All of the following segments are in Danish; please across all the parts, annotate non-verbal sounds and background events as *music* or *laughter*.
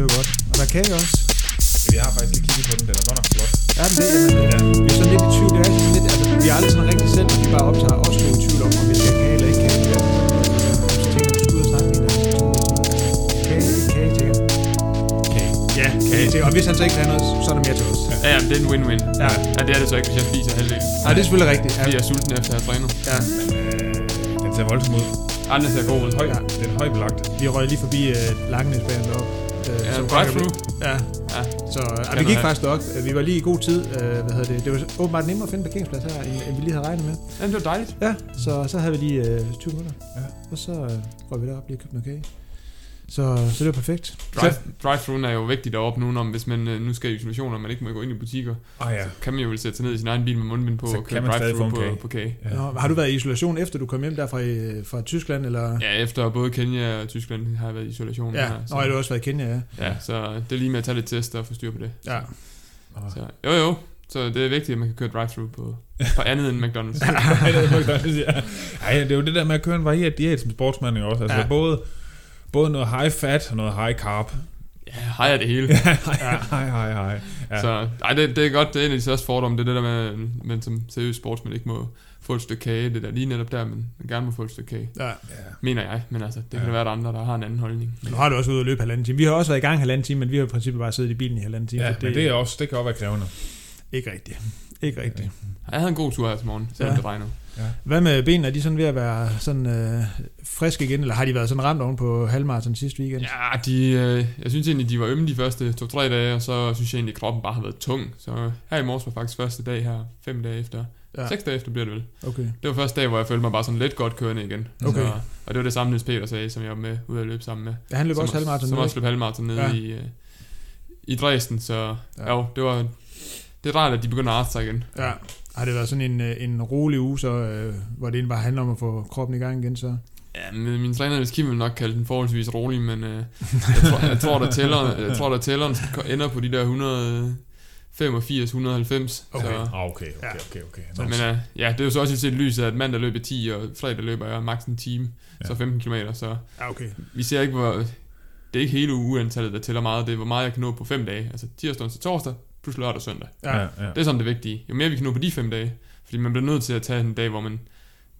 det var godt. Og der er kage også. Jeg har faktisk lige kigget på den, den er godt nok flot. Er den det? Jamen, ja. Vi er sådan lidt i tvivl. Det er sådan lidt, altså, vi er aldrig sådan rigtig selv, vi bare optager os to i tvivl om, om vi skal kage eller ikke kage. Ja. Så tænker jeg, ud og snakke med. Kage, kage, jeg. Ja, kage, jeg. Og hvis han så ikke have noget, så er der mere til os. Ja, ja, det er en win-win. Ja. ja. det er det så ikke, hvis jeg spiser halvdelen. Nej, det er selvfølgelig rigtigt. Ja. Fordi jeg er sulten efter at have trænet. ja. Øh, den ser voldsom ud. Andre ser god ud. Høj, Ja. Den er højt belagt. Vi røg lige forbi uh, Langenesbanen deroppe. Uh, Ja, drive-through. Ja, Ja. så Kan vi gik man faktisk. Uh, Vi var lige i god tid. Uh, hvad hedder det? Det var åbenbart nemmere at finde parkeringsplads her, end, end vi lige havde regnet med. Ja, det var dejligt. Ja, så, så havde vi lige uh, 20 minutter. Ja. Og så uh, røg vi derop lige og købte noget kage. Så, så det var perfekt. Drive, drive-through er jo vigtigt deroppe nu, når hvis man øh, nu skal i isolation, og man ikke må gå ind i butikker, Ah ja. kan man jo vel sætte sig ned i sin egen bil med mundbind på Så og kan køre kage. på, på kage. ja. Nå, har du været i isolation efter du kom hjem der fra, fra Tyskland? Eller? Ja, efter både Kenya og Tyskland har jeg været i isolation. ja. her, Nå, har du også været i Kenya, ja. Ja, så det er lige med at tage lidt test og få styr på det. Ja. Så, jo jo, så det er vigtigt, at man kan køre drive-through på, *laughs* på andet end McDonald's. ja. Ej, det er jo det der med at køre en varieret diæt som sportsmand jo også. Altså ja. både, både noget high fat og noget high carb. ja, har jeg det hele. *laughs* hej, hej, hej. Ja. Ja. Så ej, det, det er godt, det er en af de største fordomme, det er det der med, at man som seriøs sportsmand ikke må få et stykke kage, det der lige netop der, men man gerne må få et stykke kage. ja. ja. Mener jeg, men altså, det kan Ja. ja. være, der er andre, der har en anden holdning. Men, Nu har du også ude at løbe halvanden time. Vi har også været i gang halvanden time, men vi har i princippet bare siddet i bilen i halvanden time. ja så men det, er også, det kan også være krævende. ikke rigtigt. Ikke rigtigt. Jeg havde en god tur her til morgen, selvom Ja. ja. det regnede. Hvad med benene? Er de sådan ved at være sådan øh, friske igen, eller har de været sådan ramt oven på halvmarathon sidste weekend? Ja, de, øh, jeg synes egentlig, de var ømme de første to-tre dage, og så synes jeg egentlig, at kroppen bare har været tung. Så her i morges var faktisk første dag her, fem dage efter. Ja. Ja. Seks dage efter bliver det vel. Okay. Det var første dag, hvor jeg følte mig bare sådan lidt godt kørende igen. Okay. Så, og det var det samme, Niels Peter sagde, som jeg var med ude at løbe sammen med. Ja, han løb som, også halvmarathon. Som også løb halvmarathon nede Ja. ja. i, øh, i Dresden, så Ja. ja. jo, det var... Det er rart, at de begynder at arte sig igen. Ja. Har det været sådan en, øh, en rolig uge, så, øh, hvor det egentlig bare handler om at få kroppen i gang igen, så? Ja, men min træner, Niels Kim, vil nok kalde den forholdsvis rolig, men øh, jeg, tror, jeg, tror, der tæller, jeg tror, der tælleren ender på de der 185, 190. Okay. Så, Ah, okay, okay, okay, okay. Så- men øh, ja, det er jo så også set lyset, at mandag løber 10, og fredag løber jeg maks en time, Ja. så 15 km, så Ja, okay. vi ser ikke, hvor... Det er ikke hele ugeantallet, der tæller meget, det er, hvor meget jeg kan nå på fem dage. Altså tirsdag til torsdag, plus lørdag og søndag. Ja. ja, ja. Det er sådan det vigtige. Jo mere vi kan nå på de fem dage, fordi man bliver nødt til at tage en dag, hvor man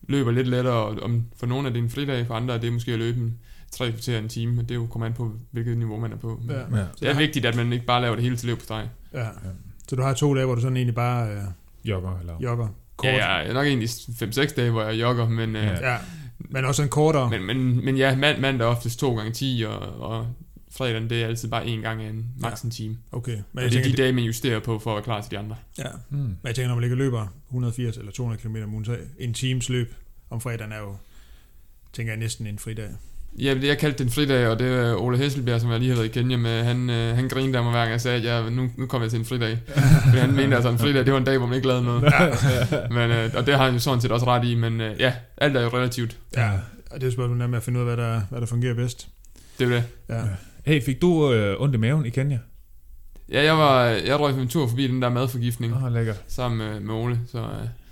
løber lidt lettere, og om, for nogle er det en fridag, for andre er det måske at løbe en tre kvarter en time, og det er jo kommer an på, hvilket niveau man er på. Men Ja. ja. Det er vigtigt, at man ikke bare laver det hele til løb på streg. Ja. Så du har to dage, hvor du sådan egentlig bare øh, Jogger, eller... jogger kort. Ja, jeg er nok egentlig 5-6 dage, hvor jeg jogger, men, ja. Ja. ja. Men også en kortere. men, men, men ja, mand, mandag er oftest 2 gange 10, og, og fredagen det er altid bare en gang en maks en time. Okay. Men Men jeg det er de dage, man justerer på for at være klar til de andre. ja. Mm. Men jeg tænker, når man ligger og løber 180 eller 200 km om ugen, så en times løb om fredagen er jo, tænker jeg, næsten en fridag. Ja, det jeg kaldte det en fridag, og det er Ole Hesselbjerg, som jeg lige har været i Kenya med, han, øh, han grinede af mig hver gang jeg sagde, at jeg, nu, nu kommer jeg til en fridag. *laughs* Fordi han mente altså, en fridag, det var en dag, hvor man ikke lavede noget. *laughs* men, øh, og det har han jo sådan set også ret i, men øh, ja, alt er jo relativt. Ja. Og det er jo spørgsmålet med at finde ud af, hvad der, hvad der fungerer bedst. Det er det. Ja. Hey, fik du øh, ondt i maven i Kenya? Ja, jeg var, jeg røg en tur forbi den der madforgiftning Åh, oh, lækkert. sammen med, med Ole, så øh,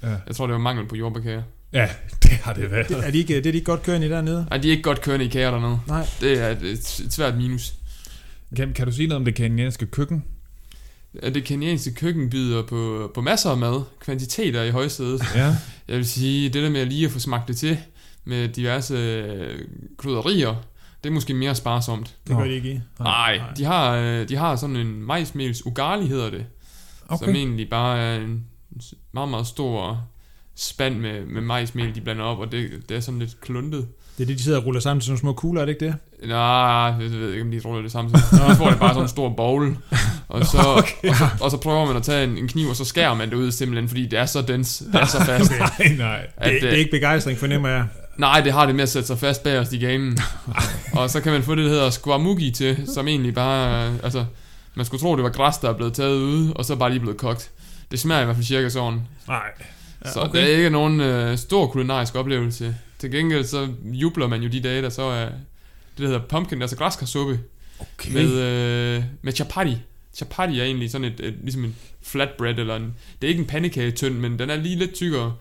Ja. jeg tror, det var mangel på jordbærkager. ja, *laughs* det har det været. Det, er, de ikke, det er de ikke godt kørende i dernede? Nej, de er ikke godt kørende i kager dernede. Nej. Det er et, et, et svært minus. Kan, kan du sige noget om det kenyanske køkken? At det kenyanske køkken byder på, på masser af mad, kvantiteter i højsædet. Ja. Jeg vil sige, det der med lige at få smagt det til med diverse øh, krydderier, det er måske mere sparsomt. Det gør de ikke i. Nej, nej. de har, øh, de har sådan en majsmels ugali hedder det, okay. som Okay. egentlig bare er en meget, meget stor spand med, med majsmel, de blander op, og det, det er sådan lidt kluntet. Det er det, de sidder og ruller sammen til sådan nogle små kugler, er det ikke det? Nej, jeg ved ikke, om de ruller det samtidig. Jeg tror, det er bare sådan en stor bowl. Og så, *laughs* okay. og, så, og så prøver man at tage en, en kniv, og så skærer man det ud simpelthen, fordi det er så dens, det er så fast. *laughs* Nej, nej. At, Det, det er ikke begejstring, fornemmer jeg. Nej, det har det med at sætte sig fast bag os i gamen. *laughs* og så kan man få det, der hedder squamugi til, som egentlig bare... Altså, man skulle tro, det var græs, der er blevet taget ude, og så bare lige blevet kogt. Det smager i hvert fald cirka sådan. Nej. Ja, så okay. det er ikke nogen øh, stor kulinarisk oplevelse. Til gengæld så jubler man jo de dage, der så er det, der hedder pumpkin, altså græskarsuppe, Okay. med, øh, med chapati. Chapati er egentlig sådan et, et ligesom en flatbread, eller en, det er ikke en pandekage tynd, men den er lige lidt tykkere,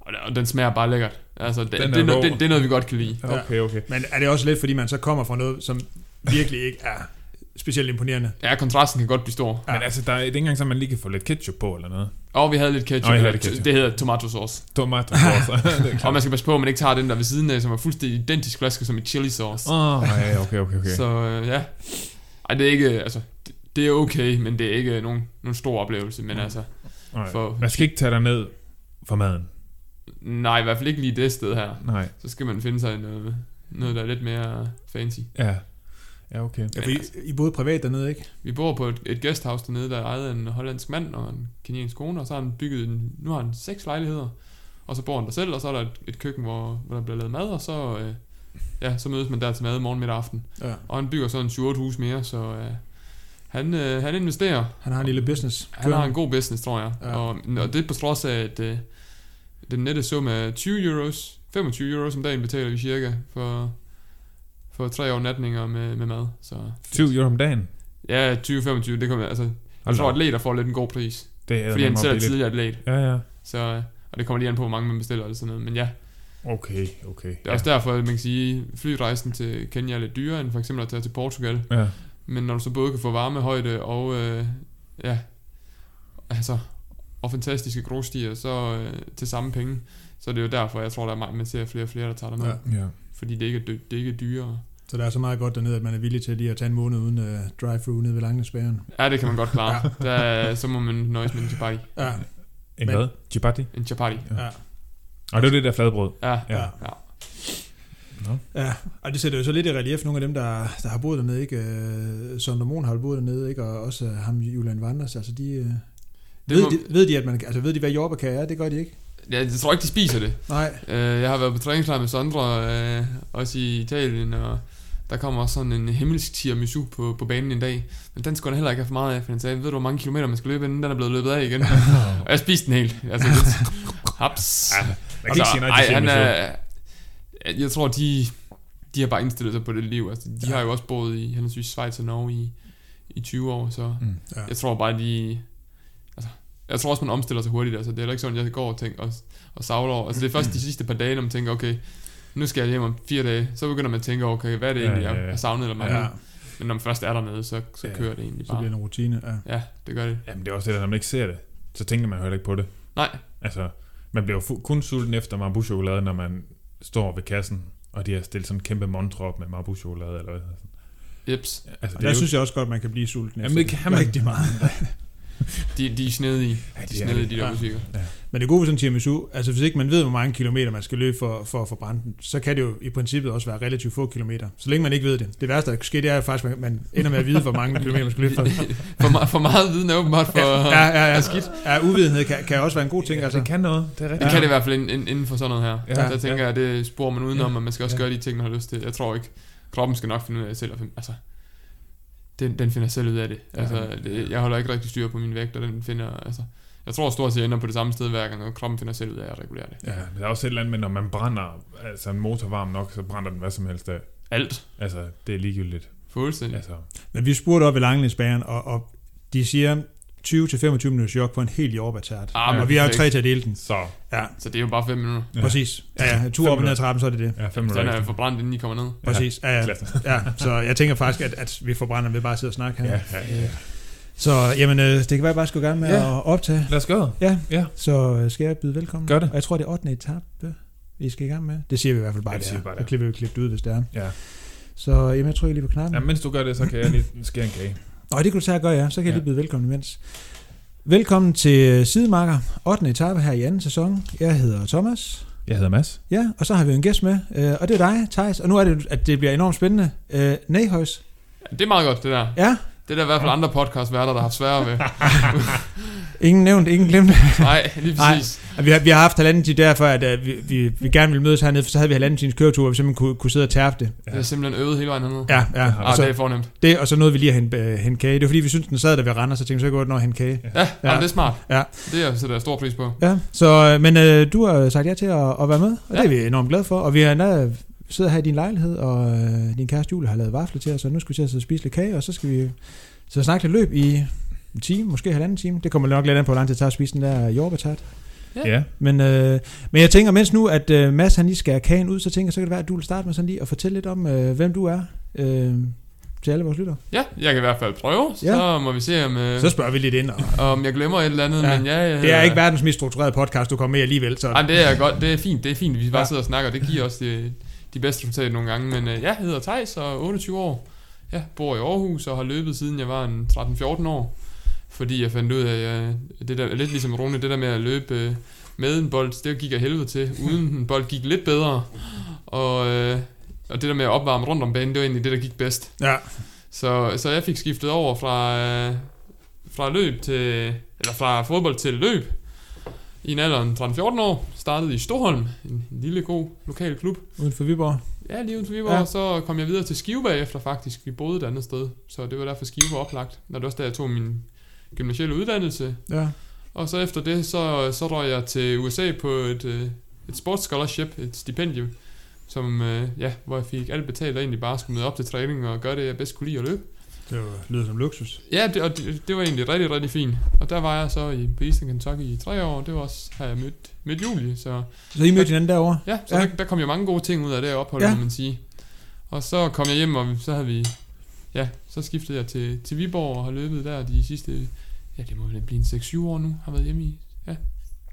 og, og den smager bare lækkert. Altså, det, er det, er no, det, det, er noget, vi godt kan lide. Okay, okay. Men er det også lidt, fordi man så kommer fra noget, som virkelig ikke er specielt imponerende. Ja, kontrasten kan godt blive stor. Men altså, der er det er ikke engang så, man lige kan få lidt ketchup på eller noget. Og vi havde lidt ketchup. Nå, havde lidt ketchup. Det hedder tomato sauce. Tomater sauce. *laughs* det Og man skal passe på, at man ikke tager den der ved siden af, som er fuldstændig identisk flaske som i chili sauce. Åh, oh, ja, okay, okay, okay. Så øh, ja. Ej, det er ikke, altså, det, det er okay, men det er ikke nogen, nogen stor oplevelse. Men altså, Nej. for- Man skal ikke tage dig ned for maden. Nej, i hvert fald ikke lige det sted her. Nej. Så skal man finde sig noget, noget der er lidt mere fancy. Ja. Ja, okay. Ja, I, I boede privat dernede, ikke? Vi bor på et, et guesthouse dernede, der er ejet af en hollandsk mand og en keniansk kone, og så har han bygget, en, nu har han seks lejligheder, og så bor han der selv, og så er der et, et køkken, hvor, hvor der bliver lavet mad, og så, øh, ja, så mødes man der til mad morgen, middag aften. Ja. Og han bygger sådan 7 hus mere, så øh, han, øh, han investerer. Han har en lille business. Han har en god business, tror jeg. Ja. Og, og det er på trods af, at øh, den nette sum er 20 euros, 25 euros om dagen betaler vi cirka for, for tre overnatninger med, med mad. Så 20 euro om dagen. ja, 20-25, det kommer, altså, jeg tror, at atleter får lidt en god pris. det er Fordi han selv er tidligere atlet. Ja, ja. Så, og det kommer lige an på, hvor mange man bestiller eller sådan noget. Men ja, Okay, okay. det er også derfor, at man kan sige, flyrejsen til Kenya er lidt dyrere, end for eksempel at tage til Portugal. Ja. Men når du så både kan få varmehøjde og, øh, ja, altså, og fantastiske grusstier, så øh, til samme penge, så er det jo derfor, jeg tror, der er meget, man ser flere og flere, der tager der med. Ja. Ja. Fordi det ikke, er, det ikke er dyrere. Så der er så meget godt dernede, at man er villig til lige at tage en måned uden uh, drive-thru nede ved Langnesbæren. Ja, det kan man godt klare. *laughs* der, så må man nøjes med en chapati. Ja, En hvad? Chapati? En chapati. ja, Og det er det der fladbrød. Ja, Ja. ja. ja. Nå. ja. Og det sætter jo så lidt i relief nogle af dem, der, der har boet dernede, ikke? Uh, Sondre Mohn har boet dernede, ikke? Og også uh, ham, Julian Vanders, altså de... Det ved, må, de, ved de, at man, altså ved de, hvad jordbærkage er? Det gør de ikke. ja, jeg tror ikke, de spiser det. Nej. Øh, jeg har været på træningslejr med Sondre, øh, også i Italien, og der kommer også sådan en himmelsk tiramisu på, på banen en dag. Men den skulle han heller ikke have for meget af, for han sagde, ved du, hvor mange kilometer man skal løbe, inden den er blevet løbet af igen? *laughs* og jeg spiste den helt. Altså, lidt, haps. Ja, man kan ikke sige nej ej, til han er, jeg tror, de, de har bare indstillet sig på det liv. Altså, de Ja. har jo også boet i henholdsvis Schweiz og Norge i, i 20 år, så Mm. Ja. jeg tror bare, de... Altså, jeg tror også, man omstiller sig hurtigt. Altså, det er heller ikke sådan, jeg går og tænker og, og savler over. Altså, det er først de sidste par dage, når man tænker, okay, nu skal jeg hjem om fire dage. Så begynder man at tænke, okay, hvad er det Ja, egentlig, ja, jeg ja. har savnet eller manglet? Ja, Men når man først er dernede, så, så Ja, kører det egentlig så bliver bare. det en rutine. Ja. Ja, det gør det. Jamen, det er også det, der, når man ikke ser det, så tænker man jo heller ikke på det. Nej, Altså, man bliver jo fu- kun sulten efter Marabu-chokolade, når man står ved kassen, og de har stillet sådan en kæmpe montre op med Marabu-chokolade, eller hvad. jeps. Altså, Og der synes jeg også godt, man kan blive sulten Jamen, det kan man. rigtig meget. *laughs* De, de er snedige. Ja, De de er er snedige, det. de der Ja. musikker. Men det gode ved sådan en tiramisu, altså hvis ikke man ved, hvor mange kilometer man skal løbe for, for at få brændt den, så kan det jo i princippet også være relativt få kilometer. Så længe man ikke ved det. Det værste, der kan ske, det er jo faktisk, at man ender med at vide, hvor mange kilometer man skal løbe for. *laughs* for, meget, for meget viden er åbenbart for... Ja, ja, ja. er ja. skidt. ja uvidenhed kan, kan også være en god ting. Ja, Altså. det kan noget. Det er rigtigt. Det kan det i hvert fald inden, inden for sådan noget her. Ja. Ja, der tænker jeg, at det sporer man udenom, Ja. og man skal også Ja. gøre de ting, man har lyst til. Jeg tror ikke, kroppen skal nok finde ud af selv. at Altså, den, den finder selv ud af det. Altså, det, jeg holder ikke rigtig styr på min vægt, og den finder... Altså, jeg tror stort set, jeg ender på det samme sted hver gang, og kroppen finder selv ud af at regulere det. Ja, men der er også et eller andet med, når man brænder altså en motor varm nok, så brænder den hvad som helst af. Alt. Altså, det er ligegyldigt. Fuldstændig. Altså, Men vi spurgte op ved Langelandsbanen, og, og de siger 20-25 minutters jog på en helt jordbærtært. Ah, og men vi har jo tre til at dele den. så. Ja, Så det er jo bare 5 minutter. Ja. præcis. Ja, ja, tur op og ned ad trappen, så er det det. Ja, fem Den minutter. er ekstra. forbrændt, inden I kommer ned. Præcis. Ja, ja, ja. Så jeg tænker faktisk, at, at vi forbrænder ved bare at sidde og snakke her. Ja, ja, ja. Så jamen, øh, det kan være, at jeg bare skulle i gang med Ja. at optage. Lad os gøre det. Ja, Ja. så øh, skal jeg byde velkommen. Gør det. Og jeg tror, det er 8. etape, vi skal i gang med. Det siger vi i hvert fald bare, Ja, ja, det det siger er. vi bare, det er. klipper vi klippet ud, hvis det er. Ja. Så jamen, jeg trykker lige på knappen. ja. mens du gør det, så kan jeg lige skære en kage. Nå, det kunne du tage at gøre, ja. Så kan jeg Ja. lige byde velkommen imens. Velkommen til Sidemarker, 8. etape her i anden sæson. Jeg hedder Thomas. Jeg hedder Mads. Ja, og så har vi jo en gæst med, øh, og det er dig, Thijs. Og nu er det, at det bliver enormt spændende. Øh, Nahøjs. Det er meget godt, det der. Ja, Det er der i hvert fald andre podcastværter, der har haft sværere ved. *laughs* ingen nævnt, ingen glemt. *laughs* Nej, lige Nej. præcis. Og vi har, vi har haft halvanden time derfor, at uh, vi, vi, vi gerne ville mødes hernede, for så havde vi halvanden times køretur, hvor vi simpelthen kunne, kunne sidde og tærpe det. Jeg har simpelthen øvet hele vejen hernede. Ja, ja. Og Ah, så, det er fornemt. det, og så nåede vi lige at hente, uh, hente kage. Det var fordi, vi syntes, den sad der ved Randers, så tænkte vi, så godt nå at hente kage. Ja, ja. Jamen, det er smart. Ja. Det er sætter jeg stor pris på. Ja, så, øh, men uh, du har sagt ja til at, at være med, og ja. det Ja. er vi enormt glade for. Og vi har endda sidder her i din lejlighed, og uh, din kæreste Julie har lavet vafler til os, så nu skal vi til at sidde og spise lidt kage, og så skal vi så snakke lidt løb i en time, måske halvanden time. Det kommer nok lidt an på, hvor lang tid det tager at spise den der jordbærtart. Ja. Men, øh, men jeg tænker, mens nu, at øh, Mads han lige skal kagen ud, så tænker jeg, så kan det være, at du vil starte med sådan lige at fortælle lidt om, øh, hvem du er. Øh, til alle vores lyttere? Ja, jeg kan i hvert fald prøve, Ja. så må vi se, om, øh, Så spørger vi lidt ind. Og *laughs* om jeg glemmer et eller andet, Ja. men ja, jeg det er ikke verdens mest strukturerede podcast, du kommer med alligevel. Så. Ej, det er godt, det er fint, det er fint, vi bare Ja. sidder og snakker, det giver os de, de bedste resultater nogle gange, men øh, ja, jeg hedder Thijs og er 28 år, ja, bor i Aarhus og har løbet siden jeg var en 13-14 år, fordi jeg fandt ud af, at jeg, det der, lidt ligesom Rune, det der med at løbe øh, med en bold, det gik jeg helvede til, uden en bold gik lidt bedre, og, øh, og det der med at opvarme rundt om banen, det var egentlig det, der gik bedst. Ja. Så, så jeg fik skiftet over fra, øh, fra løb til, eller fra fodbold til løb i en alder af 13-14 år. Startede i Storholm, en lille god lokal klub. Uden for Viborg. Ja, lige uden for Viborg. Ja. Ja. Så kom jeg videre til Skive bagefter faktisk. Vi boede et andet sted, så det var derfor Skive var oplagt. Når det var også der, jeg tog min gymnasielle uddannelse. Ja. Og så efter det, så, så røg jeg til USA på et, øh, et sports scholarship, et stipendium, som, øh, ja, hvor jeg fik alt betalt og egentlig bare skulle møde op til træning og gøre det, jeg bedst kunne lide at løbe. Det var- lyder som luksus. Ja, det, og det, det var egentlig rigtig, rigtig fint. Og der var jeg så i, på Eastern Kentucky i tre år. Det var også, har jeg mødt, mødt Julie. Så Så I mødte hinanden derovre? ja, så Ja. Der, der, kom jo mange gode ting ud af det ophold, ja. må man sige. Og så kom jeg hjem, og så havde vi, ja, så skiftede jeg til, til Viborg og har løbet der de sidste, ja, det må vel blive en 6-7 år nu, har været hjemme i, ja,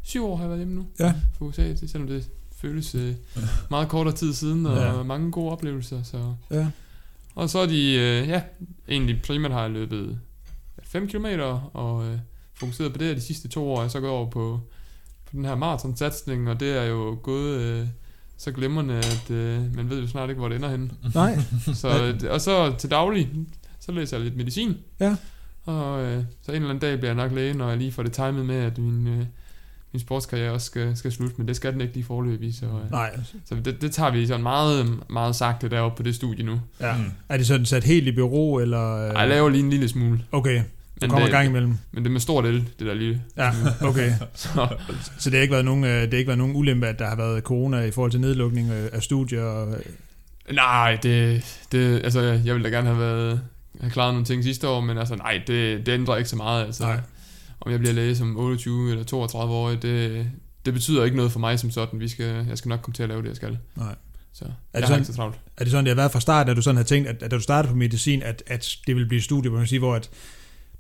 7 år har jeg været hjemme nu Ja. for USA, det, selvom det føles øh, meget kortere tid siden, og Ja. mange gode oplevelser, så... Ja. Og så er de, øh, ja, egentlig primært har jeg løbet 5 km og øh, fokuseret på det her de sidste to år. Jeg er så gået over på, på den her maratonsatsning, og det er jo gået øh, så glimrende, at øh, man ved jo snart ikke, hvor det ender henne. Nej. Så, øh, og så til daglig, så læser jeg lidt medicin. Ja. Og øh, så en eller anden dag bliver jeg nok læge, når jeg lige får det timet med, at min, øh, min sportskarriere også skal, skal slutte, men det skal den ikke lige forløbig, så, øh, Nej. så det, det tager vi sådan meget, meget sagte deroppe på det studie nu. Ja. Mm. Er det sådan sat helt i bureau, eller? øh, Jeg laver lige en lille smule. Okay, du Men kommer det, i gang imellem. Men det er med stort el, det der lille. Ja, *laughs* okay. *laughs* Så, Så det har ikke været nogen, øh, det har ikke været nogen ulempe, at der har været corona i forhold til nedlukning øh, af studier. og- nej, det, det, altså, jeg ville da gerne have været have klaret nogle ting sidste år, men altså, nej, det, det ændrer ikke så meget. Altså, Nej. Om jeg bliver læge som 28 eller 32 år, det, det betyder ikke noget for mig som sådan. Vi skal, jeg skal nok komme til at lave det, jeg skal. Nej. Så det jeg har sådan- ikke så travlt. Er det sådan, det har været fra start, at du sådan har tænkt, at, at da du startede på medicin, at, at det ville blive et studie, man sige, hvor at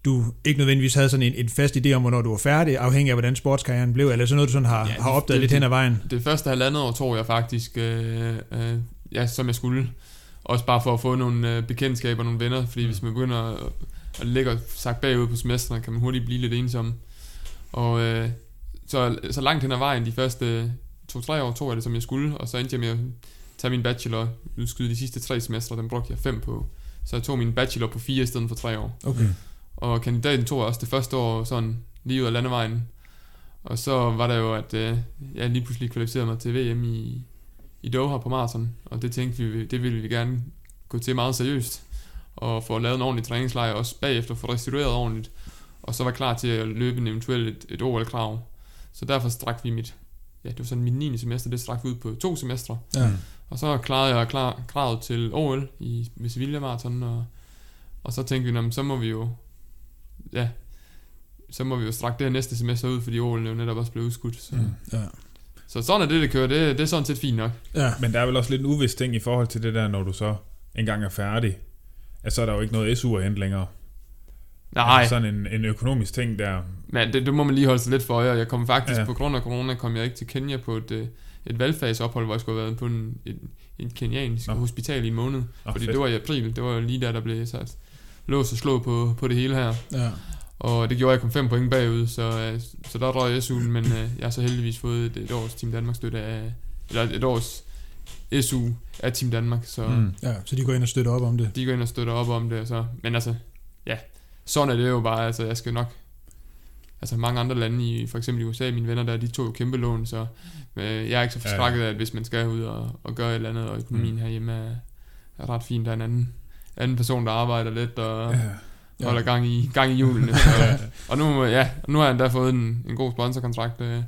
du ikke nødvendigvis havde sådan en, en fast idé om, hvornår du var færdig, afhængig af, hvordan sportskarrieren blev, eller sådan noget, du sådan har, Ja, ja, har det- opdaget det- lidt hen ad vejen? Det første halvandet år tog jeg faktisk, øh, øh, ja, som jeg skulle. Også bare for at få nogle øh, bekendtskaber, nogle venner, fordi hvis man begynder at, at ligge og sagt bagud på semesteren, kan man hurtigt blive lidt ensom. Og øh, så, så langt hen ad vejen, de første to-tre år tog jeg det, som jeg skulle, og så endte jeg med at tage min bachelor, udskyde de sidste tre semestre, den brugte jeg fem på. Så jeg tog min bachelor på fire i stedet for tre år. Okay. Og kandidaten tog jeg også det første år sådan lige ud af landevejen. Og så var der jo, at øh, jeg lige pludselig kvalificerede mig til VM i, i Doha på maraton. Og det tænkte vi, det ville vi gerne gå til meget seriøst. Og få lavet en ordentlig træningslejr, også bagefter få restitueret ordentligt. Og så var klar til at løbe en eventuelt et, et OL-krav. Så derfor strak vi mit, ja det var sådan mit 9. semester, det strak vi ud på to semestre. Ja. Og så klarede jeg klar, kravet til OL i ved Sevilla Marathon, og, og så tænkte vi, "Nå, men så må vi jo, ja, så må vi jo strække det her næste semester ud, fordi OL jo netop også blev udskudt. Så, mm. Ja. Så sådan er det, det kører. Det, det er sådan set fint nok. ja. Men der er vel også lidt en uvis ting i forhold til det der, når du så engang er færdig. At så er der jo ikke noget SU at hente længere. Nej, Altså sådan en, en økonomisk ting der. men det, det må man lige holde sig lidt for øje. Jeg kom faktisk, Ja. på grund af corona, kom jeg ikke til Kenya på et, øh, et valgfagsophold, hvor jeg skulle have været på en, et, et keniansk Nå. hospital i en måned. Oh, fordi det var i april. Det var lige der, der blev sat lås og slå på, på det hele her. ja. Og det gjorde, at jeg kom 5 point bagud, så, øh, så der røg jeg SU'en, men øh, jeg har så heldigvis fået et, et års Team Danmark støtte af, eller et års SU af Team Danmark, så mm. Ja, så de går ind og støtter op om det. de går ind og støtter op om det, så, men altså, ja, sådan er det jo bare, altså jeg skal nok, altså mange andre lande, i, for eksempel i USA, mine venner der, de tog jo kæmpe lån, så øh, jeg er ikke så Ja, ja. forskrækket af, at hvis man skal ud og, og gøre et eller andet, og økonomien Mm. herhjemme er, er ret fint, der er en anden, anden person, der arbejder lidt, og Ja. Ja. holder gang i, gang i hjulene. *laughs* Så, og nu, ja, nu har jeg endda fået en, en god sponsorkontrakt. Øh,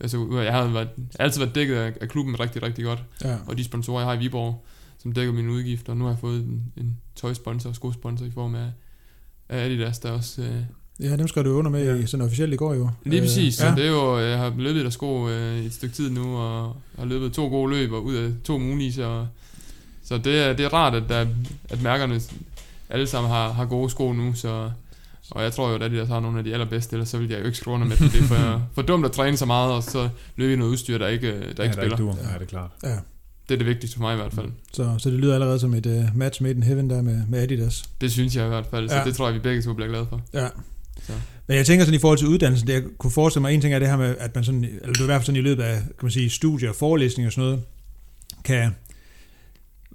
altså, jeg har været, altid været dækket af, af klubben rigtig, rigtig godt. Ja. Og de sponsorer, jeg har i Viborg, som dækker mine udgifter. Og nu har jeg fået en, en tøjsponsor og skosponsor i form af, af Adidas, der også... Øh, ja, dem skal du under med i, sådan officielt i går jo. lige præcis. Så ja. det er jo, jeg har løbet der sko øh, i et stykke tid nu, og har løbet to gode løb, og ud af to mulige, så, så det, er, det er rart, at, der, at mærkerne alle sammen har, har gode sko nu, så... Og jeg tror jo, at de der har nogle af de allerbedste, ellers så vil jeg jo ikke skrive under med dem. Det er for, *laughs* for dumt at træne så meget, og så løbe i noget udstyr, der ikke, der ikke ja, der spiller. ikke dur. Ja, det er klart. Ja. Det er det vigtigste for mig i hvert fald. Så, så det lyder allerede som et uh, match made in heaven der med, med Adidas. Det synes jeg i hvert fald, så Ja. det tror jeg, vi begge to bliver glade for. Ja. Så. Men jeg tænker sådan i forhold til uddannelsen, det jeg kunne forestille mig, en ting er det her med, at man sådan, eller det er i hvert fald sådan i løbet af, kan man sige, studier og forelæsninger og sådan noget, kan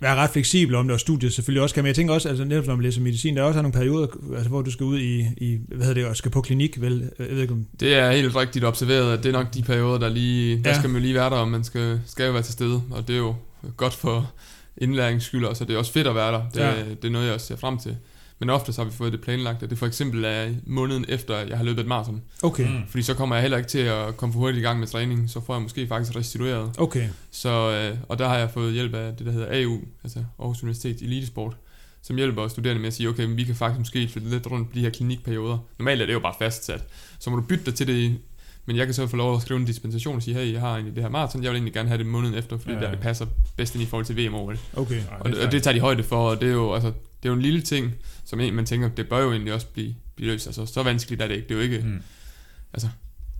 være ret fleksibel om det, og studiet selvfølgelig også kan, men jeg tænker også, altså netop når man læser medicin, der er også nogle perioder, altså, hvor du skal ud i, i hvad hedder det, og skal på klinik, vel, jeg ved ikke om, Det er helt rigtigt observeret, at det er nok de perioder, der lige... Der Ja. skal man jo lige være der, og man skal, skal jo være til stede, og det er jo godt for indlæringens skyld også, og det er også fedt at være der. Det, ja. det er noget, jeg også ser frem til. Men ofte så har vi fået det planlagt, at det for eksempel er måneden efter, jeg har løbet et maraton. okay, Mm. Fordi så kommer jeg heller ikke til at komme for hurtigt i gang med træning, så får jeg måske faktisk restitueret. okay, Så, øh, og der har jeg fået hjælp af det, der hedder AU, altså Aarhus Universitet Elitesport, som hjælper studerende med at sige, okay, men vi kan faktisk måske flytte lidt rundt på de her klinikperioder. Normalt er det jo bare fastsat. Så må du bytte dig til det, men jeg kan så få lov at skrive en dispensation og sige, hey, jeg har egentlig det her maraton, jeg vil egentlig gerne have det måneden efter, fordi Ja. der det passer bedst ind i forhold til VM over det. okay, Ej, Og, det, og det tager de højde for, og det er jo, altså, det er jo en lille ting, som man tænker, det bør jo egentlig også blive, blive løst. Altså, så vanskeligt er det ikke. Det er jo ikke, Mm.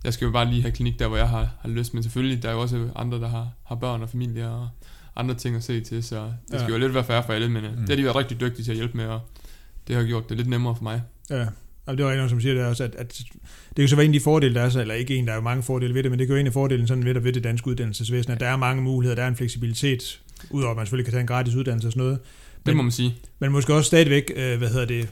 jeg skal jo bare lige have klinik der, hvor jeg har, har lyst, men selvfølgelig, der er jo også andre, der har, har børn og familie og andre ting at se til, så det skal Ja. jo lidt være færre for alle, men mm. Mm. det har de været rigtig dygtige til at hjælpe med, og det har gjort det lidt nemmere for mig. ja. Og det var en, som siger det også, at, at det kan så være en af de fordele, der er, så, eller ikke en, der er jo mange fordele ved det, men det kan jo en af fordelen sådan ved, ved det danske uddannelsesvæsen, at der er mange muligheder, der er en fleksibilitet, udover at man selvfølgelig kan tage en gratis uddannelse og sådan noget. Det Men- må man sige. Men måske også stadigvæk, øh, hvad hedder det,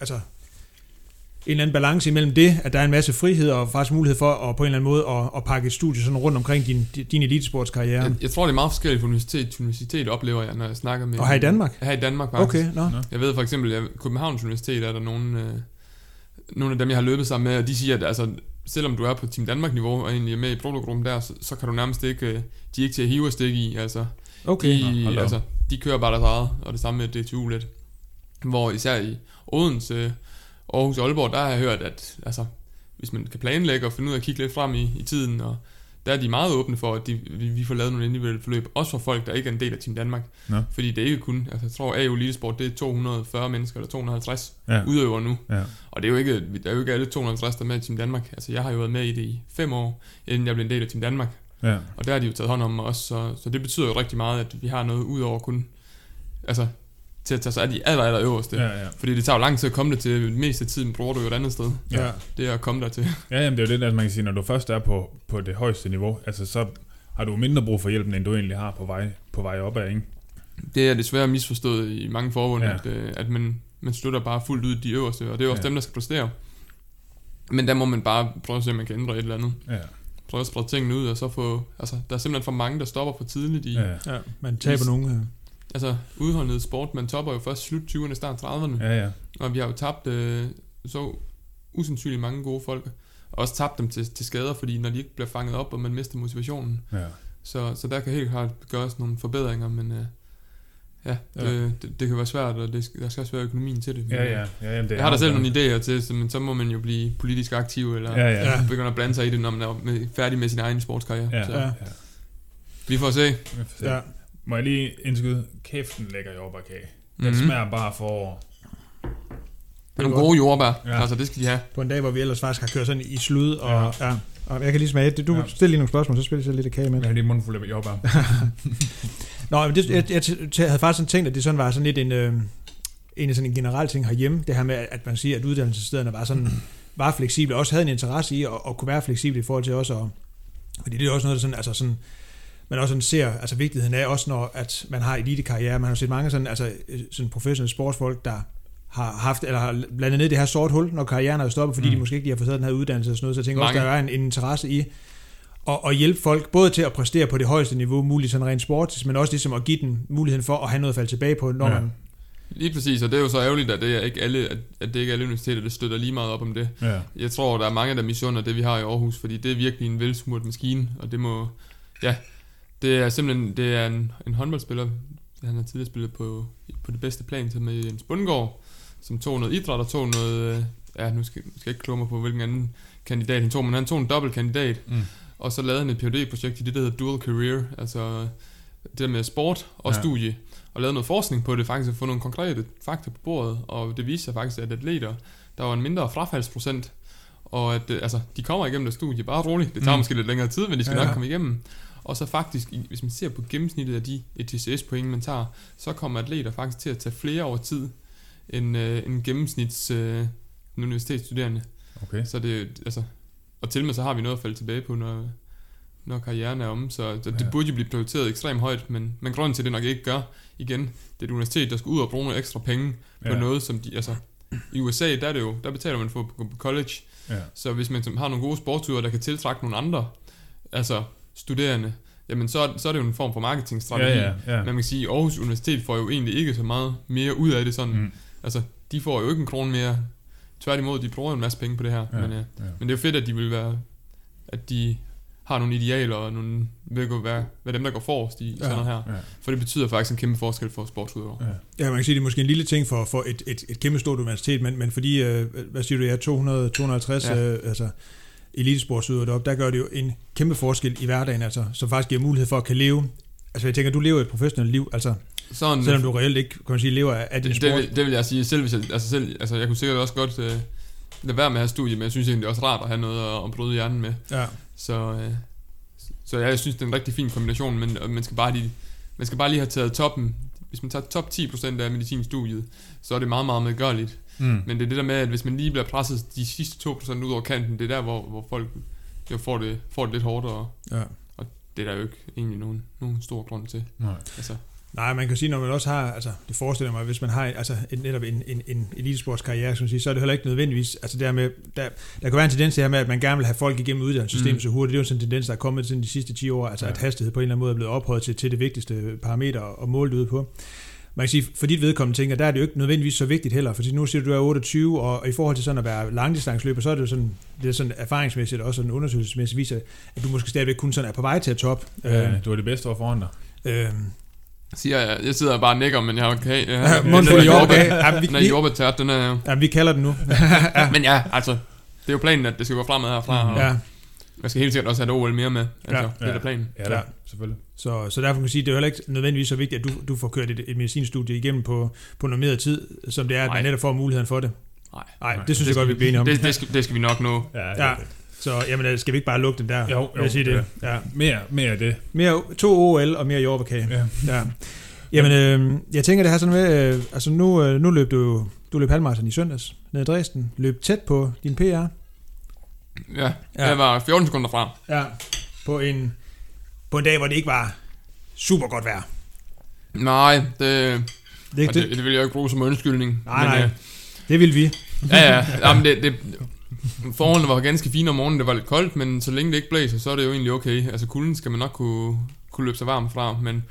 altså en eller anden balance imellem det, at der er en masse frihed og faktisk mulighed for at på en eller anden måde at, at pakke et studie sådan rundt omkring din, din elitesportskarriere. Jeg, jeg tror, det er meget forskelligt fra universitet til universitet, oplever jeg, når jeg snakker med... Og her i Danmark? Her i Danmark, faktisk. Okay, nå. Nå. Jeg ved for eksempel, at Københavns Universitet er der nogle, øh, nogle af dem, jeg har løbet sammen med, og de siger, at altså, selvom du er på Team Danmark-niveau og egentlig er med i protogruppen der, så, så kan du nærmest ikke, øh, de er ikke til at hive og stikke i, altså. Okay. Nå, De, op. altså, de kører bare deres eget, og det samme med DTU lidt. Hvor især i Odense, Aarhus og Aalborg, der har jeg hørt, at altså, hvis man kan planlægge og finde ud af at kigge lidt frem i, i tiden, og der er de meget åbne for, at de, vi, vi får lavet nogle individuelle forløb, også for folk, der ikke er en del af Team Danmark. Nå. Fordi det er ikke kun, altså jeg tror, AU Elitesport, det er 240 mennesker, eller 250 Ja. udøvere nu. Ja. Og det er jo ikke, der er jo ikke alle 250, der er med i Team Danmark. Altså jeg har jo været med i det i fem år, inden jeg blev en del af Team Danmark. Ja. Og der har de jo taget hånd om os, så, så det betyder jo rigtig meget, at vi har noget ud over kun, altså til at tage sig af de aller, aller øverste. Ja, ja. Fordi det tager jo lang tid at komme det til, det meste af tiden bruger du jo et andet sted. Ja. Det er at komme der til. Ja, jamen, det er jo det, at man kan sige, når du først er på, på det højeste niveau, altså så har du mindre brug for hjælpen, end du egentlig har på vej, på vej opad, ikke? Det er desværre misforstået i mange forbund, Ja. at, øh, at man, man støtter bare fuldt ud de øverste, og det er jo også Ja. dem, der skal præstere. Men der må man bare prøve at se, om man kan ændre et eller andet. Ja, Prøve at sprede tingene ud, og så få... Altså, der er simpelthen for mange, der stopper for tidligt i... ja, Ja, man taber nogle... øh, Altså, udholdet sport, man topper jo først slut 20'erne, start 30'erne. ja, ja. Og vi har jo tabt øh, så usandsynligt mange gode folk. Og også tabt dem til, til skader, fordi når de ikke bliver fanget op, og man mister motivationen. ja. Så, så der kan helt klart gøres nogle forbedringer, men øh, ja, det, det, det kan være svært, og det, skal- der skal også være økonomien til det. Men, Ja, ja, ja jamen, det Jeg har da selv nogle idéer til, så, men så må man jo blive politisk aktiv, eller Ja, ja, ja. ja. begynde at blande sig i det, når man er med, færdig med sin egen sportskarriere. Ja, Så ja. Ja. ja. vi får se. Vi får se. Ja. Må jeg lige indskyde? Kæften lægger jordbærkage. Den Mhm. smager bare for... Det er nogle gode jordbær, Ja. ja. altså det skal de have. på en dag, hvor vi ellers faktisk har kørt sådan i slud, og, Ja. ja. ja og jeg kan lige smage det. Du Ja. ja. stiller lige nogle spørgsmål, så spiller jeg lidt af kage med. Jeg har lige munden fuld af jordbær. *laughs* Nå, men det, jeg, jeg, jeg havde faktisk sådan tænkt, at det sådan var sådan lidt en, øh, en sådan en generel ting herhjemme, det her med, at man siger, at uddannelsesstederne var sådan var fleksible, også havde en interesse i at, at kunne være fleksible i forhold til også at, fordi det er også noget, der sådan, altså sådan, man også sådan ser altså vigtigheden af, også når at man har elitekarriere. Man har set mange sådan, altså, øh, sådan professionelle sportsfolk, der har haft, eller har blandet ned det her sort hul, når karrieren er stoppet, fordi Mm. de måske ikke lige har fået den her uddannelse og sådan noget. Så jeg tænker også, Mange. der er en, en interesse i at, at hjælpe folk, både til at præstere på det højeste niveau, muligt sådan rent sportsligt, men også ligesom at give den muligheden for at have noget at falde tilbage på, når Ja. man... Lige præcis, og det er jo så ærgerligt, at det er ikke alle, at, det ikke er alle universiteter, der støtter lige meget op om det. Ja. Jeg tror, der er mange, der misunder det, vi har i Aarhus, fordi det er virkelig en velsmurt maskine, og det må, ja, det er simpelthen, det er en, en håndboldspiller, han har tidligere spillet på, på det bedste plan, som med Jens Bundgaard, som tog noget idræt og tog noget, øh, ja, nu skal, skal jeg ikke kloge mig på, hvilken anden kandidat han tog, men han tog en dobbelt kandidat, Mm. Og så lavede han et phd projekt i det, der hedder Dual Career, altså det der med sport og Ja. studie, og lavet noget forskning på det, faktisk at få nogle konkrete fakta på bordet, og det viste sig faktisk, at atleter, der var en mindre frafaldsprocent, og at øh, altså, de kommer igennem det studie, bare roligt, det tager Mm. måske lidt længere tid, men de skal Ja. nok komme igennem. Og så faktisk, hvis man ser på gennemsnittet af de ETCS-point, man tager, så kommer atleter faktisk til at tage flere over tid, end øh, en gennemsnits øh, universitetsstuderende. Okay. Så det, altså, og til med så har vi noget at falde tilbage på, når, når karrieren er om, så det, Ja. det burde jo blive prioriteret ekstremt højt, men, men grunden til, at det nok ikke gør, igen, det er et universitet, der skal ud og bruge nogle ekstra penge på Ja. noget, som de, altså, i USA, der er det jo, der betaler man for at gå på college, Ja. så hvis man har nogle gode sportsture, der kan tiltrække nogle andre, altså studerende, jamen så, så er det jo en form for marketingstrategi. Ja, ja, ja. Men man kan sige, at Aarhus Universitet får jo egentlig ikke så meget mere ud af det sådan. Mm. Altså, de får jo ikke en krone mere. Tværtimod, de bruger jo en masse penge på det her. Ja, Men, øh, ja. men det er jo fedt, at de vil være, at de har nogle idealer, og nogle, vil gå være, være dem, der går forrest i ja. sådan noget her. Ja. For det betyder faktisk en kæmpe forskel for sportsudøvere. Ja. Ja, man kan sige, det er måske en lille ting for, for et, et, et kæmpe stort universitet, men, men fordi, øh, hvad siger du, ja, 200, 250 ja. Ja. øh, altså, elitesportsudøvere deroppe, der gør det jo en kæmpe forskel i hverdagen, altså, som faktisk giver mulighed for at kan leve. Altså jeg tænker, du lever et professionelt liv, altså Sådan, selvom du reelt ikke, kan man sige, lever af, din det, sport. det, vil, det vil jeg sige, selv hvis jeg, altså selv, altså jeg kunne sikkert også godt øh, lade være med at have studie, men jeg synes egentlig, det er også rart at have noget at, at bryde hjernen med. Ja, Så, øh, så ja, jeg synes, det er en rigtig fin kombination, men og man skal bare lige, man skal bare lige have taget toppen. Hvis man tager top 10% af medicinstudiet, så er det meget, meget medgørligt. Mm. Men det er det der med, at hvis man lige bliver presset de sidste 2% ud over kanten, det er der, hvor, hvor folk jo får det, får det lidt hårdt, og ja. det er der jo ikke egentlig nogen, nogen stor grund til. Nej. Altså, Nej, man kan sige, når man også har, altså det forestiller mig, hvis man har altså, en, netop en, en, en elitesportskarriere, som siger, så er det heller ikke nødvendigvis, altså der, med, der, der kan være en tendens til her med, at man gerne vil have folk igennem uddannelsessystemet mm. Så hurtigt. Det er jo sådan en tendens, der er kommet sådan de sidste 10 år, altså Ja. at hastighed på en eller anden måde er blevet ophøjet til, til det vigtigste parameter og måle det ud på. Man kan sige, for dit vedkommende tænker, der er det jo ikke nødvendigvis så vigtigt heller, fordi nu siger du, du er 28, og, i forhold til sådan at være langdistansløber, så er det jo sådan, det er sådan erfaringsmæssigt og også sådan undersøgelsesmæssigt viser, at du måske stadigvæk kun sådan er på vej til at top. Ja, du er det bedste år foran dig. Øh, siger jeg, jeg sidder bare og nikker, men jeg har okay, jeg, Ja, mundfuld jordbær. Ja, vi- Den er vi- jordbærtært, den er ja, vi kalder den nu. *laughs* Men ja, altså, det er jo planen, at det skal gå fremad herfra, og Ja, jeg skal helt sikkert også have et OL mere med. Altså, Ja. det er da planen. Ja, Ja. selvfølgelig. Så, så derfor kan man sige, at det er jo heller ikke nødvendigvis så vigtigt, at du, du får kørt et, et medicinstudie igennem på, på normeret tid, som det er, at man Nej. netop får muligheden for det. Nej. Nej, Nej, det synes det jeg godt, vi bliver enige om. Det, det, skal, det skal vi nok nå. Ja, Ja. Så jamen, øh, skal vi ikke bare lukke den der? Jo, jo, jeg sige det? det Ja. Mere, mere af det. Mere, to OL og mere jordbærkage. Ja. Ja. Jamen, øh, jeg tænker det her sådan med, øh, altså nu, øh, nu løb du du løb halvmarathon i søndags nede i Dresden, løb tæt på din PR. Ja, Ja. ja. jeg var 14 sekunder fra. Ja. På en, på en dag, hvor det ikke var super godt vejr. Nej, det, Det, er det, det, det vil jeg jo ikke bruge som undskyldning. Nej, nej. øh, det vil vi. ja, ja. Jamen, det, det, *laughs* forholdene var ganske fine om morgenen, det var lidt koldt, men så længe det ikke blæser, så er det jo egentlig okay. Altså kulden skal man nok kunne, kunne løbe sig varm fra, men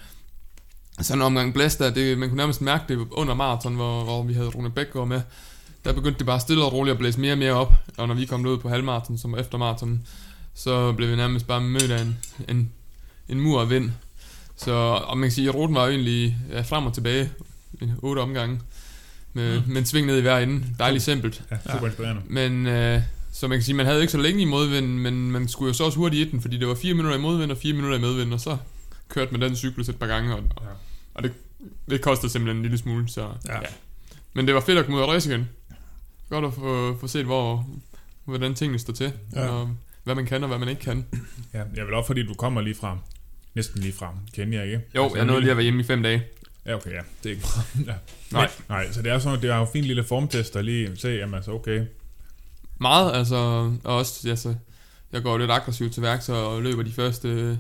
sådan en omgang blæst der, det, man kunne nærmest mærke det under maraton, hvor, hvor vi havde Rune Bækgaard med. Der begyndte det bare stille og roligt at blæse mere og mere op, og når vi kom ud på halvmaraton, som var efter maraton, så blev vi nærmest bare mødt af en, en, en mur af vind. Så og man kan sige, at ruten var jo egentlig ja, frem og tilbage, en otte omgange, med, mm. med en sving ned i hver ende. Dejligt simpelt. Ja, super inspirerende. Men øh, så man kan sige, man havde ikke så længe i modvind, men man skulle jo så også hurtigt i den, fordi det var 4 minutter i modvind og 4 minutter i medvind, og så kørte man den cyklus et par gange, og, Ja. og det, det kostede simpelthen en lille smule, så Ja. ja. ja. Men det var fedt at komme ud og race igen. Godt at få, få set, hvor, hvordan tingene står til, Ja. ja. og hvad man kan og hvad man ikke kan. Ja, jeg vil også, fordi du kommer lige fra, næsten lige fra Kenya, ikke? Jo, Altså, jeg nåede lige at være hjemme i fem dage. Ja, okay, ja. Det er ikke bra. *laughs* ja. Nej. Nej, så det er sådan, det er jo en fin lille formtest at lige se, jamen altså, okay. Meget, altså, og også, altså, jeg går lidt aggressivt til værks og løber de første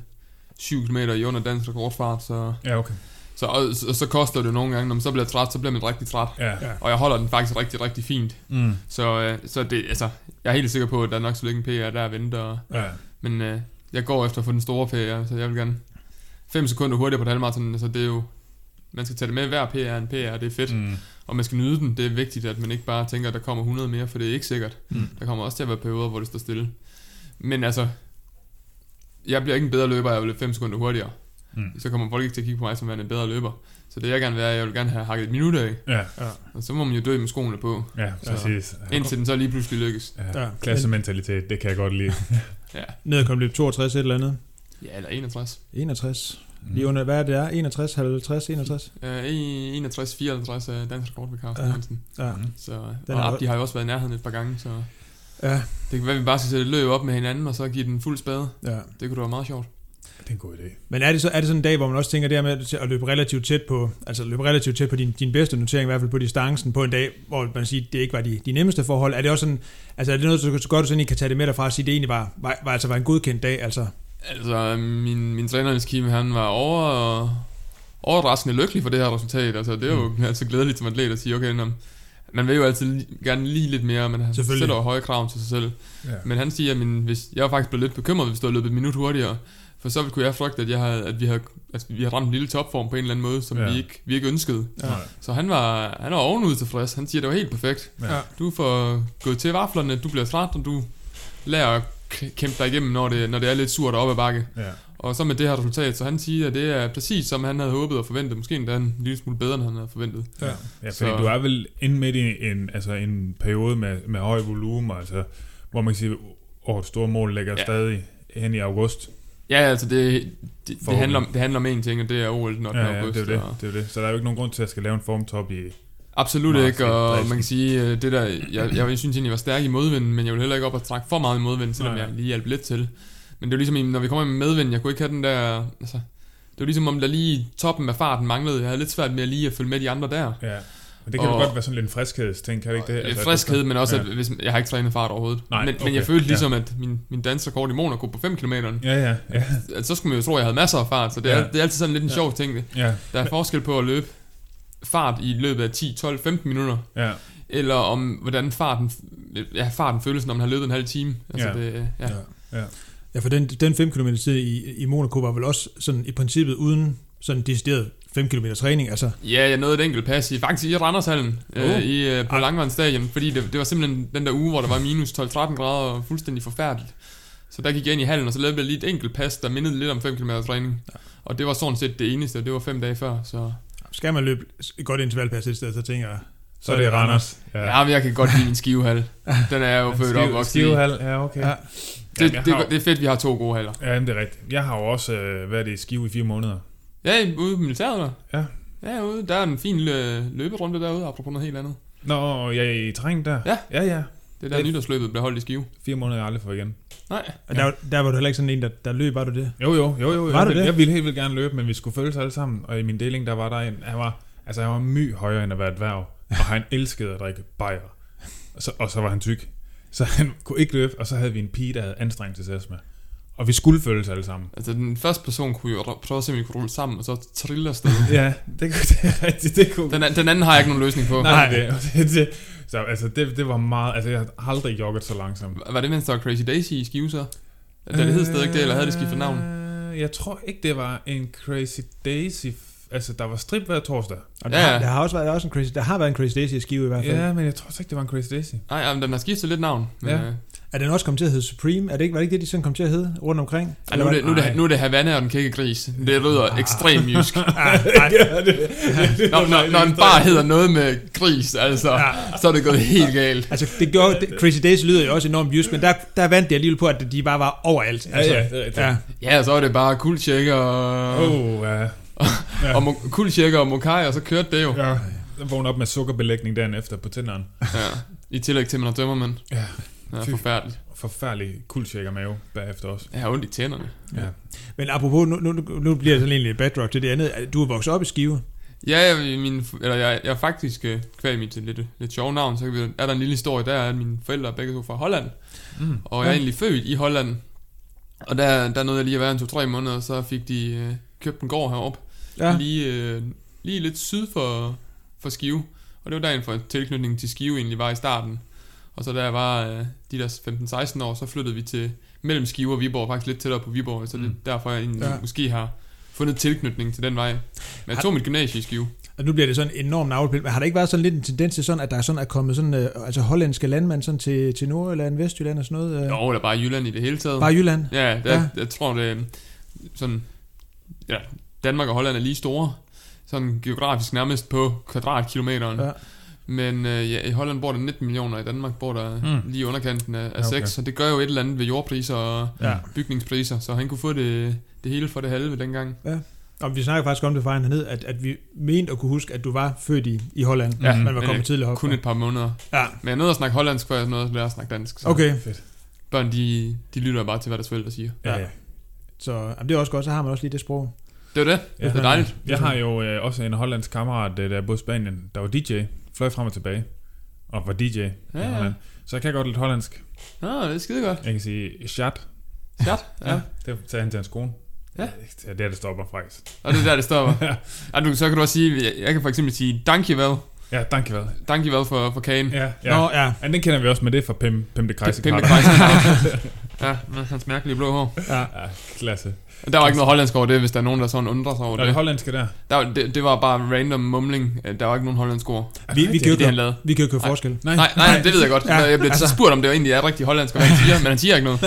7 km i under dansk rekordfart, så, Ja, okay. så, og, så, så koster det nogle gange, når man så bliver træt, så bliver man rigtig træt. Ja. Ja. Og jeg holder den faktisk rigtig, rigtig fint. Mm. Så, øh, så det, altså, jeg er helt sikker på, at der er nok så længe PR, der er venter. Ja. Men øh, jeg går efter at få den store PR, så jeg vil gerne 5 sekunder hurtigere på et halvmarathon. Altså, det er jo, man skal tage det med hver PR er en PR, det er fedt. Mm. Og man skal nyde den. Det er vigtigt, at man ikke bare tænker, at der kommer 100 mere, for det er ikke sikkert. Mm. Der kommer også til at være perioder, hvor det står stille. Men altså, jeg bliver ikke en bedre løber, jeg vil løbe 5 sekunder hurtigere. Mm. Så kommer folk ikke til at kigge på mig som værende en bedre løber. Så det jeg gerne vil, at jeg vil gerne have hakket et minut af. Ja, Og så må man jo dø med skoene på, ja, præcis. indtil den så lige pludselig lykkes. Ja. Ja. Klassementalitet, det kan jeg godt lide. Ja, Ned kom løb 62 et eller andet. ja eller 61. 61. Lige under, hvad er det er? 61, 50, 61? Øh, i 61-54 er dansk rekord ved Carsten Ja. Hansen. Ja. Så, Den og Abdi har jo også været i nærheden et par gange, så Ja, det kan være, at vi bare skal sætte løb op med hinanden, og så give den fuld spade. ja. Det kunne da være meget sjovt. Det er en god idé. Men er det, så, er det sådan en dag, hvor man også tænker det her med at løbe relativt tæt på, altså løbe relativt tæt på din, din bedste notering, i hvert fald på distancen, på en dag, hvor man siger, det ikke var de, de nemmeste forhold. Er det også sådan, altså er det noget, så, så godt du sådan, kan tage det med derfra og sige, det egentlig var, var, var, altså var en godkendt dag, altså? Altså, min, min træner, Niels Kim, han var over, overraskende lykkelig for det her resultat. Altså, det er jo mm. altså glædeligt som atlet at sige, okay, nå, man vil jo altid gerne lige lidt mere, men han sætter jo høje krav til sig selv. Ja. Men han siger, at min, hvis, jeg var faktisk blevet lidt bekymret, hvis du havde løbet et minut hurtigere. For så kunne jeg frygte, at, jeg havde, at vi, havde, altså, vi havde ramt en lille topform på en eller anden måde, som Ja. vi, ikke, vi ikke ønskede. Ja. Så han var, han var ovenud tilfreds. Han siger, at det var helt perfekt. Ja. Du får gået til vaflerne, du bliver træt, og du lærer kæmpe dig igennem, når det, når det er lidt surt og op ad bakke. Ja. Og så med det her resultat, så han siger, at det er præcis som han havde håbet og forventet. Måske endda en lille smule bedre, end han havde forventet. Ja. Ja, fordi Så- du er vel inde midt i en, altså en periode med, med høj volumen, altså, hvor man kan sige, årets store mål ligger ja. Stadig hen i august. Ja, altså det, det, det, handler, om, det handler om én ting, og det er OL den 8. Ja, ja, august. det er det, og- det er det. Så der er jo ikke nogen grund til, at jeg skal lave en formtop i... Absolut Meget ikke, og man kan sige, øh, det der, jeg, jeg, synes egentlig, jeg var stærk i modvind, men jeg vil heller ikke op og trække for meget i modvind, selvom Nej. jeg lige hjalp lidt til. Men det er jo ligesom, når vi kommer med medvind, jeg kunne ikke have den der, altså, det var ligesom om der lige toppen af farten manglede. Jeg havde lidt svært med at lige at følge med de andre der. Ja. Men det kan Og- godt være sådan lidt en friskhedsting, kan det ikke det? Altså, at friskhed, men også, ja. at hvis, jeg har ikke trænet fart overhovedet. Nej, men, okay, men jeg følte ja. ligesom, at min, min dansrekord i Monaco på 5 km, Ja, ja, ja. altså, så skulle man jo tro, at jeg havde masser af fart, så det er, Ja. det er altid sådan lidt en Ja. sjov ting. Det. Ja, Der er forskel på at løbe fart i løbet af 10, 12, 15 minutter, ja. eller om hvordan farten, ja, farten føles, når man har løbet en halv time. Altså, Ja. Det, ja. Ja. Ja, for den, den 5 km tid i, i Monaco var vel også sådan i princippet uden sådan decideret 5 km træning, altså. Ja, jeg nåede et enkelt pas i, faktisk i Randershallen, øh, i, øh, på Ej. Langvandsstadion, fordi det, det var simpelthen den der uge, hvor der var minus 12-13 grader og fuldstændig forfærdeligt. Så der gik jeg ind i hallen, og så lavede jeg lige et enkelt pas, der mindede lidt om 5 km træning. Ja. Og det var sådan set det eneste, og det var fem dage før, så... Skal man løbe et godt intervalpas et sted, så tænker jeg, Så er det Randers. Ja, men jeg kan godt lide min skivehal. Den er jeg jo født op og Skivehal, ja, okay. Ja. Ja. det, Jamen, det, har- det, er fedt, vi har to gode haller. Ja, det er rigtigt. Jeg har jo også øh, været i Skive i fire måneder. Ja, ude i militæret, eller? Ja. Ja, ude. Der er en fin lille løberunde derude, apropos noget helt andet. Nå, jeg er i terræn der? Ja. Ja, ja. Det er der Det- nytårsløbet bliver holdt i Skive. Fire måneder, jeg aldrig får igen. Nej. Og der, der var du heller ikke sådan en, der, der løb, var du det? Jo, jo, jo, jo. Var jeg, du ville- det? Jeg ville helt vildt gerne løbe, men vi skulle følges alle sammen. Og i min deling, der var der en, han var, altså han var my højere end at være et værv. Og han *laughs* elskede at drikke bajer. Og så, og så var han tyk. Så han kunne ikke løbe, og så havde vi en pige, der havde anstrengelsesastma. Og vi skulle følges alle sammen. Altså, den første person kunne jo prøve at se, om vi kunne rulle sammen, og så trille afsted. *laughs* Ja, det, kunne- det rigtigt. Det kunne Den, den anden har jeg ikke nogen løsning på. Nej, det, det, det, så altså, det, det var meget... Altså, jeg har aldrig jogget så langsomt. Var det, mens der var Crazy Daisy i Skive så? Da det hed stadig det, eller havde det skiftet navn? Øh, Jeg tror ikke, det var en Crazy Daisy... Altså, der var strip hver torsdag. Og der, Ja, ja, ja. der har også været, der også en crazy, der har været en crazy daisy i Skive i hvert fald. Ja, men jeg tror ikke, det var en Crazy Daisy. Nej, jamen, den har skiftet lidt navn. Men, ja. øh, Er den også kommet til at hedde Supreme? Er det ikke, var det ikke det, de sådan kom til at hedde rundt omkring? ej, nu, er det, nu, er det, nu er det Havana og den kække gris. Det lyder ekstremt jysk. *laughs* ja, det, det, Når, når, når en bar hedder noget med gris, altså, så er det gået helt galt. Altså, det gjorde, det, Crazy Daisy lyder jo også enormt jysk, men der, der vandt de alligevel på, at de bare var overalt. Ja, Altså, ja, det er rigtigt. ja. Ja, så er det bare kuldtjekker og, Oh, ja. ja. og mo- kuldtjekker og mokai, og så kørte det jo. ja. Jeg vågnede op med sukkerbelægning dagen efter på tænderen. Ja. I tillæg til, at man har tømmermænd. Ja. Ja, forfærdeligt. Forfærdelig kuldshaker mave bagefter også. Jeg har ondt i tænderne. Ja. Men apropos, nu, nu, nu bliver det sådan egentlig et backdrop til det andet. Du er vokset op i Skive. Ja, jeg, min, eller jeg, jeg er faktisk, øh, kvæl mit lidt, lidt sjove navn, så vi, er der en lille historie, der er, at mine forældre er begge to fra Holland, Mm. og jeg er egentlig født i Holland, og der, der nåede jeg lige at være en to-tre måneder, så fik de øh, købt en gård heroppe, Ja. lige, øh, lige lidt syd for, for Skive, og det var dagen for tilknytningen til Skive egentlig var i starten, og så da jeg var øh, de der 15-16 år, så flyttede vi til mellem Skive og Viborg, faktisk lidt tættere på Viborg, så det er Mm. derfor, jeg egentlig Ja. måske har fundet tilknytning til den vej. Men jeg Har- tog mit gymnasie i Skive. Og nu bliver det sådan en enorm navlepil. Men har der ikke været sådan lidt en tendens til sådan, at der er sådan er kommet sådan, øh, altså hollandske landmænd sådan til, til Nordjylland, Vestjylland og sådan noget? Øh, Jo, eller bare Jylland i det hele taget. Bare Jylland? Ja, der, Ja. jeg tror, det sådan... Ja, Danmark og Holland er lige store. Sådan geografisk nærmest på kvadratkilometeren. Ja. Men øh, ja, i Holland bor der 19 millioner, i Danmark bor der Mm. lige underkanten af, af Ja, okay. 6, så det gør jo et eller andet ved jordpriser og Ja. bygningspriser, så han kunne få det, det hele for det halve dengang. Ja. Og vi snakker faktisk om det fra ned, at, at vi mente at kunne huske, at du var født i, i Holland, Ja, man var kommet tidligt op. Kun et par måneder. Ja, Men jeg nåede at snakke hollandsk, før jeg nåede at lære at snakke dansk. Så okay. Fedt. børn, de, de lytter bare til, hvad deres forældre siger. Ja, Ja. Så jamen, det er også godt, så har man også lige det sprog. Det er det. Ja. Det er dejligt. Jeg har jo øh, også en hollandsk kammerat, øh, der boede i Spanien, der var DJ, fløj frem og tilbage, og var DJ ja, i ja. Holland. Så jeg kan godt lidt hollandsk. Nå, det er skide godt. Jeg kan sige chat. Chat. Ja. Ja. Det sagde han til hans kone. Ja. Det er der, det stopper faktisk. Og det er der, det stopper. *laughs* ja, du, så kan du også sige, jeg, jeg kan for eksempel sige, dankjewel. Ja, dankjewel. Dankjewel for, for kagen. Ja, Ja. ja. Nå, ja. ja. den kender vi også med det fra Pim, Pim de Kreise. Pimpe Kreisen. *laughs* ja, med hans mærkelige blå hår. ja. Ja, klasse. Der var ikke noget hollandsk over det, hvis der er nogen, der sådan undrer sig over Og det det. hollandske der. Der, det. Det var bare random mumling. Der var ikke nogen hollandsk ord. Vi, vi, kan Det jo er han ikke, vi kan jo ikke forskel. Nej, Nej, nej, det ved jeg godt. *laughs* Ja, Jeg blev altså- så spurgt, om det var egentlig er rigtig hollandsk, og hvad han siger, men *laughs* han siger ikke noget.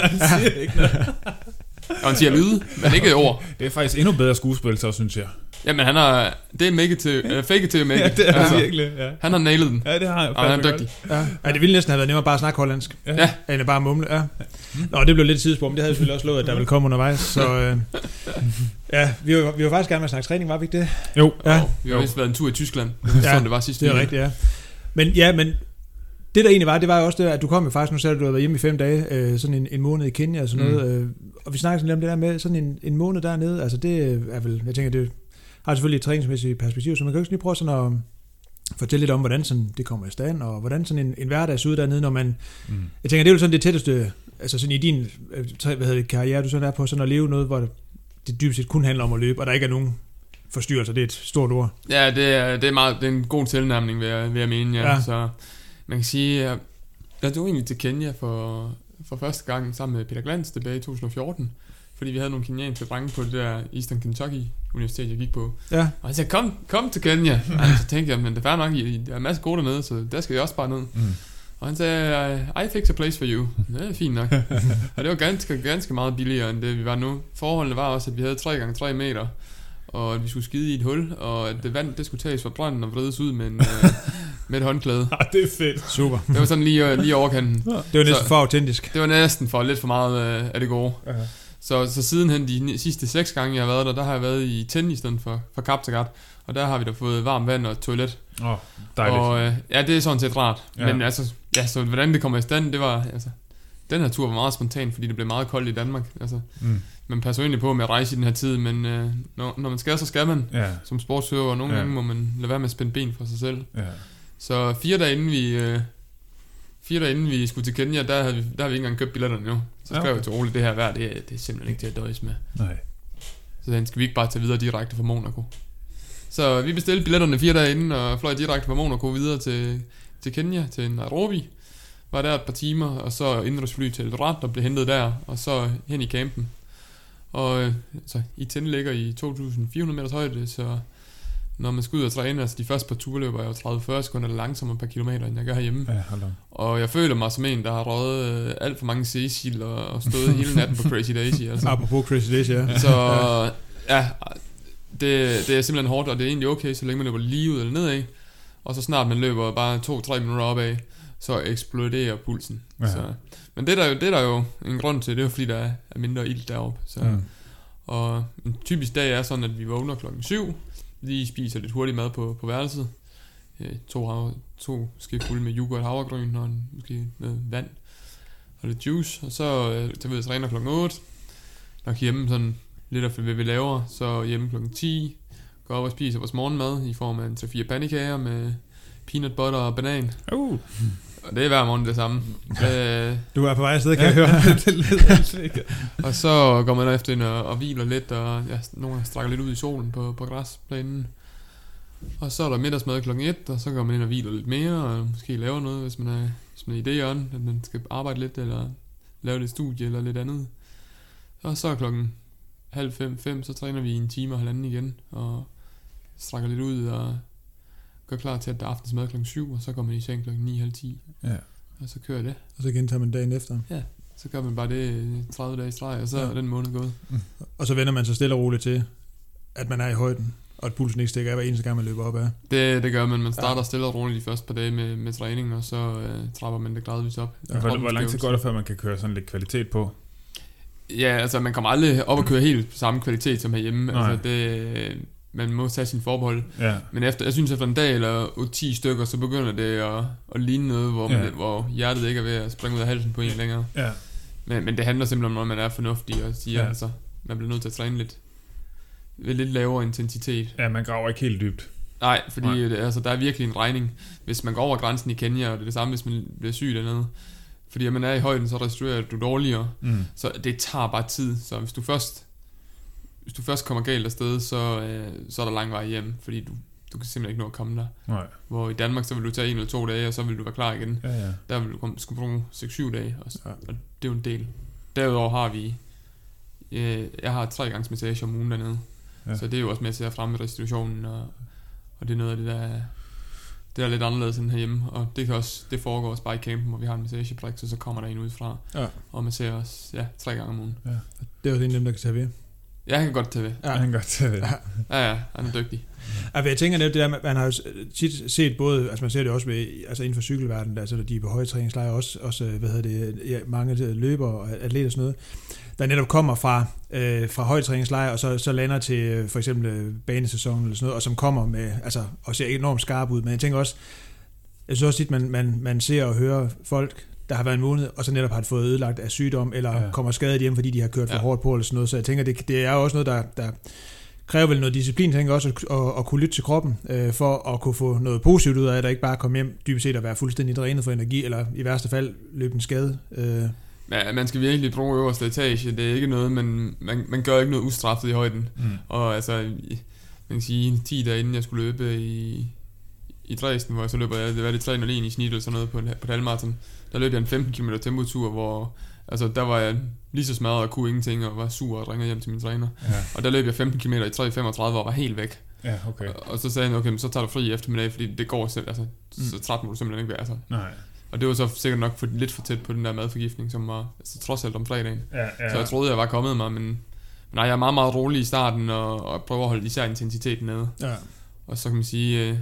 Og han siger lyde, men ikke ord. Det er faktisk endnu bedre skuespil, så synes jeg. Jamen, han har... Det er make it to... Uh, fake it to make *laughs* it. Altså, virkelig. Ja, Han har nailet den. ja det har jeg. Og han er dygtig. Ja. ja, det ville næsten have været nemmere bare at snakke hollandsk, Ja. Ja. end at bare mumle. Ja. Nå, det blev lidt tidsspor, men det havde jeg selvfølgelig også lovet, at der ville komme undervejs. Så øh, ja, vi var, vi var faktisk gerne med at snakke træning, var vi ikke det? Jo. Ja, Og vi har vist været en tur i Tyskland. Det Ja, var sådan, det var sidste det er weekend. rigtigt, ja. Men ja, men det der egentlig var, det var jo også det, at du kom jo faktisk, nu sagde du, at du havde været hjemme i fem dage, øh, sådan en, en måned i Kenya og sådan Mm. noget. Øh, og vi snakkede sådan lidt om det der med sådan en, en måned dernede, altså det er vel, jeg tænker, det har selvfølgelig et træningsmæssigt perspektiv, så man kan jo ikke lige prøve sådan at fortælle lidt om, hvordan sådan det kommer i stand, og hvordan sådan en, en hverdag ser ud dernede, når man, Mm. jeg tænker, det er jo sådan det tætteste, altså sådan i din øh, hvad hedder det, karriere, du sådan er på, sådan at leve noget, hvor det, det dybest set kun handler om at løbe, og der ikke er nogen forstyrrelser, det er et stort ord. Ja, det er, det er, meget, det er en god tilnærmning, vil jeg, vil jeg mene, ja. Ja. Så man kan sige, at jeg tog egentlig til Kenya for, for første gang sammen med Peter Glans tilbage i 2014. Fordi vi havde nogle kenyanske drenge på det der Eastern Kentucky Universitet, jeg gik på. Ja, Og han sagde, kom, kom til Kenya. Og så tænkte jeg, men det er fair nok, I- der er masser gode dernede, så der skal jeg også bare ned. Mm. Og han sagde, I fix a place for you. Det er fint nok. *laughs* og det var ganske, ganske meget billigere end det, vi var nu. Forholdene var også, at vi havde 3x3 meter, og at vi skulle skide i et hul, og at det vand, det skulle tages fra brønden og vrides ud med, en, øh, *laughs* med et håndklæde. Ah, det er fedt. super. Det var sådan lige, øh, lige overkanten. Det var næsten Så- for autentisk. Det var næsten for lidt for meget øh, af det gode. Ja. Så, så sidenhen de sidste seks gange, jeg har været der, der har jeg været i Ten i stedet for, for Kaptagat. Og der har vi da fået varmt vand og et toilet. Åh, oh, dejligt. Og øh, ja, det er sådan set rart. Ja. Men altså, ja, så hvordan det kommer i stand, det var, altså, den her tur var meget spontan, fordi det blev meget koldt i Danmark. Altså, Mm. man passer egentlig på med at rejse i den her tid, men øh, når, når man skal, så skal man Ja, som sportsøver, og nogle ja. gange må man lade være med at spænde ben for sig selv. ja. Så fire dage inden vi, øh, fire dage inden vi skulle til Kenya, der havde vi, der havde vi ikke engang købt billetterne endnu. Så Ja, skrev okay. jeg til Ole, det her vejr, det, er- det er simpelthen ikke til at døjes med. Nej. Så den skal vi ikke bare tage videre direkte fra Monaco. Så vi bestilte billetterne fire dage inden, og fløj direkte fra Monaco videre til, til Kenya, til Nairobi. Var der et par timer, og så indrigsfly til Eldoret, og blev hentet der, og så hen i campen. Og øh, så i Tende ligger i 2.400 meters højde, så når man skal ud og træne, altså de første par ture løber jeg jo 30-40 sekunder langsommere per kilometer, end jeg gør herhjemme. Ja, hold op. Og jeg føler mig som en, der har røget øh, alt for mange Cecil og, og stået hele natten på Crazy Daisy. Altså. *laughs* Apropos Crazy Days, ja. Så *laughs* ja, det, det er simpelthen hårdt, og det er egentlig okay, så længe man løber lige ud eller nedad. Og så snart man løber bare 2-3 minutter opad, så eksploderer pulsen. Ja. Ja. Så, men det er, der jo, det er der jo en grund til, det er jo fordi, der er mindre ild deroppe. Så, Mm. Og en typisk dag er sådan, at vi vågner klokken 7, lige spiser lidt hurtig mad på, på værelset. Øh, To, to skefulde med yoghurt, havregryn og en, måske noget vand og lidt juice. Og så øh, tager vi ud og træner klokken 8. Nok hjemme sådan lidt af hvad vi laver. Så hjemme klokken 10. Går op og spiser vores morgenmad i form af en 3-4 pandekager med peanut butter og banan. Uh. Og det er hver morgen det samme. øh, Du er på vej afsted, kan jeg høre. *laughs* det lyder sikkert. Og så går man efter ind og, og hviler lidt, og ja, nogle gange strækker lidt ud i solen på, på græsplænen. Og så er der middagsmad klokken 1, og så går man ind og hviler lidt mere, og måske laver noget, hvis man er, hvis man er i det hjørne, at man skal arbejde lidt, eller lave lidt studie, eller lidt andet. Og så er klokken halv fem, fem, så træner vi i en time og halvanden igen, og strækker lidt ud, og gør klar til, at der er aftensmad klokken 7, og så går man i seng klokken 9, halv 10, Ja. og så kører det. Og så gentager man dagen efter. Så gør man bare det 30 dage i streg, og så Ja. er den måned gået. Og så vender man sig stille og roligt til, at man er i højden, og at pulsen ikke stikker af hver eneste gang, man løber op af. Det, det gør man. Man starter Ja. ja. stille og roligt de første par dage med, med træning, og så øh, trapper man det gradvist op. Hvor, hvor lang tid går det, før man kan køre sådan lidt kvalitet på? Ja, altså man kommer aldrig op og køre helt på samme kvalitet som herhjemme. Nej. Altså det, man må tage sin forbehold. Ja. Men efter, jeg synes efter en dag eller 10 stykker, så begynder det at, at ligne noget, hvor, man, Ja. hvor hjertet ikke er ved at springe ud af halsen på en længere. Ja. Men, men det handler simpelthen om, at man er fornuftig og siger, Ja. altså, man bliver nødt til at træne lidt ved lidt lavere intensitet. ja, man graver ikke helt dybt. Nej, fordi Nej. Det, altså, der er virkelig en regning. Hvis man går over grænsen i Kenya, og det er det samme, hvis man bliver syg dernede. Fordi at man er i højden, så restituerer du dårligere. Mm. Så det tager bare tid. Så hvis du først, hvis du først kommer galt afsted, så, øh, så er der lang vej hjem, fordi du, du kan simpelthen ikke nå at komme der. Nej. Hvor i Danmark, så vil du tage en eller to dage, og så vil du være klar igen. Ja, ja. Der vil du komme, skulle bruge 6-7 dage, og, Ja. og det er jo en del. Derudover har vi, øh, jeg har tre gange massage om ugen dernede. Ja. Ja. Så det er jo også med til at fremme restitutionen, og, og det er noget af det, der er, det er lidt anderledes end herhjemme. Og det, kan også, det foregår også bare i campen, hvor vi har en massagepræks, og så kommer der en udefra Ja. og masserer os ja, tre gange om ugen. Det er jo en af dem, der kan tage ved. Jeg kan godt tage ved. Ja. Han kan godt det. Ja. Ja, ja, han er dygtig. Altså, jeg tænker netop det der, med- man har jo tit set både, altså man ser det også ved, altså inden for cykelverdenen, altså de er på høje træningslejre, også, også hvad hedder det, ja, mange løbere og atleter og sådan noget, der netop kommer fra, øh, fra høje træningslejre, og så, så lander til øh, for eksempel øh, banesæsonen eller sådan noget, og som kommer med, altså, og ser enormt skarp ud, men jeg tænker også, jeg synes også tit, man, man, man ser og hører folk, der har været en måned, og så netop har fået ødelagt af sygdom, eller Ja. kommer skadet hjem, fordi de har kørt for Ja. hårdt på, eller sådan noget, så jeg tænker, det, det er også noget, der, der kræver vel noget disciplin, tænker også, at, at, at kunne lytte til kroppen, øh, for at kunne få noget positivt ud af, at der ikke bare komme hjem dybest set og være fuldstændig drænet for energi, eller i værste fald løbe en skade. Øh, Ja, man skal virkelig bruge øverste etage. Det er ikke noget, man, man, man gør ikke noget ustraffet i højden. Mm. Og altså, i- man kan sige, 10 dage inden jeg skulle løbe i, i Dresden, hvor jeg så løber jeg, det var det 3 i snit eller sådan noget på, på et halvmarathon. Der løb jeg en 15 km tempotur, hvor altså, der var jeg lige så smadret og kunne ingenting, og var sur og ringede hjem til min træner. Ja. Og der løb jeg 15 km i 3.35 og var helt væk. ja, okay. Og, og så sagde han, okay, men så tager du fri i eftermiddag, fordi det går selv, altså, Mm. så træt må du simpelthen ikke være. Altså. Nej. Og det var så sikkert nok for, lidt for tæt på den der madforgiftning, som var altså, trods alt om fredagen. Ja, ja. Så jeg troede, jeg var kommet mig, men, men nej, jeg er meget, meget rolig i starten, og, og prøver at holde især intensiteten nede. ja. Og så kan man sige, øh,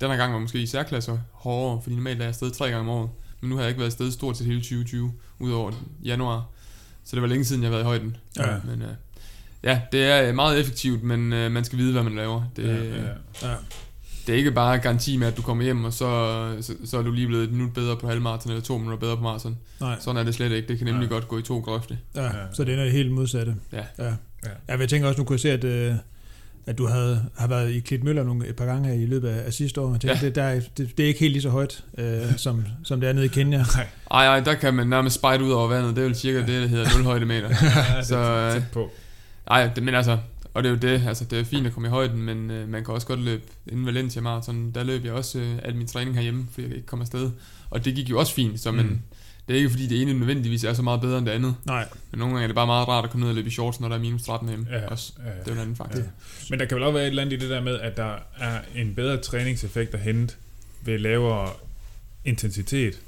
den her gang var måske især klasser hårdere, fordi normalt er jeg afsted tre gange om året. Men nu har jeg ikke været afsted stort set hele 2020, udover januar. Så det var længe siden, jeg har været i højden. Ja. Men øh, ja, det er meget effektivt, men øh, man skal vide, hvad man laver. Det, ja, ja, ja. ja. det er ikke bare garanti med, at du kommer hjem, og så, så, så er du lige blevet et minut bedre på halvmarathon, eller to minutter bedre på maraton. Nej, Sådan er det slet ikke. Det kan nemlig Nej. godt gå i to grøfte. ja. Ja. så det er det helt modsatte. Ja. Ja. Ja. ja. jeg tænker også, nu kunne jeg se, at, øh, at du havde, har været i Klitmøller nogle, et par gange her i løbet af, af sidste år. Jeg tænker, Ja. det, der, er- det, det er ikke helt lige så højt, øh, som, som det er nede i Kenya. Ej, ej, der kan man nærmest spejde ud over vandet. Det er vel cirka det, der hedder 0 højdemeter. ja *laughs* Så, øh, tæt på. Ej, det, men altså, og det er jo det, altså det er fint at komme i højden, men øh, man kan også godt løbe inden Valencia Marathon, der løb jeg også øh, al min træning herhjemme, fordi jeg ikke kom afsted. Og det gik jo også fint, så Mm. Det er ikke fordi det ene nødvendigvis er så meget bedre end det andet. Nej, Men nogle gange er det bare meget rart at komme ned og løbe i shorts, når der er minus 13 hjemme. Ja, Også. ja, Det er jo en anden faktor. Ja. Men der kan vel også være et eller andet i det der med, at der er en bedre træningseffekt at hente ved lavere intensitet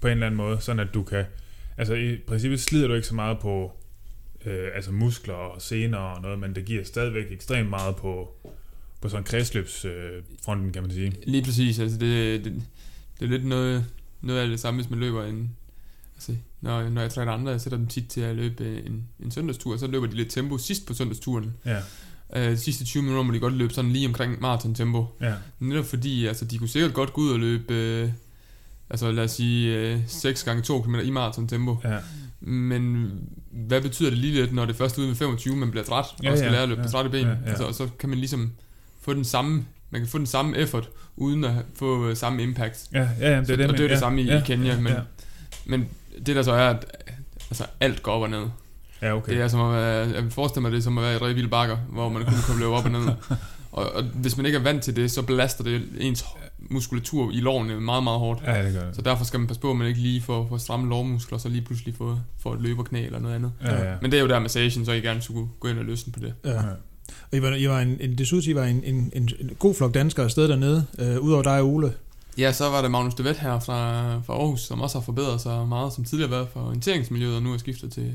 på en eller anden måde, sådan at du kan, altså i princippet slider du ikke så meget på øh, altså muskler og sener og noget, men det giver stadigvæk ekstremt meget på, på sådan kredsløbsfronten, øh, kan man sige. Lige præcis, altså det, det, det er lidt noget, noget af det samme, hvis man løber en... Altså, når, når jeg træner andre, jeg sætter dem tit til at løbe en, en søndagstur, så løber de lidt tempo sidst på søndagsturen. Ja, Øh, de sidste 20 minutter må de godt løbe sådan lige omkring maraton-tempo. ja, Netop fordi, altså, de kunne sikkert godt gå ud og løbe, øh, altså lad os sige, øh, 6 gange 2 km i maraton-tempo. ja, Men hvad betyder det lige lidt, når det først er ude med 25, man bliver træt, Ja, og skal ja, lære at løbe ja, på trætte ben. ja, ja. Altså, og så kan man ligesom få den samme, man kan få den samme effort, uden at få øh, samme impact. ja, ja, det Så- er det, og men- det er det ja, samme i- i ja, Kenya, men- ja, Men det der så er, at altså, alt går op og ned. ja, okay. Det er som at være, jeg forestiller mig det er som at være i Revild Bakker, hvor man kun kan løbe op og ned. *laughs* Og, og, hvis man ikke er vant til det, så belaster det ens muskulatur i lårene meget, meget hårdt. Ja, det gør det. Så derfor skal man passe på, at man ikke lige får, får stramme lårmuskler, så lige pludselig får, får et løberknæ eller noget andet. Ja, ja. Men det er jo der massagen, så I gerne skulle gå ind og løsne på det. ja. Og I var, I var en, en, det synes I var en, en, en, en god flok danskere afsted dernede, øh, udover dig og Ole. Ja, så var der Magnus de Vet her fra, fra Aarhus, som også har forbedret sig meget, som tidligere har været for orienteringsmiljøet, og nu er skiftet til,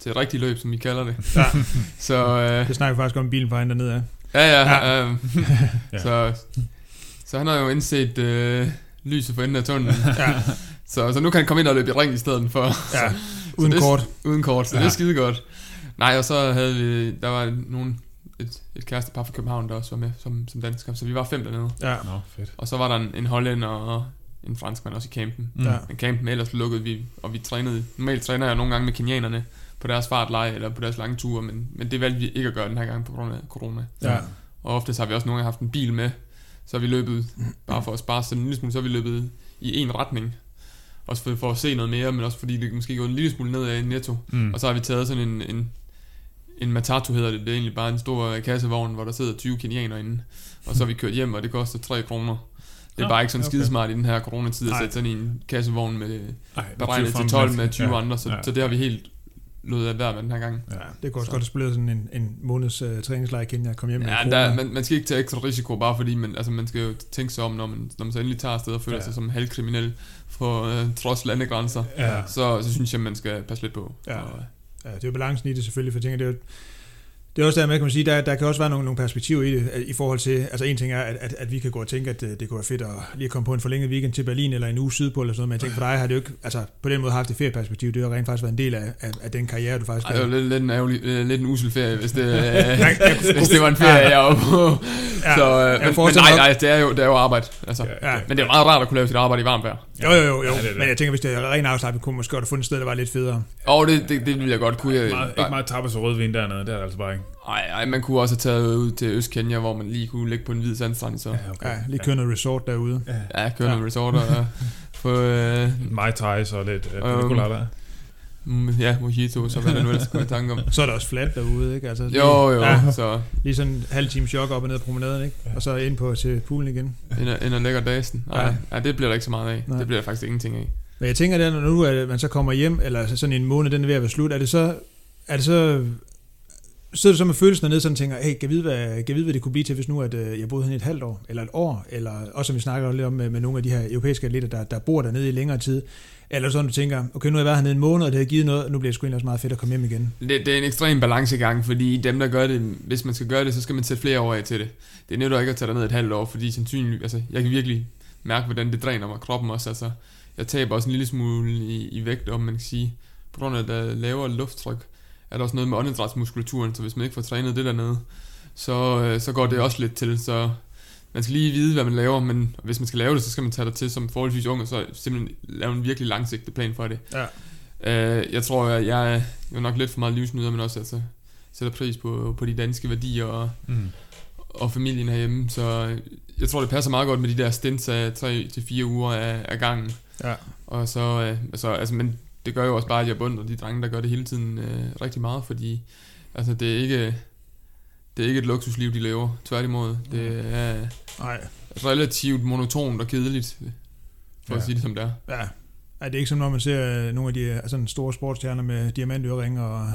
til et rigtigt løb, som vi kalder det. Ja. *laughs* Så øh, Det snakker vi faktisk om bilen på hende dernede af. ja, ja, Ja. Øh, *laughs* Ja. så, så han har jo indset øh, lyset for enden af tunnelen. *laughs* Ja. Så, så nu kan han komme ind og løbe i ring i stedet for. Ja, Så uden det- kort. Uden kort, så ja. Det er skide godt. Nej, og så havde vi, der var nogen, et, et kærestepar fra København, der også var med som, som dansker, så vi var fem dernede. Ja, Nå, fedt. Og så var der en, en hollænder og en franskmand også i campen. Mm. Ja. Men campen ellers lukkede vi, og vi trænede, normalt træner jeg nogle gange med kenianerne på deres fartleje eller på deres lange ture, men, men det valgte vi ikke at gøre den her gang på grund af corona. ja. Og ofte har vi også nogle gange haft en bil med, så har vi løbet, bare for at spare sådan en lille smule, så har vi løbet i en retning. Også for, for at se noget mere, men også fordi det måske går en lille smule ned af netto. Mm. Og så har vi taget sådan en, en, en matatu hedder det, det er egentlig bare en stor kassevogn, hvor der sidder 20 kenianer inde. Og så har vi kørt hjem, og det koster 3 kroner. Det er bare ikke sådan okay. skidesmart i den her coronatid at sætte sådan en kassevogn med Ej, beregnet til frem 12 med 20 ja. andre, så, ja. så det har vi helt løbet af hver med den her gang. Ja. Det kunne også Så. godt have spillet sådan en, en måneds uh, træningslejr i Kenya, kom hjem med Ja, en der, man, man skal ikke tage ekstra risiko, bare fordi man, altså, man skal jo tænke sig om, når man, når man så endelig tager afsted og føler Ja. sig som halvkriminel for øh, trods landegrænser, Ja. så, så synes jeg, man skal passe lidt på. Ja. Og, det er jo balancen i det selvfølgelig, for jeg tænker, det er jo, det er også der med, kan man sige, der, der kan også være nogle, nogle perspektiver i det, i forhold til, altså en ting er, at, at, at vi kan gå og tænke, at øh, det kunne være fedt at lige komme på en forlænget weekend til Berlin, eller en uge sydpå, eller sådan noget, men jeg tænker, for dig har det jo ikke, altså på den måde haft et ferieperspektiv, det har rent faktisk været en del af, af, af den karriere, du faktisk ej, det var lidt, lidt, en ærgerlig, øh, lidt en usel ferie, hvis det, *laughs* øh, jeg hvis det var en ferie, jeg var på. Ja, så, jeg men, men nej, mig- nej, det er jo, det er jo arbejde. Altså. Ja, Ja. Men det er meget rart at kunne lave sit arbejde i varmt vejr. Jo, jo, jo, jo. Ja, det det. men jeg tænker, hvis det er ren afslappning, kunne man måske godt have fundet et sted, der var lidt federe. Og det, det, det ville jeg godt kunne. Jeg, Meget, ikke meget tapas og rødvin dernede, det er det altså bare ikke. Ej, ej, man kunne også have taget ud til Øst-Kenya, hvor man lige kunne ligge på en hvid sandstrand. Så. okay. Ja, lige køre noget resort derude. Ja. Ja, køre nogle resort og *laughs* få øh, Mai Thais og lidt colada. mm, ja, mojito, så hvad der nu ellers kommer i tanke om. *laughs* Så er der også flat derude, ikke? Altså, lige, Jo, jo, Ja, ja. så lige sådan en halv time jog op og ned ad promenaden, ikke? Og så ind på til poolen igen. ind og, ind og lægger dagen. Nej, Ja. ja. ja, det bliver der ikke så meget af. Nej. Det bliver der faktisk ingenting af. Men jeg tænker, der, når nu at man så kommer hjem, eller sådan en måned, den er ved at være slut, er det så, er det så, sidder du så med følelsen dernede, sådan tænker, hey, kan jeg vide, hvad, kan jeg vide, hvad det kunne blive til, hvis nu at, øh, jeg boede her i et halvt år, eller et år, eller også som vi snakker lidt om med, med nogle af de her europæiske atleter, der, der bor dernede i længere tid, eller sådan, du tænker, okay, nu har jeg været hernede en måned, og det har givet noget, og nu bliver det sgu egentlig også meget fedt at komme hjem igen. Det, det er en ekstrem balancegang, fordi dem, der gør det, hvis man skal gøre det, så skal man sætte flere år af til det. Det nytter ikke at tage ned et halvt år, fordi sandsynligt, altså, jeg kan virkelig mærke, hvordan det dræner mig kroppen også. Altså, jeg taber også en lille smule i, i vægt, om man kan sige. På grund af, at der er lavere lufttryk, er der også noget med åndedrætsmuskulaturen, så hvis man ikke får trænet det dernede, så, øh, så går det også lidt til, så man skal lige vide, hvad man laver, men hvis man skal lave det, så skal man tage det til som forholdsvis ung, og så simpelthen lave en virkelig langsigtet plan for det. Ja. Øh, jeg tror, jeg, jeg er nok lidt for meget livsnyder, men også altså, sætter pris på, på de danske værdier og, Mm. og familien herhjemme, så jeg tror, det passer meget godt med de der stints af 3 til fire uger af, af gangen. Ja. Og så, øh, altså, altså, men det gør jo også bare, at jeg beundrer de drenge, der gør det hele tiden øh, rigtig meget, fordi altså, det er ikke det er ikke et luksusliv, de lever. Tværtimod, det er Nej, relativt monotont og kedeligt, for ja. At sige det som det er. ja. Ej, det er ikke som når man ser øh, nogle af de øh, sådan store sportsstjerner med diamantøreringe og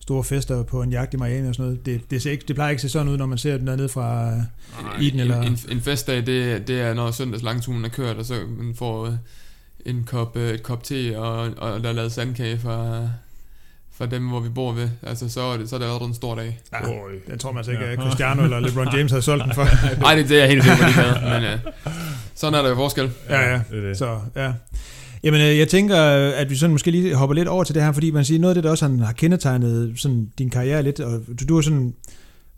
store fester på en jagt i Miami og sådan noget. Det, det, ser ikke, det plejer ikke at se sådan ud, når man ser den dernede fra... øh, I den, eller- En, en, en festdag, det, det er, når søndags langturen er kørt, og så man får øh, en kop, øh, et kop te, og, og der er lavet sandkage fra, fra dem, hvor vi bor ved. Altså, så er det, så er det allerede en stor dag. Ja, Oj. den tror man altså ikke, Ja. at Cristiano eller LeBron *laughs* James havde solgt den for. *laughs* Nej, det, det er jeg helt sikker på, de havde, men øh, sådan er der jo forskel. Ja, ja. Det det. Så, ja. Jamen, øh, jeg tænker, at vi sådan måske lige hopper lidt over til det her, fordi man siger, noget af det, der også sådan, har kendetegnet sådan, din karriere lidt, og du, du er sådan,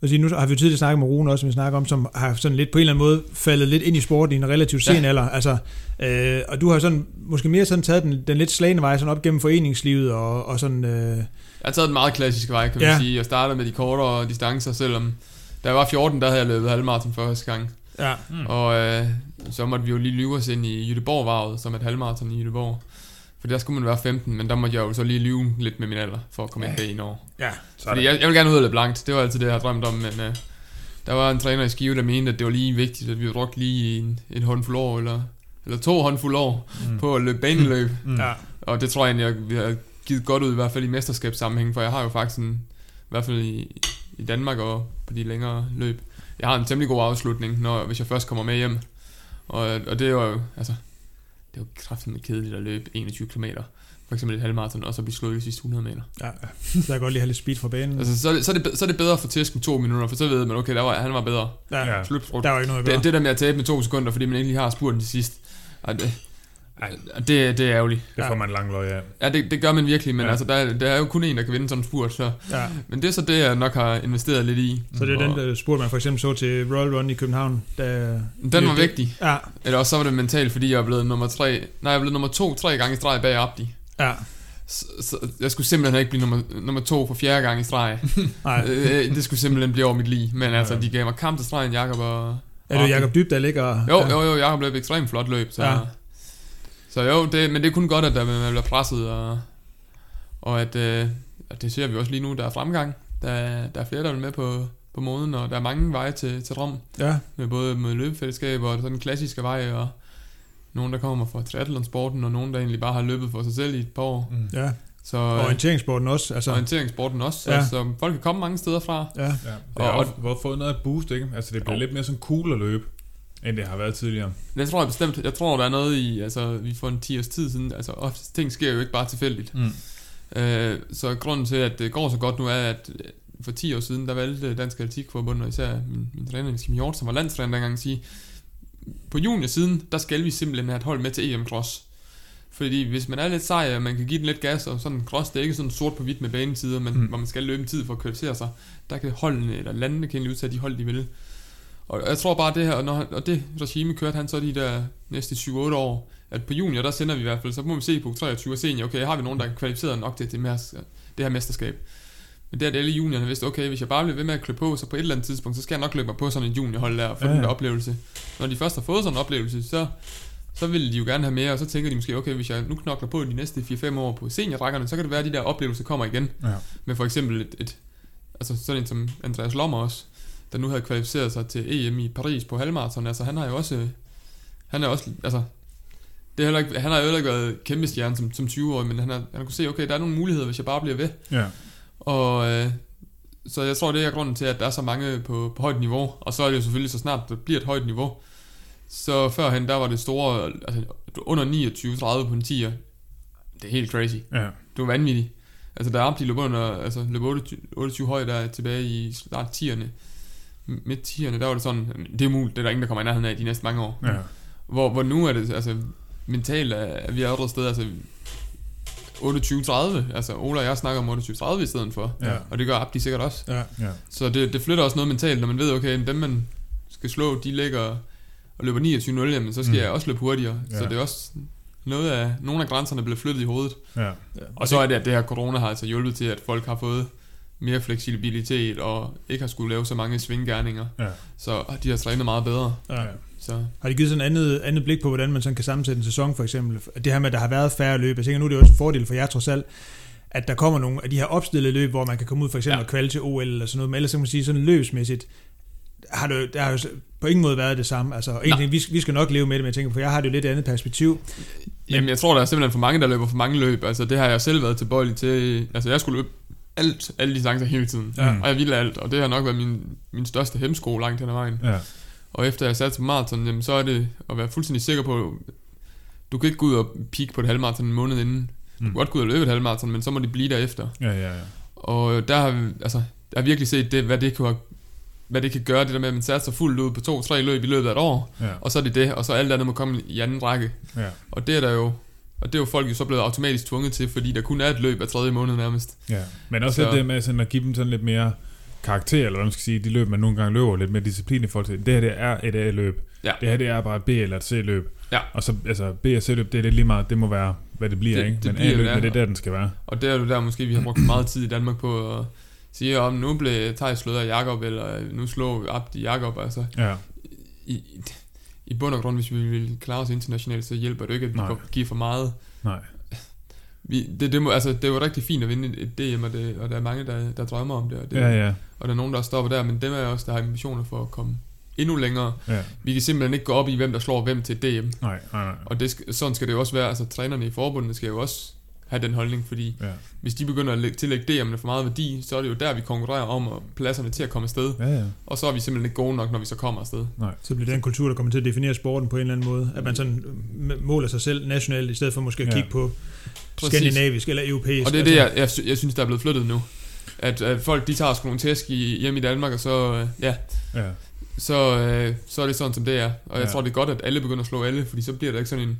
sige, nu har vi jo tidligere snakket med Rune også, som vi snakker om, som har sådan lidt på en eller anden måde faldet lidt ind i sporten i en relativt sen Ja. alder. Altså, øh, og du har sådan, måske mere sådan taget den, den lidt slagende vej sådan op gennem foreningslivet, og, og sådan, øh, Jeg har taget den meget klassiske vej, kan man Ja. sige. Jeg startede med de kortere distancer, selvom da jeg var 14, der havde jeg løbet halvmarathon første gang. ja, Mm. Og øh, så måtte vi jo lige lyve os ind i Jødeborg-varvet, som et halvmarathon i Jødeborg. For der skulle man være 15, men der måtte jeg jo så lige lyve lidt med min alder, for at komme ind bag en år. ja, Fordi jeg, jeg vil gerne ud og løbe langt, det var altid det, jeg har drømt om, men øh, der var en træner i Skive, der mente, at det var lige vigtigt, at vi brugte lige en, en håndfuld år, eller, eller to håndfuld år, Mm. mm. på at løbe baneløb. Mm. ja, Og det tror jeg egentlig, jeg, vi har givet godt ud, i hvert fald i mesterskabssammenhæng, for jeg har jo faktisk en, i hvert fald i, i Danmark og på de længere løb, jeg har en temmelig god afslutning, når, hvis jeg først kommer med hjem. Og, og det er jo, altså, det er jo kraftigt kedeligt at løbe 21 km. For eksempel et halvmarathon, og så blive slået i sidste 100 meter. ja. Så jeg kan godt lige have lidt speed fra banen. Altså, så, er det, så, er det, så er det bedre få tæsk med to minutter, for så ved man, okay, der var, han var bedre. ja, Ja. Slut. der var ikke noget gøre. Det, det der med at tabe med to sekunder, fordi man ikke lige har spurgt til sidst, ej, det, Ej, Det, det er ærgerligt. det Ja. får man lang løg af. Ja, det, det gør man virkelig, men Ja. altså, der, der er jo kun en, der kan vinde en spurt, så... Ja. Men det er så det, jeg nok har investeret lidt i. Så det er Og den der spurt, man for eksempel så til Royal Run i København. Da, Den var det- vigtig. Ja, Eller også så var det mentalt, fordi jeg er blevet nummer tre... Nej, jeg er blevet nummer to tre gange i streg bag Abdi. ja, Så, så jeg skulle simpelthen ikke blive nummer, nummer to for fjerde gang i streg. *laughs* nej. Øh, det skulle simpelthen blive over mit liv. Men altså, Ja. de gav mig kamp til stregen, Jakob og... Er det Jakob Dyb, der ligger... Jo, ja. jo, jo, Jakob løb ekstremt flot løb, så... Ja. Så jo, det, men det er kun godt, at der man bliver presset, og, og at, øh, at det ser vi også lige nu, der er fremgang. Der, der er flere, der er med på, på moden, og der er mange veje til, til Rom, Ja, med både med løbefællesskab og sådan den klassiske vej, og nogen, der kommer fra triathlonsporten, og nogen, der egentlig bare har løbet for sig selv i et par år. Mm. ja. Så Og øh, orienteringssporten også. Altså, orienteringssporten også, så, Ja. ja. så folk kan komme mange steder fra. ja. Ja, det Og- har og- også og, fået noget af boost, ikke? Altså, det bliver Jo. lidt mere sådan cool at løbe, end det har været tidligere. Det tror jeg bestemt. Jeg tror, der er noget i, altså vi får en 10 års tid siden, altså ofte ting sker jo ikke bare tilfældigt. Mm. Øh, så grunden til, at det går så godt nu, er, at øh, for 10 år siden, der valgte Dansk Atletikforbund, og især min, min træner, Niels Kim Hjort, som var landstræner dengang, at sige, på juniorsiden, der skal vi simpelthen have et hold med til EM Cross. Fordi hvis man er lidt sej, og man kan give den lidt gas, og sådan cross, det er ikke sådan sort på hvidt med banetider, men, Mm. hvor man skal løbe en tid for at kvalificere sig, der kan holdene, eller landene kan udtage de hold, de vil. Og jeg tror bare det her, og, når, han- og det regime kørte han så de der næste 7-8 år, at på junior, der sender vi i hvert fald, så må vi se på 23 og senior, okay, har vi nogen, der er kvalificeret nok til det, mers- det her mesterskab. Men det er det alle juniorerne vidste, okay, hvis jeg bare bliver ved med at klø på, så på et eller andet tidspunkt, så skal jeg nok løbe mig på sådan en juniorhold der, og få Ja, ja, den der oplevelse. Når de først har fået sådan en oplevelse, så, så vil de jo gerne have mere, og så tænker de måske, okay, hvis jeg nu knokler på de næste 4-5 år på seniorrækkerne, så kan det være, at de der oplevelser kommer igen. Ja. Med for eksempel et, et altså sådan en som Andreas Lommer også, der nu havde kvalificeret sig til EM i Paris på halvmarathon, altså han har jo også, han er også, altså, det heller ikke, han har jo heller ikke været kæmpe stjerne som, som 20-årig, men han har, han har kunne se, okay, der er nogle muligheder, hvis jeg bare bliver ved. Ja. Og øh, så jeg tror, det er grunden til, at der er så mange på, på højt niveau. Og så er det jo selvfølgelig, så snart det bliver et højt niveau. Så førhen, der var det store, altså under 29-30 på en 10'er. Det er helt crazy. Ja. Du er vanvittig. Altså, der er de løb under, altså løb 28, 28 højt, der er tilbage i start 10'erne. Midt 10'erne, der var det sådan, det er muligt, det er der ingen, der kommer i nærheden af de næste mange år. Ja. Hvor, hvor nu er det, altså, mentalt er, er vi andre steder, altså, 28-30, altså Ola og jeg snakker om 28-30 i stedet for, Ja. og det gør Abdi sikkert også. Ja. Ja. Så det, det flytter også noget mentalt, når man ved, okay, dem man skal slå, de ligger og løber 29-0, jamen så skal Mm. jeg også løbe hurtigere. Ja. Så Ja. det er også noget af, nogle af grænserne bliver flyttet i hovedet. Ja. Og så er det, at det her corona har altså hjulpet til, at folk har fået mere fleksibilitet og ikke har skulle lave så mange svinggærninger. Ja. Så de har trænet meget bedre. Ja. Så Har de givet sådan et andet, andet blik på, hvordan man sådan kan sammensætte en sæson, for eksempel? Det her med, at der har været færre løb. Jeg tænker, nu er det også en fordel for jer trods alt, at der kommer nogle af de her opstillede løb, hvor man kan komme ud for eksempel ja. Og kvalde til OL eller sådan noget. Men ellers så kan man sige, sådan løbsmæssigt, har det, der har jo på ingen måde været det samme. Altså, egentlig, vi, vi skal nok leve med det, men jeg tænker, for jeg har det jo lidt andet perspektiv. Jamen, jeg tror, der er simpelthen for mange, der løber for mange løb. Altså, det har jeg selv været tilbøjelig til. Altså, jeg skulle løbe alt, alle distancer hele tiden. Ja. Og jeg ville alt, og det har nok været min, min største hemsko langt hen ad vejen. Ja. Og efter jeg satte på maraton, jamen, så er det at være fuldstændig sikker på, du kan ikke gå ud og peak på et halvmaraton en måned inden. Du kan Mm. godt gå ud og løbe et halvmaraton, men så må de blive derefter. Ja, ja, ja. Og der har altså, jeg har virkelig set det, hvad det kan, hvad det kan gøre, det der med, at man satser fuldt ud på to-tre løb i løbet af et år, Ja. og så er det det, og så alt andet må komme i anden række. Ja. Og det er der jo, og det er jo folk jo så blevet automatisk tvunget til, fordi der kun er et løb af tredje måned nærmest. ja. Men også Så- det med sådan at give dem sådan lidt mere karakter, eller hvad man skal sige, de løb, man nogle gange løber lidt mere disciplin i forhold til. Det her, det er et A-løb. Ja. Det her, det er bare et B- eller et C-løb. Ja. Og så, altså, B- og C-løb, det er lidt lige meget, det må være, hvad det bliver, Det- ikke? det Men A-løb, det det er er. der, den skal være. Og det er jo der måske, vi har brugt meget tid i Danmark på at sige, om nu blev Thijs slået af Jakob, eller nu slår Abdi Jakob, altså Ja. i, i, bund og grund, hvis vi vil klare os internationalt, så hjælper det ikke, at vi Nej. giver for meget. Nej. *laughs* Vi, det, det, må, altså, det er jo rigtig fint at vinde et, DM, og, det, og der er mange, der, der drømmer om det, og, det Ja, ja. og der er nogen, der stopper der, men dem er også, der har ambitioner for at komme endnu længere. Ja. Vi kan simpelthen ikke gå op i, hvem der slår hvem til DM. Nej, nej, nej. Og det, sådan skal det jo også være. Altså, trænerne i forbundet skal jo også have den holdning, fordi Ja. hvis de begynder at lægge, tillægge DM'ene for meget værdi, så er det jo der, vi konkurrerer om og pladserne til at komme afsted. Ja, ja. Og så er vi simpelthen ikke gode nok, når vi så kommer afsted. Så bliver det en kultur, der kommer til at definere sporten på en eller anden måde. At man sådan m- måler sig selv nationalt, i stedet for måske at Ja. kigge på Præcis. skandinavisk eller europæisk. Og det er det, jeg, jeg, jeg synes, der er blevet flyttet nu. At, at folk, de tager sgu nogle tæsk i, hjemme i Danmark, og så, øh, ja, Ja. så, øh, så er det sådan, som det er. Og jeg Ja. tror, det er godt, at alle begynder at slå alle, fordi så bliver der ikke sådan en,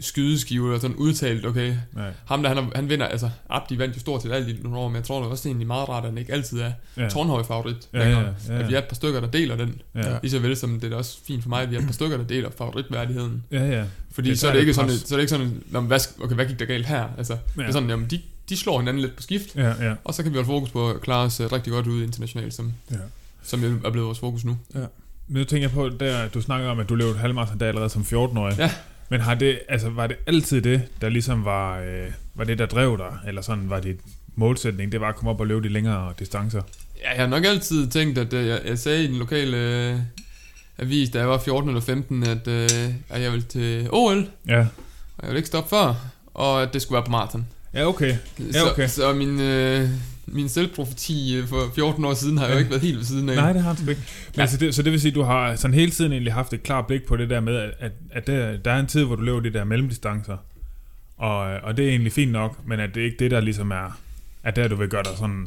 skydeskive, og sådan udtalt, okay, Nej. ham der, han, han vinder, altså Abdi vandt jo stort set alt i nogle år, men jeg tror da også, det er egentlig meget rart, at han ikke altid er Ja. ja. tårnhøj favorit Ja, længere. ja, ja, At vi ja. er et par stykker, der deler den. Ja. Lige så vel som det er også fint for mig, at vi er et par stykker, der deler favoritværdigheden. Ja, ja. Fordi Det så er det ikke sådan, så er det ikke sådan, Nå, men hvad, okay, hvad gik der galt her? Altså, ja. det Ja. er sådan, jamen, de, de slår hinanden lidt på skift, Ja, ja. og så kan vi holde fokus på at klare os øh, rigtig godt ud internationalt, som, Ja. som er blevet vores fokus nu. Men nu tænker jeg på, der, du snakker om, at du løb et halvmarathon der allerede som 14-årig. Ja. Men har det, altså, var det altid det, der ligesom var, øh, var det, der drev dig? Eller sådan var dit målsætning, det var at komme op og løbe de længere distancer? Ja, jeg har nok altid tænkt, at øh, jeg, jeg sagde i den lokale øh, avis, da jeg var 14 eller 15, at, øh, at jeg ville til OL, Ja. og jeg ville ikke stoppe før, og at det skulle være på maraton. Ja, okay. Ja, okay. Så, så min, øh, min selvprofeti øh, for 14 år siden har jo Ja. ikke været helt ved siden af. Nej, det har du ikke. Men Ja. altså det, så det vil sige, at du har sådan hele tiden egentlig haft et klart blik på det der med, at, at, at der, der er en tid, hvor du løber de der mellemdistancer. Og, og det er egentlig fint nok, men at det ikke det, der ligesom er, at der du vil gøre dig sådan...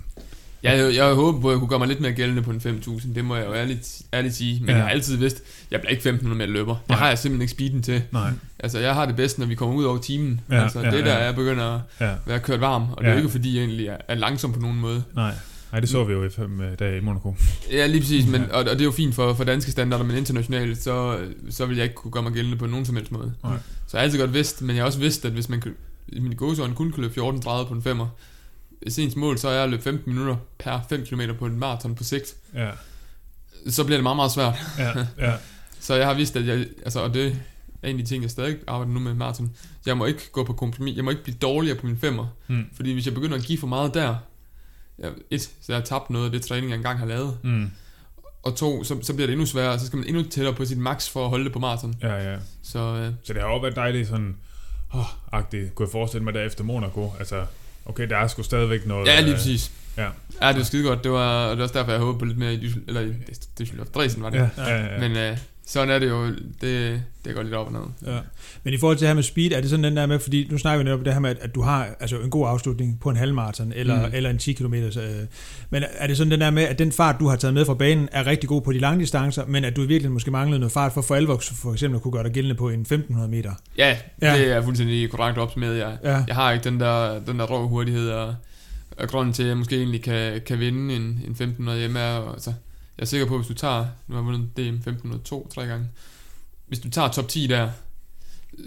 Jeg, jeg, håber på, at jeg kunne gøre mig lidt mere gældende på en 5.000. Det må jeg jo ærligt, ærligt sige. Men Ja. jeg har altid vidst, jeg bliver ikke 1.500 meter løber. Det Nej. har jeg simpelthen ikke speeden til. Nej. Altså, jeg har det bedst, når vi kommer ud over timen. Ja, altså, ja, det der, ja. jeg begynder at Ja, være kørt varm. Og det er Ja. jo ikke, fordi jeg egentlig er, er langsom på nogen måde. nej. Nej, det så vi jo i fem øh, dage i Monaco. Ja, lige præcis. Men, og, og det er jo fint for, for danske standarder, men internationalt, så, så vil jeg ikke kunne gøre mig gældende på nogen som helst måde. Nej. Så jeg har altid godt vidst, men jeg har også vidst, at hvis man i mine gåsøjne kun kan løbe 14 30 på en femmer, hvis ens mål så er at løbe 15 minutter per 5 km på en maraton på sigt, Ja, så bliver det meget, meget svært. ja, ja. *laughs* Så jeg har vidst, at jeg, altså, og det er en af de ting, jeg stadig arbejder nu med maraton. Jeg må ikke gå på kompromis. Jeg må ikke blive dårligere på min femmer. Mm. Fordi hvis jeg begynder at give for meget der, jeg, et, så jeg har tabt noget af det træning, jeg engang har lavet. Mm. Og to, så, så bliver det endnu sværere, så skal man endnu tættere på sit max for at holde det på maraton. Ja, ja. Så øh, Så det har også været dejligt sådan, åh, oh, agtigt, kunne jeg forestille mig der efter Monaco. Altså, okay, der er sgu stadigvæk noget... ja, lige øh, præcis. Ja. Ja, det var skide godt. Det var, og det var også derfor, jeg håbede på lidt mere i eller i Düsseldorf. Dresden var det. Ja, ja, ja. Men øh, sådan er det jo. Det, det går lidt op og ned. Ja. Men i forhold til det her med speed, er det sådan den der med, fordi nu snakker vi netop om det her med, at- at du har altså en god afslutning på en halvmarathon, eller, Mm. eller en 10 km. Øh, men er det sådan den der med, at den fart, du har taget med fra banen, er rigtig god på de lange distancer, men at du i virkeligheden måske manglede noget fart for for alvor for eksempel at kunne gøre dig gældende på en 1500 meter? Ja, Ja. det er fuldstændig korrekt opsummeret. Jeg, Ja. jeg har ikke den der, den der rå hurtighed, og, og grunden til, at jeg måske egentlig kan, kan vinde en, en 1500 hjemme er, altså, jeg er sikker på, at hvis du tager, nu har jeg vundet DM 1502 tre gange, hvis du tager top 10 der,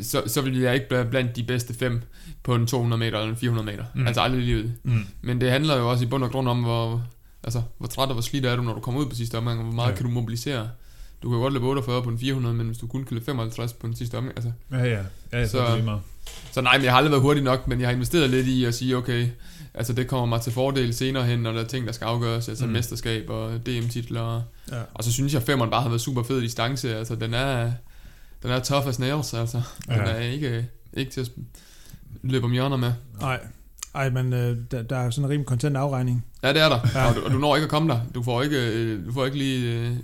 så, så vil jeg ikke være blandt de bedste fem på en 200 meter eller en 400 meter. Mm. Altså aldrig i livet. Mm. Men det handler jo også i bund og grund om, hvor, altså, hvor træt og hvor slidt er du, når du kommer ud på sidste omgang, og hvor meget Ja. kan du mobilisere. Du kan godt løbe 48 på en 400, men hvis du kun kan løbe 55 på den sidste omgang, altså, Ja, ja. Ja, så, Så- så nej, men jeg har aldrig været hurtig nok, men jeg har investeret lidt i at sige, okay, altså det kommer mig til fordel senere hen, når der er ting, der skal afgøres, altså Mm. mesterskab og DM-titler. Ja. Og så synes jeg, at femmeren bare har været super fed distance, altså den er, den er tough as nails, altså. Den Ja. er ikke, ikke til at løbe om hjørner med. Nej. Ej, men øh, der, der er sådan en rimelig kontant afregning. Ja, det er der, Ja. og, du, og du når ikke at komme der. Du får ikke, øh, du får ikke lige... Øh,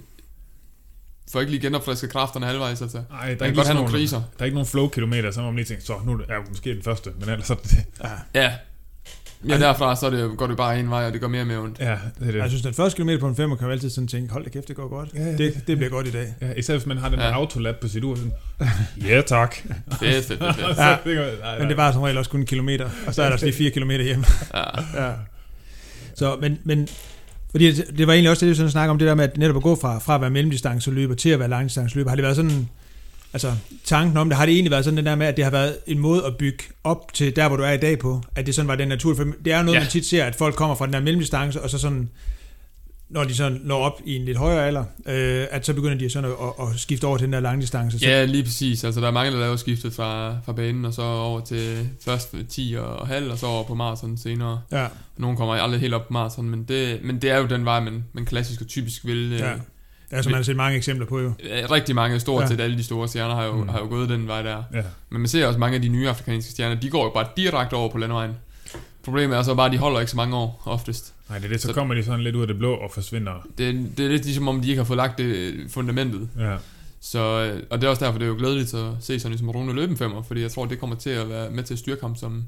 får ikke lige genopfrisket kræfterne halvvejs, altså. Ej, der er ikke godt have nogle kriser. Der er ikke nogen flow-kilometer, så man lige tænke, så nu er jeg måske den første, men ellers så er det det. Ja. Ja. Ja, derfra så er det, går det bare en vej, og det går mere og mere ondt. Ja, det er det. Jeg synes, den første kilometer på en femmer kan jo altid sådan tænke, hold da kæft, det går godt. Ja, ja, Det, det bliver godt i dag. Ja, især hvis man har den der Ja. autolap på sit ur, sådan, ja tak. *laughs* Fedt, fedt, fedt, *laughs* Ja. det kan man- nej, Men det var som regel også kun en kilometer, og så er der også lige fire kilometer hjem. Ja. *laughs* Ja. Så, men, men fordi det, det var egentlig også det, vi sådan snakker om, det der med at netop at gå fra, fra at være mellemdistanceløber til at være langdistanceløber. Har det været sådan, altså tanken om det, har det egentlig været sådan den der med, at det har været en måde at bygge op til der, hvor du er i dag på? At det sådan var den natur, for det er jo noget, ja. Man tit ser, at folk kommer fra den der mellemdistance, og så sådan, når de sådan når op i en lidt højere alder, øh, at så begynder de sådan at, at, at skifte over til den der langdistance. Så, Ja, lige præcis. Altså, der er mange, der laver skiftet fra, fra banen, og så over til først 10 og halv, og så over på maraton senere. ja, Nogle kommer aldrig helt op på maraton, men det, men det er jo den vej, man, man klassisk og typisk vil. ja. Er, som man har set mange eksempler på jo. Rigtig mange, stort Ja. set alle de store stjerner, har jo, Mm. har jo gået den vej der. Ja. Men man ser også mange af de nye afrikanske stjerner, de går jo bare direkte over på landevejen. Problemet er så bare, at de holder ikke så mange år, oftest. Nej, det er det, så Så- kommer de sådan lidt ud af det blå og forsvinder. Det, det er lidt ligesom om, de ikke har fået lagt det øh, fundamentet. Ja, Så, øh, og det er også derfor, det er jo glædeligt at se sådan som Rune løbe en femmer, fordi jeg tror, det kommer til at være med til at styrke ham som,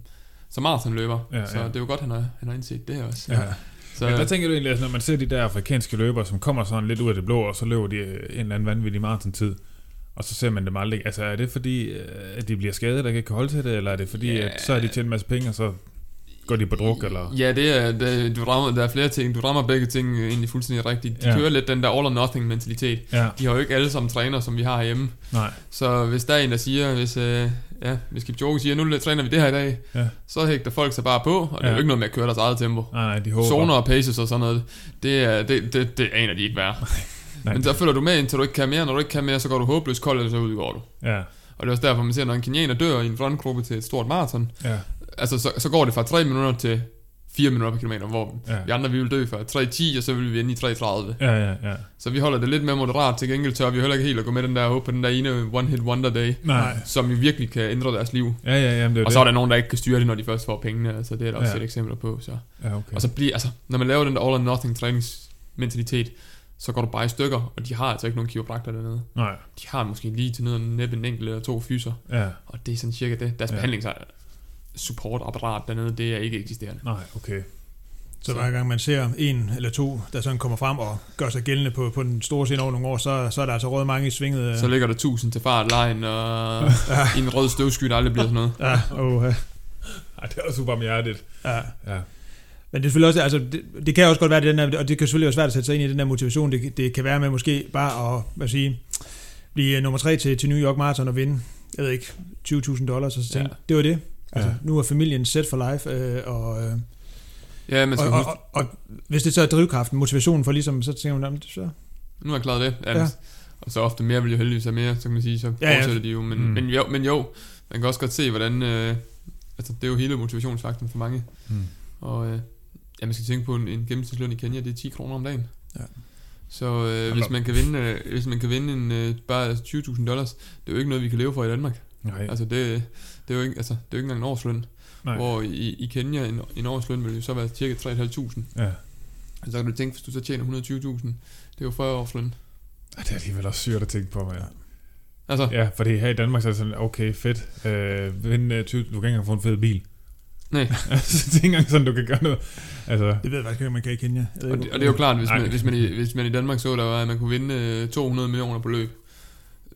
som maratonløber. Ja, så ja. det er jo godt, han har, han har indset det også. ja. Så, Men hvad tænker du egentlig, altså, når man ser de der afrikanske løbere, som kommer sådan lidt ud af det blå, og så løber de øh, en eller anden vanvittig maratontid, og så ser man dem aldrig. Altså er det fordi, øh, at de bliver skadet, og ikke kan holde til det, eller er det fordi, Ja. at så har de tjent en masse penge, og så går de på druk, eller... Ja, det er, det, du rammer, der er flere ting. Du rammer begge ting egentlig fuldstændig rigtigt. De Ja. kører lidt den der all or nothing mentalitet. Ja, De har jo ikke alle sammen træner, som vi har herhjemme. nej. Så hvis der er en, der siger, hvis, øh, ja, hvis Kipchoge siger, nu træner vi det her i dag, Ja. så hægter folk sig bare på, og det er Ja. jo ikke noget med at køre deres eget tempo. Nej, nej, de håber. Zoner og paces og sådan noget, det, er, det, det, det aner de ikke værd. *laughs* Nej. Men så følger du med, indtil du ikke kan mere. Når du ikke kan mere, så går du håbløst kold, eller så udgår du. Ja, Og det er også derfor, man ser, når en kenianer dør i en frontgruppe til et stort maraton, ja, altså så, så går det fra 3 minutter til 4 minutter per kilometer, hvor Ja. vi andre vi vil dø fra 3.10, og så vil vi ende i 3.30. ja, ja, ja. Så vi holder det lidt mere moderat, til gengæld tør vi heller ikke helt at gå med den der håb på den der ene one-hit wonder day, Nej. som jo virkelig kan ændre deres liv. Ja, ja, jamen, det er Og så er der nogen, der ikke kan styre det, når de først får pengene, altså det er der også Ja. et eksempler på. Så. Ja, okay. Og så bliver, altså, når man laver den der all or nothing træningsmentalitet, så går du bare i stykker, og de har altså ikke nogen kiropraktor dernede. Nej, De har måske lige til næppe en enkelt eller to fyser, ja, og det er sådan cirka det. Deres Ja. ja. Supportapparat dernede, det er ikke eksisterende. nej, okay. Så hver gang man ser en eller to, der sådan kommer frem og gør sig gældende på, på den store scene over nogle år, så, så er der altså råd mange i svinget. øh. Så ligger der 1000 til fart line, og *laughs* en rød støvsky, der aldrig bliver sådan noget. Ja, oh, ja. Ej, det er også ubarmhjertigt. ja. Ja, Men det er selvfølgelig også, altså, det, det kan også godt være, det den der, og det kan selvfølgelig også være at sætte sig ind i den der motivation, det, det kan være med måske bare at, hvad sige, blive nummer tre til, til New York Marathon og vinde, jeg ved ikke, 20.000 dollars, og så tænke, Ja. det var det. Altså, Ja. nu er familien set for life, øh, og, øh, Ja, man og, skal og, huske, og, og, hvis det så er drivkraften, motivationen for ligesom, så tænker man, "Jamen, så, nu har jeg klaret det. Ja. Ja. Og så ofte mere vil jo heldigvis have mere, så kan man sige, så Ja, ja. fortsætter de jo. Men, Mm. men, jo, men jo, man kan også godt se, hvordan... Øh, altså, det er jo hele motivationsfaktoren for mange. mm. Og øh, ja, man skal tænke på, en, en gennemsnitsløn i Kenya, det er 10 kroner om dagen. Ja. Så øh, hvis, man kan vinde, øh, hvis man kan vinde en, øh, bare 20.000 dollars, det er jo ikke noget, vi kan leve for i Danmark. Nej, Altså, det, det er jo ikke, altså, det er jo ikke engang en årsløn. nej. Hvor i, i Kenya, en, en årsløn vil jo så være cirka 3.500. Ja. Så kan du tænke, hvis du så tjener 120.000, det er jo 40 årsløn. Ej, Det er alligevel også syrt at tænke på, ja. Altså, Ja, fordi her i Danmark så er det sådan, okay, fedt. Øh, øh, 20, du kan ikke engang få en fed bil. nej. *laughs* altså, det er ikke engang sådan, du kan gøre noget. Altså, det ved jeg faktisk ikke, man kan i Kenya. Og det, og det er jo klart, hvis man, hvis, man i, hvis man i Danmark så, der var, at man kunne vinde øh, 200 millioner på løb,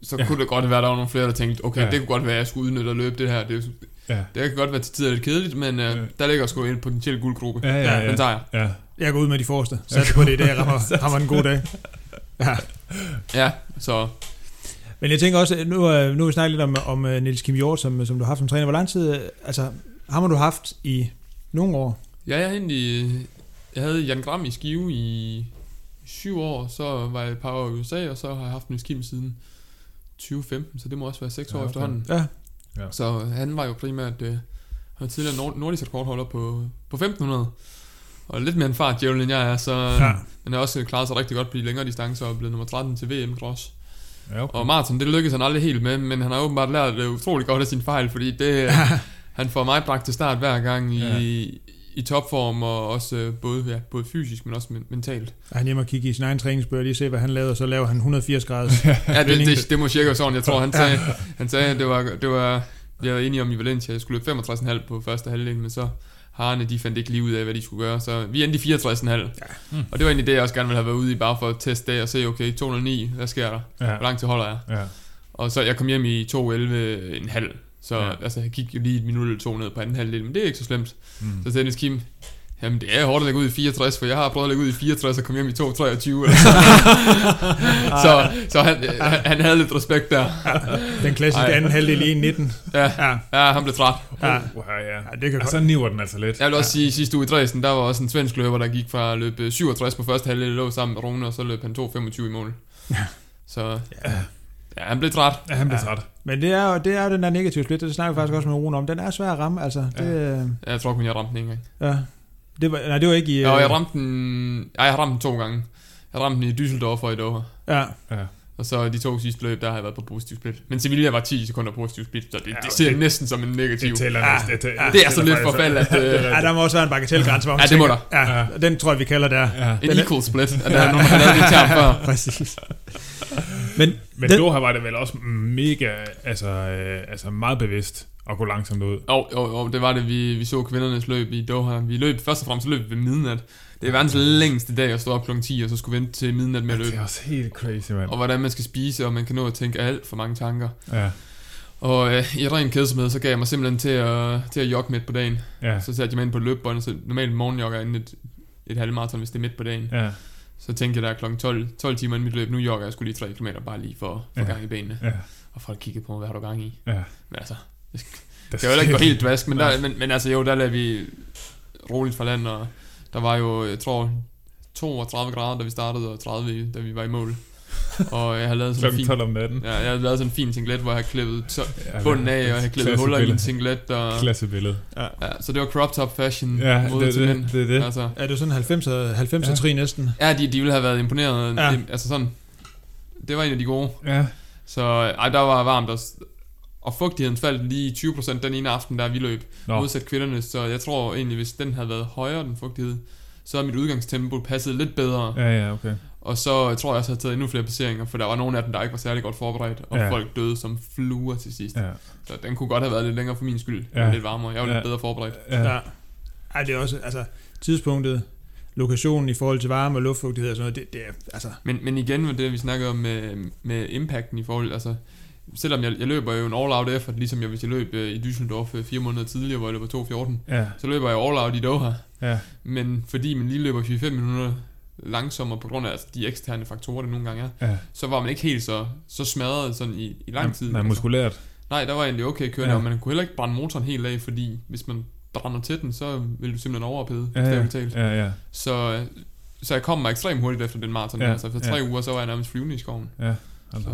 så Ja. kunne det godt være, at der var nogle flere, der tænkte, okay, Ja. det kunne godt være, at jeg skulle udnytte at løbe det her. Det, ja. det kan godt være til tider lidt kedeligt, men øh, Ja. der ligger sgu en potentiel guldgruppe. Ja, ja, Den ja. tager jeg. Ja, Jeg går ud med de forreste. Sats på det i dag, rammer, *laughs* rammer en god dag. Ja. Ja, så Men jeg tænker også, at nu, øh, nu har vi snakket lidt om, om øh, Niels Kim Hjort, som, som du har haft som træner. Hvor lang tid, øh, altså, ham har du haft i nogle år? ja, jeg, egentlig, jeg havde Jan Gram i Skive i syv år, så var jeg et par år i USA, og så har jeg haft Niels Kim siden 2015, så det må også være seks Ja, år okay. efterhånden. Ja. Ja. Så han var jo primært, øh, han var tidligere nord- nordisk rekordholder på, på 1500, og lidt mere en fart djævel, end jeg er, så Ja. ja. han har også klaret sig rigtig godt på de længere distancer og blevet nummer 13 til VM Cross. ja okay. Og maraton, det lykkedes han aldrig helt med, men han har åbenbart lært det utrolig godt af sin fejl, fordi det, *laughs* han får mig bragt til start hver gang i, Ja. I, topform, og også øh, både, ja, både fysisk, men også men- mentalt. Han hjemme og kigge i sin egen træningsbøger, lige se, hvad han lavede, og så laver han 180 graders. *laughs* Ja, det, det, det må cirka være sådan. Jeg tror, han sagde, han sagde at det var, det var, jeg var enige om i Valencia, jeg skulle løbe 65,5 på første halvdel, men så Harne, de fandt ikke lige ud af, hvad de skulle gøre, så vi endte i 64,5. Ja. Mm. Og det var egentlig det, jeg også gerne ville have været ude i, bare for at teste det og se, okay, 209, hvad sker der? Ja, Hvor lang tid holder jeg? ja. Og så jeg kom hjem i 2.11 en halv. Så Ja. ja. altså, jeg gik jo lige et minut eller to ned på anden halvdel, men det er ikke så slemt. Mm. Så sagde Niels Kim, jamen det er hårdt at lægge ud i 64, for jeg har prøvet at lægge ud i 64 og komme hjem i 2.23. *laughs* *laughs* så så han, han, han havde lidt respekt der. Den klassiske Ej. anden halvdel i 1.19. Ja, Ja, ja han blev træt. ja. Uh, ja. ja det kan Og så niver den altså lidt. Jeg vil også sige, at sidste uge i Dresden, der var også en svensk løber, der gik fra at løbe 67 på første halvdel, lå sammen med Rune, og så løb han 2.25 i mål. Så Ja. Ja, han blev træt. Ja, han bliver Ja. træt. Men det er jo det er jo den der negative split, det snakker vi faktisk også med Rune om. Den er svær at ramme, altså. Det, Ja, Jeg tror kun, jeg ramte den en gang. ja. Det var, nej, det var ikke i... Ja, og øh, jeg ramte den... Ja, jeg har ramt den to gange. Jeg ramte den i Düsseldorf og i Doha. Ja, Ja. Og så de to sidste løb, der har jeg været på positiv split. Men Sevilla var 10 sekunder positiv split, så det, Ja, ja, det ser det- næsten som en negativ. Det tæller Ja. næsten. Det, tæller- det er så lidt forfald, at... *laughs* Øh, ja, der må også være en bagatelgrænse, hvor man Ja, det må tænker, Ja, Ja. den tror jeg, vi kalder der. Ja. en Den equal split. At der er nogen, der har lavet det term før. *laughs* Præcis. Men, Men den, Doha var det vel også mega, altså, øh, altså meget bevidst at gå langsomt ud. Og, og, og det var det, vi, vi så kvindernes løb i Doha. Vi løb først og fremmest løb vi ved midnat. Det er verdens længste dag at stå op kl. 10, og så skulle vente til midnat med at Det løbe. er også helt crazy, mand. Og hvordan man skal spise, og man kan nå at tænke alt for mange tanker. Ja, Og øh, i ren kedsomhed, så gav jeg mig simpelthen til at, til at jogge midt på dagen. ja, Så satte jeg mig ind på løbebåndet, så normalt morgenjogger jeg inden et, et halvmarathon, hvis det er midt på dagen. ja, Så tænkte jeg der kl. 12, 12 timer inden mit løb, nu jogger jeg skulle lige 3 km, bare lige for få Ja. gang i benene. ja, Og folk kiggede på mig, hvad har du gang i? ja. Men altså, Det det kan jo ikke gå helt dvask, men, der, men, men altså jo, der lavede vi roligt fra land, og der var jo, jeg tror, 32 grader, da vi startede, og 30, da vi var i mål. Og jeg havde lavet sådan en fin, 12 om natten. ja, jeg havde lavet sådan en fin singlet, hvor jeg havde klippet to- Ja, bunden af, og jeg havde klippet huller i min singlet, og Klassebillede. ja, så det var crop top fashion Ja, mod det, til mænd. det, det er det. Altså, Er det sådan 90'er 90'er Ja. tri næsten? ja, de, de ville have været imponeret. Ja. Det, altså sådan, det var en af de gode. Ja, Så ej, der var varmt, og, og fugtigheden faldt lige 20% den ene aften, der vi løb. Nå. modsat kvinderne, så jeg tror egentlig, hvis den havde været højere, den fugtighed, så havde mit udgangstempo passet lidt bedre. Ja. Ja, ja, okay. Og så tror jeg også, at jeg havde taget endnu flere passeringer, for der var nogle af dem, der ikke var særlig godt forberedt, og Ja. folk døde som fluer til sidst. Ja. Så den kunne godt have været lidt længere for min skyld, Ja. lidt varmere. Jeg var Ja. lidt bedre forberedt. ja. ja. Ej, det er også, altså, tidspunktet, lokationen i forhold til varme og luftfugtighed og sådan noget, det, det er, altså, Men, men igen med det, vi snakkede om med, med impacten i forhold, altså selvom jeg, jeg løber jo en all-out effort, ligesom jeg hvis jeg løb øh, i Düsseldorf øh, fire måneder tidligere, hvor jeg løber 2.14, Ja, så løber jeg all-out i Doha. ja, Men fordi man lige løber 4-5 minutter langsommere på grund af altså, de eksterne faktorer, det nogle gange er, ja. så var man ikke helt så, så smadret sådan i, i lang tid. Nej, Altså, muskulært. nej, der var egentlig okay kørende, Ja. ja. og man kunne heller ikke brænde motoren helt af, fordi hvis man brænder til den, så vil du simpelthen overophede, Ja, ja, talt. ja, ja, Så, så jeg kom mig ekstremt hurtigt efter den maraton. Ja, Ja. Altså efter tre ja. uger, så var jeg nærmest flyvende i skoven. ja. Så, Altså.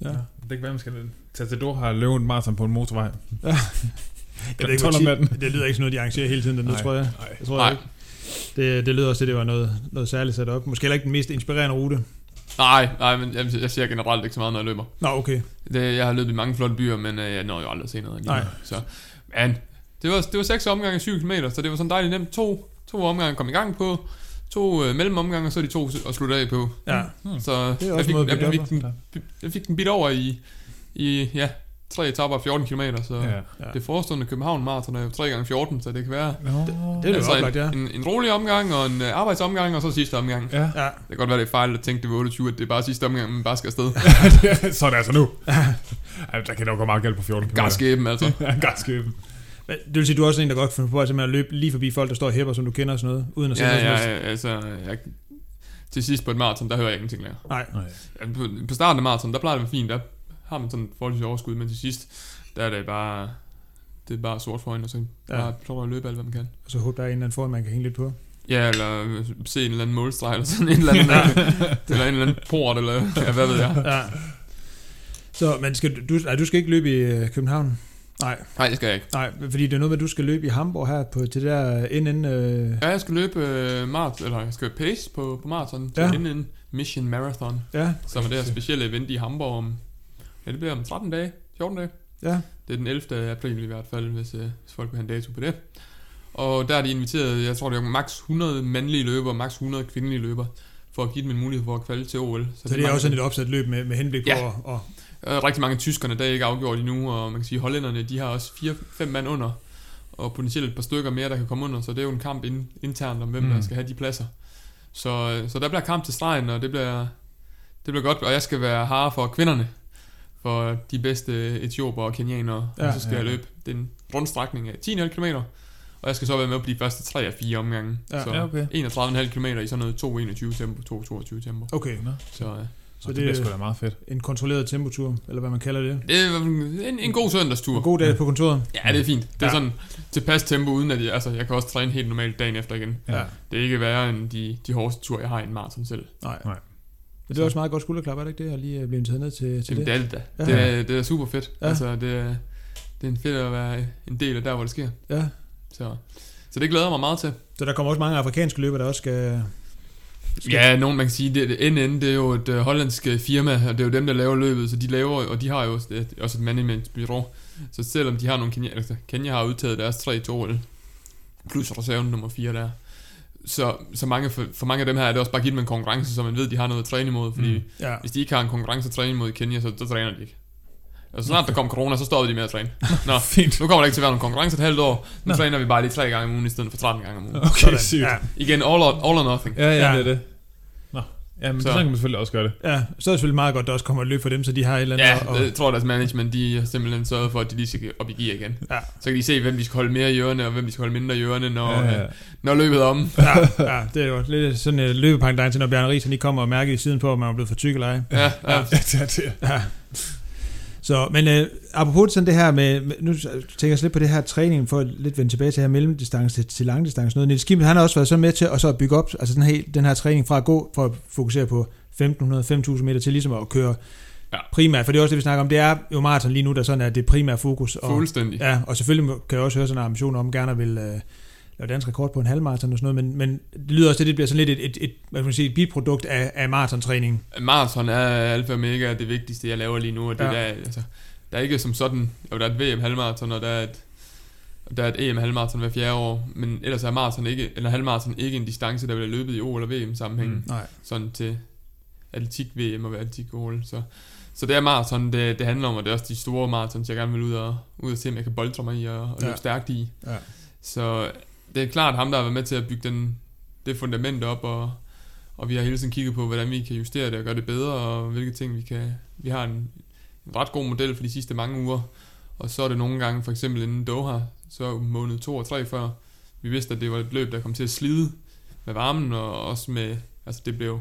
ja. Ja. Det kan være, man skal tage til Doha og løbe en maraton på en motorvej. *laughs* Jeg ved ikke, 12 om hvor natten. tit- det lyder ikke sådan noget, de arrangerer hele tiden, det Nej. tror jeg. Nej. Jeg tror jeg nej, ikke. Det, det lyder også til, at det var noget, noget særligt sat op. Måske heller ikke den mest inspirerende rute. nej, nej, men jeg, jeg siger generelt ikke så meget, når jeg løber. Nå, okay. Det, jeg har løbet i mange flotte byer, men øh, jeg når jo aldrig at se noget. Nej. Så, men det var, det var seks omgange af 7 km, så det var sådan dejligt nemt. To, to omgange kom i gang på, to øh, mellemomgange, og så de to at slutte af på. Ja. Så Det er jeg også fik, en måde jeg, bygge fik den, jeg fik den bit over i, i ja, tre etapper af 14 km, så ja. Ja. Det forestående København Marathon er jo 3 gange 14 så det kan være Nå. Det er det altså jo oplagt, ja. en, en, rolig omgang og en øh, arbejdsomgang, og så sidste omgang. Ja. Ja. Det kan godt være, det er fejl at tænke, det var 28, at det er bare sidste omgang, man bare skal afsted. *laughs* så er det altså nu. *laughs* Ja, der kan nok gå meget galt på 14 km. Garskæben, altså. *laughs* Ja, Garskæben. Men det vil sige, du er også en, der godt kan finde på at at løbe lige forbi folk, der står og hæpper, som du kender og sådan noget, uden at se Ja, ja, ja, altså, jeg, til sidst på et maraton, der hører jeg ingenting længere. Nej, Nej. På, på starten af maraton, der plejer det at være fint, der har man sådan forholdsvis overskud, men til sidst, der er det bare, det er bare sort for øjnene, og så Ja. bare prøve at løbe alt, hvad man kan. og så håber der er en eller anden foran, man kan hænge lidt på. Ja, eller øh, se en eller anden målstreg, eller sådan en eller anden, *laughs* eller en eller anden port, eller *laughs* ja, hvad ved jeg. Ja. Så, men skal du, nej, du skal ikke løbe i øh, København? Nej, Nej, det skal jeg ikke. nej, fordi det er noget med, at du skal løbe i Hamburg her på, det der NN... Øh, Ja, jeg skal løbe øh, maraton, eller jeg skal pace på, på maraton, til Ja. ja. NN Mission Marathon, ja, som er det her specielle event i Hamburg om, ja, det bliver om 13 dage, 14 dage. ja, Det er den 11. april i hvert fald, hvis, øh, hvis folk vil have en dato på det. Og der er de inviteret, jeg tror det er maks 100 mandlige løbere, maks 100 kvindelige løbere, for at give dem en mulighed for at kvalde til OL. så det er også sådan et opsat løb med, med henblik på Ja. at, og, Øh, rigtig mange af tyskerne, der er ikke afgjort endnu, og man kan sige, hollænderne, de har også 4-5 mand under, og potentielt et par stykker mere, der kan komme under, så det er jo en kamp in, internt om, hvem Mm. der skal have de pladser. Så, øh, så der bliver kamp til stregen, og det bliver, det bliver godt, og jeg skal være hare for kvinderne, for de bedste etioper og kenianere, ja, Ja, og så skal ja, ja, jeg ja. løbe den rundstrækning af 10,5 km, og jeg skal så være med på de første 3 af 4 omgange. Ja. så Ja, okay. 31,5 km i sådan noget 2,21 tempo, 2,22 tempo. okay, Nå. Så øh, Så Så det, det- det bliver sgu da meget fedt. en kontrolleret tempotur, eller hvad man kalder det. det er en, en god søndagstur. En god dag på kontoret. Ja, det er fint. Det er Ja. sådan tilpas tempo, uden at jeg, altså, jeg kan også træne helt normalt dagen efter igen. Ja. Det er ikke værre end de, de hårdeste ture, jeg har i en maraton selv. Nej. Nej. Men det er også meget godt skulderklap, er det ikke det? At lige øh, blive taget ned til, til Jamen, det. det er det da. Ja. Det, er, det er super fedt. Ja. Altså, det, er, det er fedt at være en del af der, hvor det sker. Ja. Så, så det glæder jeg mig meget til. Så der kommer også mange afrikanske løbere, der også skal... skal Ja, nogen man kan sige, det, NN, det er jo et uh, hollandsk øh, firma, og det er jo dem, der laver løbet, så de laver, og de har jo også, et, også et managementbyrå. Så selvom de har nogle Kenya, altså Kenya har udtaget deres 3 til OL, plus reserven nummer 4 der, så, så mange, for, for mange af dem her er det også bare givet dem en konkurrence, så man ved, de har noget at træne imod, fordi Mm. Ja. hvis de ikke har en konkurrence at træne imod i Kenya, så, så træner de ikke. Og så snart der kom corona, så stoppede de med at træne. *laughs* Nå, Fint. nu kommer der ikke til at være nogen konkurrence et halvt år. Nu Nå. træner vi bare lige tre gange om ugen, i stedet for 13 gange om ugen. Okay, sygt. Ja, Igen, all or, all or nothing. Ja, ja, Ja. det er det. Ja, men Så. så kan man selvfølgelig også gøre det. ja, så er det selvfølgelig meget godt, at der også kommer et løb for dem, så de har et eller andet. Ja, og, jeg tror deres management, de har simpelthen sørget for, at de lige skal op i gear igen. Ja. Så kan de se, hvem de skal holde mere i ørerne, og hvem de skal holde mindre i ørerne, når, Ja, ja. øh, når løbet er om. ja, ja, det er jo lidt sådan en uh, løbepangdang til, når Bjarne Ries, han lige kommer og mærker i siden på, at man er blevet for tyk eller ej. Ja, ja. *laughs* Ja, det. Ja. Så, men øh, apropos sådan det her med, nu tænker jeg lidt på det her træning, for at lidt vende tilbage til her mellemdistance til, til langdistance. Noget. Niels Kim, han har også været så med til at så bygge op altså den her, den her træning fra at gå, for at fokusere på 1500-5000 meter til ligesom at køre Ja. primært, for det er også det, vi snakker om, det er jo maraton lige nu, der sådan er det primære fokus. Og, Fuldstændig. Ja, og selvfølgelig kan jeg også høre sådan en ambition om, at gerne vil øh, lave dansk rekord på en halvmarathon og sådan noget, men, men det lyder også, at det bliver sådan lidt et, et, et, hvad kan man sige, et biprodukt af, af maratontræning. Marathon er alfa og omega det vigtigste, jeg laver lige nu, og det Ja. der, altså, der er ikke som sådan, jo, der er et VM halvmarathon, og der er et, der er et EM halvmarathon hver fjerde år, men ellers er marathon ikke, eller halvmarathon ikke en distance, der bliver løbet i O- eller VM sammenhæng, Mm. Nej. sådan til atletik VM og atletik OL, så så det er maraton, det, det handler om, og det er også de store maratons, jeg gerne vil ud og, ud og se, om jeg kan boldre mig i og, og løbe Ja. stærkt i. Ja. Så det er klart ham, der har været med til at bygge den, det fundament op, og, og vi har hele tiden kigget på, hvordan vi kan justere det og gøre det bedre, og hvilke ting vi kan... Vi har en, en ret god model for de sidste mange uger, og så er det nogle gange, for eksempel inden Doha, så måned 2 og 3 før, vi vidste, at det var et løb, der kom til at slide med varmen, og også med... Altså det blev,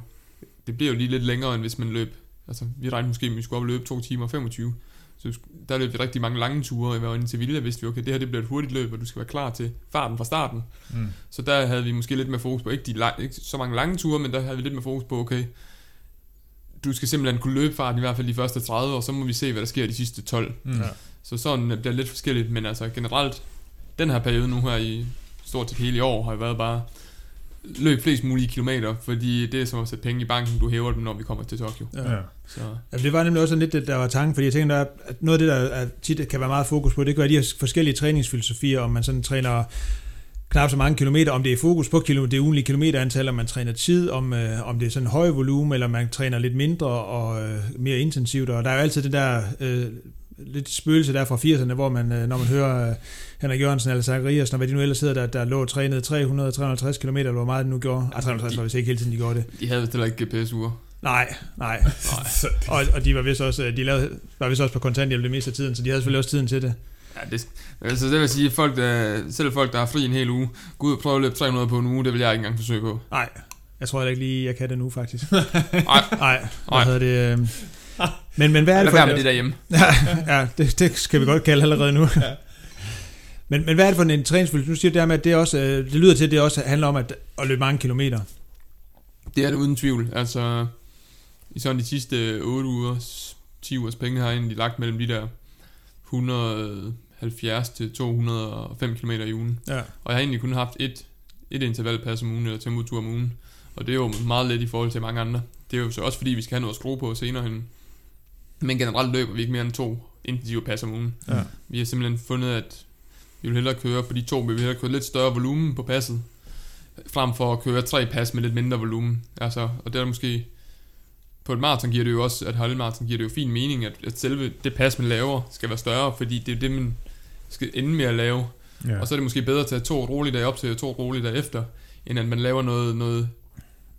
det blev jo lige lidt længere, end hvis man løb... Altså vi regnede måske, at vi skulle op og løbe 2 timer og 25, så der løb vi rigtig mange lange ture, og vi var inde til Villa, vidste vi, okay, det her det bliver et hurtigt løb, og du skal være klar til farten fra starten. Mm. Så der havde vi måske lidt mere fokus på, ikke, de lang, ikke så mange lange ture, men der havde vi lidt mere fokus på, okay, du skal simpelthen kunne løbe farten i hvert fald de første 30, og så må vi se, hvad der sker de sidste 12. Mm. Ja. Så sådan bliver det lidt forskelligt, men altså generelt, den her periode nu her i stort set hele år, har jo været bare løb flest mulige kilometer, fordi det er som at sætte penge i banken, du hæver dem, når vi kommer til Tokyo. Ja. Ja. Så Ja, det var nemlig også lidt, det, der var tanken, fordi jeg tænker, der er, at noget af det, der er, tit kan være meget fokus på, det kan være de her forskellige træningsfilosofier, om man sådan træner knap så mange kilometer, om det er fokus på kilo, det ugenlige kilometerantal, om man træner tid, om, øh, om det er sådan høj volumen, eller man træner lidt mindre og øh, mere intensivt, og der er jo altid det der øh, lidt spøgelse der fra 80'erne, hvor man, øh, når man hører øh, Henrik Jørgensen eller Zacharias, når hvad de nu ellers hedder, der, der lå og trænede 300-350 km, eller hvor meget det nu gjorde. Ah, 350 var vist ikke hele tiden, de gjorde det. de havde vist heller ikke GPS-ure. Nej, nej. *laughs* Og, og de var vist også, de lavede, var vist også på kontanthjælp det meste af tiden, så de havde selvfølgelig også tiden til det. Ja, det, altså det vil sige, folk der, selv folk, der har fri en hel uge, gå ud og prøve at løbe 300 på en uge, det vil jeg ikke engang forsøge på. Nej, jeg tror heller ikke lige, jeg kan det nu faktisk. *laughs* Nej, Nej, hvad hedder det? Øh... Men, men hvad er det lad for... være med det derhjemme. *laughs* ja, ja det, det skal vi godt kalde allerede nu. Ja. Men, men hvad er det for en træningsfølelse? Nu siger du det med, at det, også, øh, det lyder til, at det også handler om at, at løbe mange kilometer. Det er det uden tvivl. Altså, i sådan de sidste 8 ugers, 10 ugers penge har jeg egentlig lagt mellem de der 170 til 205 km i ugen. Ja. Og jeg har egentlig kun haft et, et intervalpas om ugen, eller tempotur om ugen. Og det er jo meget let i forhold til mange andre. Det er jo så også fordi, vi skal have noget at skrue på senere hen. Men generelt løber vi ikke mere end to intensive pas om ugen. Ja. Vi har simpelthen fundet, at vil hellere køre på de to, vi vil hellere køre lidt større volumen på passet, frem for at køre tre pas med lidt mindre volumen. Altså, og det er måske, på et maraton giver det jo også, at halvmaraton giver det jo fin mening, at, at selve det pas, man laver, skal være større, fordi det er det, man skal ende med at lave. ja. Og så er det måske bedre at tage to rolige dage op til og to rolige dage efter, end at man laver noget, noget,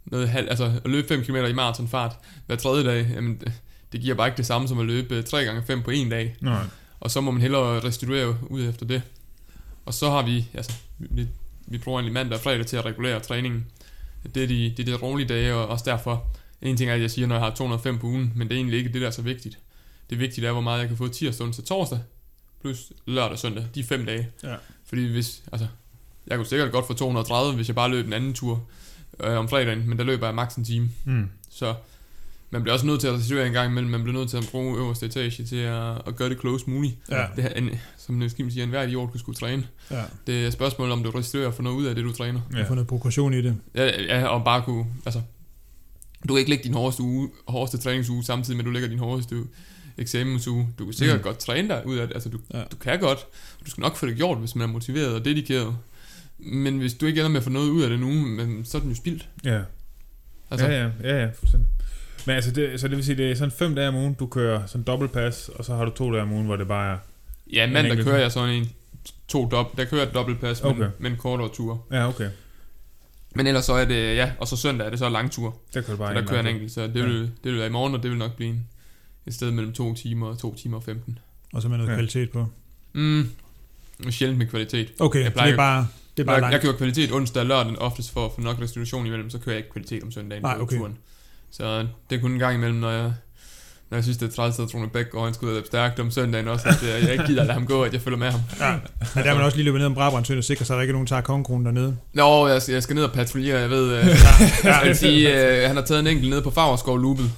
noget halv, altså at løbe 5 km i maratonfart hver tredje dag, jamen, det- det giver bare ikke det samme som at løbe 3 gange 5 på en dag. Nej. Og så må man hellere restituere ud efter det. Og så har vi, altså, vi, vi bruger egentlig mandag og fredag til at regulere træningen. Det er de, det er de rolige dage, og også derfor, en ting er, at jeg siger, når jeg har 205 på ugen, men det er egentlig ikke det, der er så vigtigt. Det vigtige er, hvor meget jeg kan få tirsdag, onsdag, torsdag, plus lørdag og søndag, de fem dage. Ja. Fordi hvis, altså, jeg kunne sikkert godt få 230, hvis jeg bare løb en anden tur øh, om fredagen, men der løber jeg maks en time. Mm. Så man bliver også nødt til at restituere en gang imellem, man bliver nødt til at bruge øverste etage til at, at gøre det close muligt. Ja. Det en, som Kim siger, enhver idiot kunne skulle træne. Ja. Det er et spørgsmål, om du restituerer for noget ud af det, du træner. Ja. Få noget progression i det. Ja, ja og bare kunne, altså, du kan ikke lægge din hårdeste, uge, hårdeste træningsuge samtidig med, at du lægger din hårdeste eksamensuge. Du kan sikkert Mm. godt træne dig ud af det, altså du, Ja. du kan godt. Du skal nok få det gjort, hvis man er motiveret og dedikeret. Men hvis du ikke ender med at få noget ud af det nu, men så er den jo spildt. Ja. Altså, ja, ja, ja, ja, fuldstændig. Men altså, det, så det vil sige, det er sådan fem dage om ugen, du kører sådan dobbeltpass, og så har du to dage om ugen, hvor det bare er... Ja, mandag kører jeg sådan en to dob der kører jeg et dobbeltpas, okay. Men, men kortere ture. Ja, okay. Men ellers så er det, ja, og så søndag er det så langtur. Der kører du bare Så der kører en enkelt, så det Ja. vil, det vil være i morgen, og det vil nok blive en, et sted mellem to timer og to timer og 15. Og så med noget Ja. kvalitet på. Mm, sjældent med kvalitet. Okay, Jeg så det plejer- er bare, det er bare jeg, langt. jeg kører kvalitet onsdag og lørdag oftest for at få nok restitution imellem, så kører jeg ikke kvalitet om søndagen Nej, på okay. turen. Så det er kun en gang imellem, når jeg, når jeg synes, det er træls, at Trone Bæk går, og han skal ud og løbe stærkt om søndagen også, at øh, jeg ikke gider at lade ham gå, at jeg følger med ham. Ja. Men der er man også lige løbet ned om Brabrandsøen og sikre sig, at der ikke er nogen, der tager kongekronen dernede. Nå, jeg skal, jeg skal ned og patruljere, jeg ved, øh, *laughs* jeg vil sige, øh, han har taget en enkelt ned på Fagerskov loopet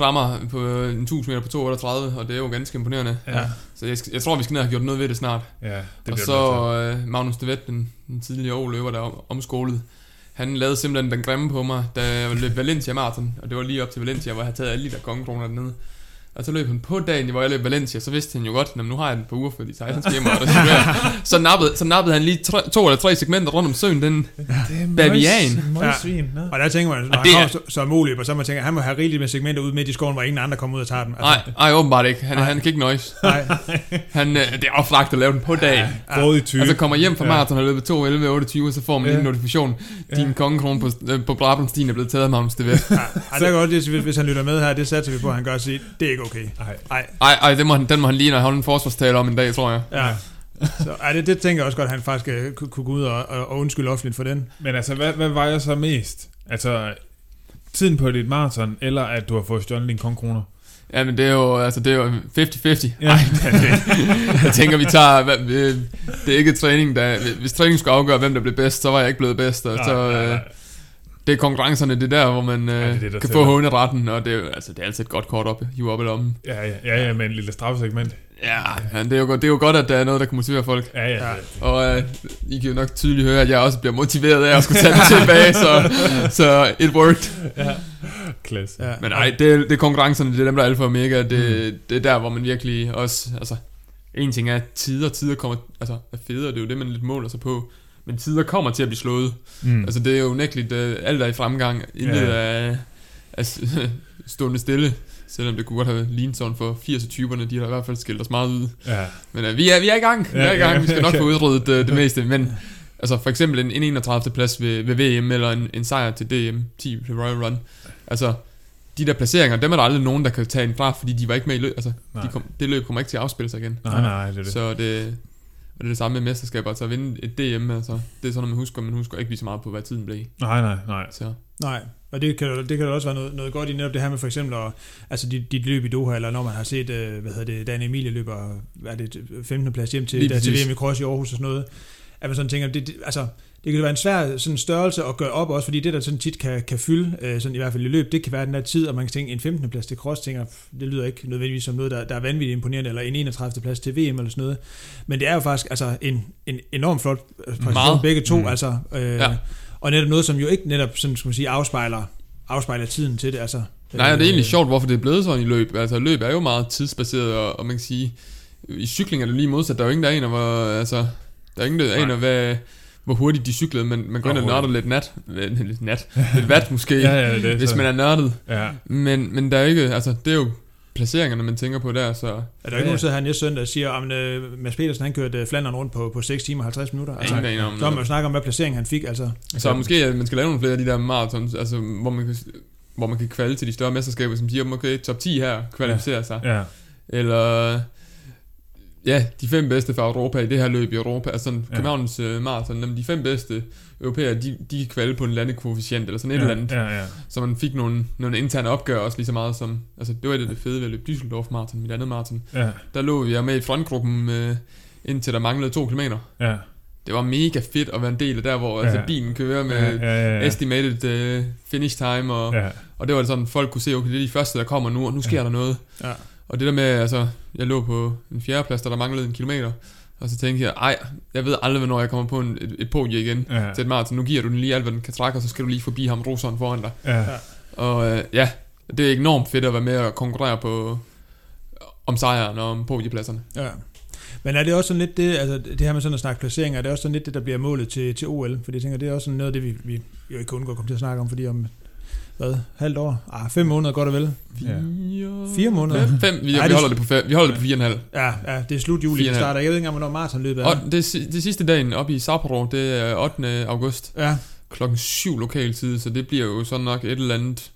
fremmer på en 1000 meter på 238, og det er jo ganske imponerende. Ja. Så jeg, jeg tror, vi skal ned og have gjort noget ved det snart. Ja, det og så øh, Magnus de Vet, den, den tidligere overløber, der er om, omskolet, han lavede simpelthen den grimme på mig, da jeg løb Valencia Marathon, og det var lige op til Valencia, hvor jeg havde taget alle de der kongekroner dernede. Og så løb han på dagen, hvor jeg løb Valencia, så vidste han jo godt, at nu har jeg den på uger, fordi han skal hjem og *laughs* så, nappede, så nappede han lige tre, to eller tre segmenter rundt om søen, den Det er Bavian. Ja. Og der tænker man, når Og han det kommer er- så, så muligt, og så man tænker, han må have rigeligt med segmenter ud midt i skoven, hvor ingen andre kommer ud og tager dem. Nej, nej, åbenbart ikke. Han, Nej. han kan ikke nøjes. nej. *laughs* Han, øh, det er oplagt at lave den på dag. Grådig type. Altså kommer hjem fra Ja. maraton og løbet 2, 11, 28, så får man Ja. en notifikation. Din Ja. kongekrone på, øh, på Brabrandstien er blevet taget af Magnus Vet. Ja, Ej, der kan godt, hvis, hvis han lytter med her, det satser vi på, at han gør at sige, det er ikke okay. Nej. Nej, Ej, ej, den må han, den må han lige, når han holder en forsvarstale om en dag, tror jeg. ja. Så, ej, det, det tænker jeg også godt, at han faktisk øh, kunne, kunne gå ud og, og, undskylde offentligt for den. Men altså, hvad, hvad vejer så mest? Altså, tiden på dit maraton, eller at du har fået stjålet dine kongekroner? Ja, men det er jo, altså, det er jo 50-50. Ja. Ej, *laughs* jeg tænker, vi tager... Hvad, vi, det er ikke træning, der... Hvis træning skulle afgøre, hvem der blev bedst, så var jeg ikke blevet bedst. Og så, Nej, nej, øh, nej. Det er konkurrencerne, det er der, hvor man det er øh, det, der kan tæller. få håneretten, og det er, altså, det er altid et godt kort op, hive op i lommen. Ja, ja, ja, ja, med en lille straffesegment. Ja, ja det, er jo, godt- det er jo godt, at der er noget, der kan motivere folk. Ja, ja. Ja. ja. Og øh, I kan jo nok tydeligt høre, at jeg også bliver motiveret af at skulle tage den tilbage, så, så it worked. Klasse. Ja. Men nej, det, er- det er konkurrencerne, det er dem, der er alfa og omega. Det, det er der, hvor man virkelig også... Altså, en ting er, at tider, tider kommer, altså, er federe, det er jo det, man lidt måler sig på. Men tider kommer til at blive slået. Mm. Altså, det er jo unægteligt, uh, alt er i fremgang. Intet Ja. er, er *laughs* stående stille. Selvom det kunne godt have lignet sådan for 80'er-typerne, de har i hvert fald skilt os meget ud. ja. Men uh, vi, er, vi er i gang, vi Ja, er i gang, ja, vi skal nok okay. *laughs* få udryddet uh, det meste. Men altså for eksempel en, en 31. plads ved, ved VM, eller en, en sejr til DM 10 til Royal Run. Altså, de der placeringer, dem er der aldrig nogen, der kan tage en fra, fordi de var ikke med i løb. Altså, Nej. de kom, det løb kommer ikke til at afspille sig igen. Nej, nej, det er det. Så det, og det er det samme med mesterskaber. Altså at vinde et DM, altså, det er sådan, at man husker, man husker ikke lige så meget på, hvad tiden blev. Nej, nej, nej. Så. Nej, og det kan, det kan da også være noget, noget godt i netop det her med for eksempel, at, altså dit, dit løb i Doha, eller når man har set, øh, hvad hedder det, Dan Emilie løber, hvad er det, 15. plads hjem til, der, til. VM i Cross i Aarhus og sådan noget, at man sådan tænker, det, det, altså, det kan være en svær sådan størrelse at gøre op også, fordi det der sådan tit kan, kan fylde, øh, sådan i hvert fald i løb, det kan være den der tid, og man kan tænke, en 15. plads til cross, tænker, det lyder ikke nødvendigvis som noget, der, der er vanvittigt imponerende, eller en 31. plads til VM eller sådan noget. Men det er jo faktisk altså, en, en enormt flot øh, præstation, Meget. begge to, Mm. altså, øh, Ja. og netop noget, som jo ikke netop, sådan skal man sige, afspejler, afspejler tiden til det, altså. Nej, og det er Øh, egentlig sjovt, hvorfor det er blevet sådan i løb. Altså løb er jo meget tidsbaseret, og, og man kan sige, i cykling er det lige modsat. Der er jo ingen, der aner, hvor, altså, der er ingen, der aner, hvad, hvor hurtigt de cyklede, men man går ind og nørder lidt nat. Lidt nat. Lidt vat måske, *laughs* Ja, ja, det hvis så. man er nørdet. Ja. Men, men der er ikke, altså det er jo placeringerne, man tænker på der, så... Er der ikke nogen, der her næste søndag og siger, at uh, Mads Petersen han kørte uh, Flandern rundt på, på 6 timer og 50 minutter? Altså, Ingen aner om så man jo snakket om, hvad placering han fik. Altså. Så måske at man skal lave nogle flere af de der marathons, altså, hvor man kan, hvor man kan kvalde til de større mesterskaber, som siger, okay, top 10 her kvalificerer sig. Ja. Eller ja, de fem bedste fra Europa i det her løb i Europa, altså sådan Ja. Københavns øh, maraton, jamen, de fem bedste europæere, de, de kan kvalde på en landekoefficient, eller sådan et ja. eller andet. Ja, ja. Så man fik nogle, nogle interne opgør også lige så meget som, altså det var det, det fede ved at løbe Düsseldorf maraton, mit andet maraton. Ja, Der lå jeg med i frontgruppen, øh, indtil der manglede to kilometer. ja. Det var mega fedt at være en del af der, hvor Ja. altså, bilen kører med ja, ja, ja. estimated uh, finish time, og, Ja, og det var sådan, folk kunne se, okay, det er de første, der kommer nu, og nu sker Ja. der noget. Ja. Og det der med, altså, jeg lå på en fjerdeplads, der der manglede en kilometer, og så tænkte jeg, ej, jeg ved aldrig, hvornår jeg kommer på en, et, et podie igen ja, til et maraton. Nu giver du den lige alt, hvad den kan trække, og så skal du lige forbi ham, Roseren foran dig. ja. Og øh, ja, det er enormt fedt at være med og konkurrere på, om sejren og om podiepladserne. Ja. Men er det også sådan lidt det, altså det her med sådan at snakke placeringer, er det også sådan lidt det, der bliver målet til, til OL? Fordi jeg tænker, det er også sådan noget af det, vi, vi jo ikke kan undgå at komme til at snakke om, fordi om hvad, halvt år? Ah, fem måneder godt og vel. Ja. Fire, Fire måneder. Fem, fem. Vi, Ej, vi det- holder det på fem. Vi holder det på fire og en halv. Ja, ja, det er slut juli, det starter. Jeg ved ikke engang, hvornår maratonløbet er. Og det, det sidste dagen oppe i Sapporo, det er 8. august. Ja, klokken 7 lokal tid, så det bliver jo sådan nok et eller andet...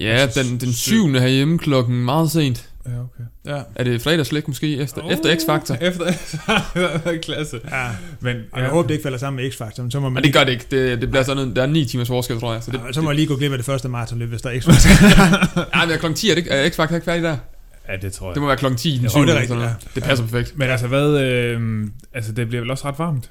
Ja, Altså, den, den syv. 7. herhjemme klokken meget sent. Ja, okay. ja, Er det fredagslæg måske, efter, Oh, efter X-Factor? Efter *laughs* Klasse. ja. Men, Og jeg håber, det ikke falder sammen med X-Factor, men så må man Men det gør det ikke. Det, det bliver sådan noget, der er 9 timers forskel, tror jeg. Så det, Ja, så må jeg lige gå glip af det første maratonløb, hvis der er X-Factor. *laughs* ja, men klokken 10 er, det, er X-Factor ikke færdig der? Ja, det tror jeg. Det må være klokken 10 den Jo, 7. det er rigtigt, ja. Det passer perfekt. Men altså, hvad... Øh, altså, det bliver vel også ret varmt?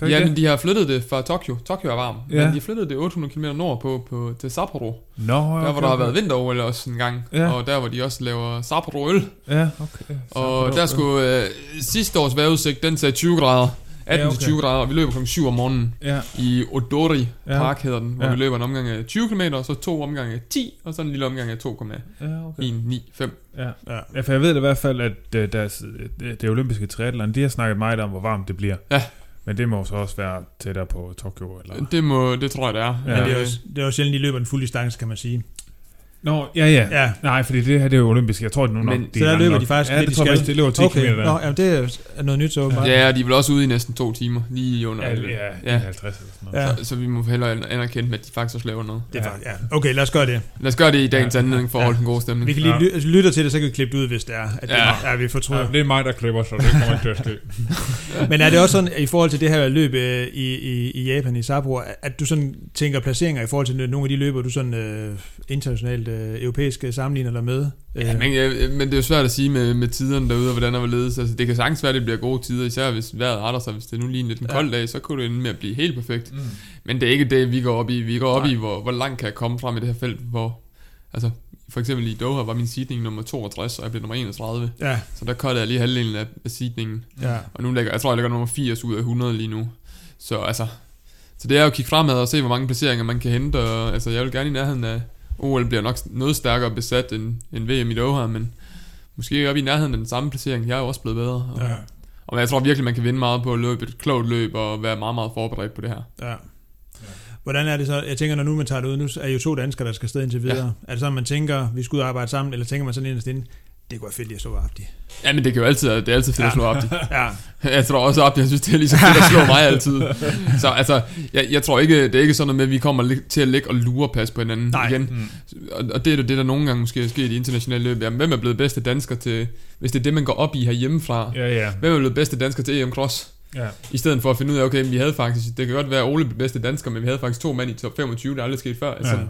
Det Ja, ikke men de har flyttet det fra Tokyo. Tokyo er varm. Ja. Men de har flyttet det 800 km nordpå på, til Sapporo. det? Nå, okay, Der hvor der har været vinter også en gang. Ja. Og der hvor de også laver Sapporo øl. Ja, okay. Og der skulle øh, sidste års vejrudsigt, den sagde 20 grader. 18 Ja, til okay. 20 grader, og vi løber klokken 7 om morgenen Ja, i Odori Ja. Park hedder den, hvor Ja. vi løber en omgang af 20 km, og så to omgange af 10, og så en lille omgang af 2,1, ja, okay. 9, 5. Ja. Ja. ja, for jeg ved da i hvert fald, at øh, deres, øh, det olympiske triathlon, de har snakket meget om, hvor varmt det bliver. Ja. Men det må så også være tættere på Tokyo, eller? Det, må, det tror jeg, det er. Ja. Men det er, jo, det er jo sjældent, de løber en fuld distance, kan man sige. Nå, ja, ja. Ja. Nej, fordi det her, det er jo olympisk. Jeg tror, det er nu nok. Men- de Så er der løber nok. de faktisk Ja, det de tror jeg det løber 10 Okay, km der. Nå, jamen, det er noget nyt så åbenbart. Ja, de er vel også ude i næsten to timer, lige under. Ja, Ja, ja, Ja. 50 eller sådan noget. Ja. Så, så vi må hellere anerkende, at de faktisk også laver noget. Det er faktisk, ja. Okay, lad os gøre det. Lad os gøre det i dagens Ja. anledning for at Ja. holde den gode stemning. Vi kan lige Ja. altså, lytte til det, så kan vi klippe det ud, hvis det er, at det Ja. er, vi fortryder. Ja, det er mig, der klipper, så det kommer ikke til at ske. *laughs* Men er det også sådan, i forhold til det her løb øh, i, i, i Japan, i Sapporo, at du sådan tænker placeringer i forhold til nogle af de løber, du sådan øh, internationalt øh, europæiske sammenligner dig med? Ja, men, øh, men det er jo svært at sige med, med tiderne derude, og hvordan der vil ledes. Altså, det kan sagtens være, at det bliver gode tider, især hvis vejret retter sig. Hvis det nu lige en lidt en Ja. kold dag, så kunne det ende med at blive helt perfekt. Mm. Men det er ikke det, vi går op i. Vi går op Nej. i, hvor, hvor langt kan jeg komme frem i det her felt, hvor... Altså, for eksempel i Doha var min seedning nummer 62, og jeg blev nummer 31. Ja, Så der cuttede jeg lige halvdelen af, af seedningen. ja. Og nu ligger, jeg tror, jeg ligger nummer 80 ud af 100 lige nu. Så altså... Så det er jo at kigge fremad og se, hvor mange placeringer man kan hente. Og, altså, jeg vil gerne i nærheden af... OL bliver nok noget stærkere besat end, end VM i Doha, men måske oppe i nærheden af den samme placering. Jeg er jo også blevet bedre. Og, ja. og jeg tror virkelig, man kan vinde meget på at løbe et klogt løb og være meget, meget forberedt på det her. Ja. Hvordan er det så? Jeg tænker, når nu man tager det ud, nu er jo to danskere, der skal afsted indtil videre. Ja. Er det sådan, man tænker, vi skal ud og arbejde sammen, eller tænker man sådan inderst inde, det kunne være fedt lige at slå Abdi. Ja, men det kan jo altid, det er altid fedt ja. at slå Abdi. *laughs* Ja, Jeg tror også, Abdi, jeg synes, det er lige så fedt at slå mig altid. *laughs* Så altså, jeg, jeg tror ikke, det er ikke sådan noget med, at vi kommer til at ligge og lure pas på hinanden Nej. igen. Mm. Og, og det er det, der nogle gange måske er sket i internationale løb. Jamen, hvem er blevet bedste dansker til, hvis det er det, man går op i herhjemmefra? Ja, ja. Hvem er blevet bedste dansker til EM Cross? ja. I stedet for at finde ud af, okay, vi havde faktisk, det kan godt være, Ole blev bedste dansker, men vi havde faktisk to mænd i top 25, det er aldrig sket før. Altså, Ja,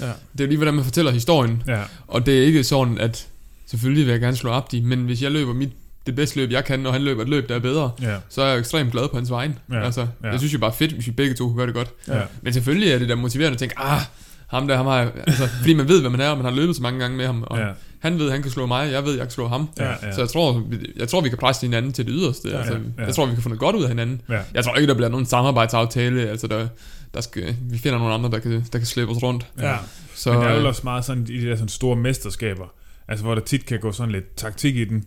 ja. ja. Det er lige, hvordan man fortæller historien. ja. Og det er ikke sådan, at selvfølgelig vil jeg gerne slå Abdi, men hvis jeg løber mit, det bedste løb, jeg kan, og han løber et løb, der er bedre, ja. så er jeg ekstremt glad på hans vegne. Ja, Altså, ja. Jeg synes jo bare fedt, hvis vi begge to kunne gøre det godt. ja. Men selvfølgelig er det da motiverende at tænke, ah, ham der, ham har altså, fordi man ved, hvad man er, og man har løbet så mange gange med ham, og ja. han ved, han kan slå mig, jeg ved, jeg kan slå ham. Ja, ja. Så jeg tror, jeg tror, vi kan presse hinanden til det yderste. Ja, altså, ja, ja. Jeg tror, vi kan få noget godt ud af hinanden. ja. Jeg tror ikke, der bliver nogen samarbejdsaftale, altså der, der skal, vi finder nogle andre, der kan, der kan slæbe os rundt. ja. Så, Men der er jo øh, også meget sådan i de der sådan store mesterskaber, altså hvor der tit kan gå sådan lidt taktik i den.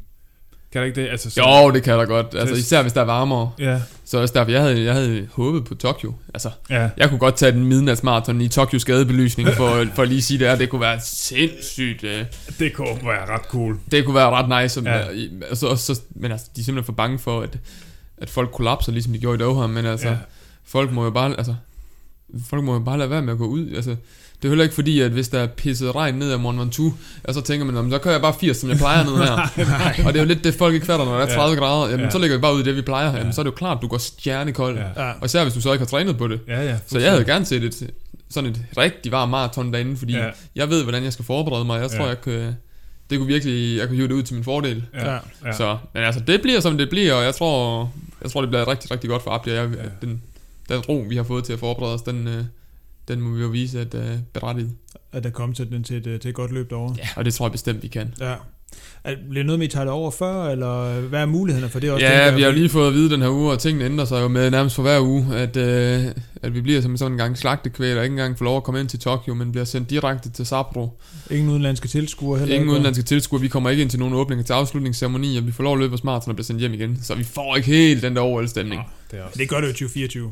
Kan der ikke det? Altså, så, jo, det kan der godt. Altså, Så- især hvis der er varmere. Ja, Så også derfor, jeg havde, jeg havde håbet på Tokyo. Altså, ja. jeg kunne godt tage den midnatsmarathon i Tokyos gadebelysning, for, *laughs* for at lige sige det her. Det kunne være sindssygt. Øh, Det kunne være ret cool. det kunne være ret nice. Ja. Altså, også, så, men altså, de er simpelthen for bange for, at, at folk kollapser, ligesom de gjorde i Doha. Men altså, ja. folk må jo bare, altså, folk må jo bare lade være med at gå ud. Altså, det er heller ikke fordi, at hvis der er pisset regn ned af Mont Ventoux, og så tænker man, "Nå, men så kører jeg bare 80, som jeg plejer ned her. *laughs* og det er jo lidt det, folk ikke fatter, når der er Ja. 30 grader. Jamen, Ja. så ligger vi bare ud i det, vi plejer. Ja. Jamen, så er det jo klart, du går stjernekold. Ja. ja. Og især hvis du så ikke har trænet på det. Ja, ja. Så jeg havde gerne set et, sådan et rigtig varmt maraton derinde, fordi Ja. ja. jeg ved, hvordan jeg skal forberede mig. Jeg tror, Ja. jeg kan, det kunne virkelig, jeg kunne hive det ud til min fordel. Ja, Ja. ja. Så, men altså, det bliver som det bliver, og jeg tror, jeg tror det bliver rigtig, rigtig godt for Abdi. Jeg, Ja. ja. den, den ro, vi har fået til at forberede os, den, øh, den må vi jo vise, at uh, berettiget. At der kom til, den til, et, til et godt løb derovre. Ja, og det tror jeg bestemt, vi kan. Ja. Er, bliver noget med, at I tager det over før, eller hvad er mulighederne for det også? Ja, jeg? vi har jo lige fået at vide den her uge, og tingene ændrer sig jo med nærmest for hver uge, at, øh, at vi bliver som sådan en gang slagtekvæl, og ikke engang får lov at komme ind til Tokyo, men bliver sendt direkte til Sapporo. Ingen udenlandske tilskuere heller Ingen udenlandske tilskuere, vi kommer ikke ind til nogen åbninger til afslutningsceremoni, og vi får lov at løbe os maraton og bliver sendt hjem igen. Så vi får ikke helt den der OL-stemning. Nå, det er også. Det gør det jo i 2024.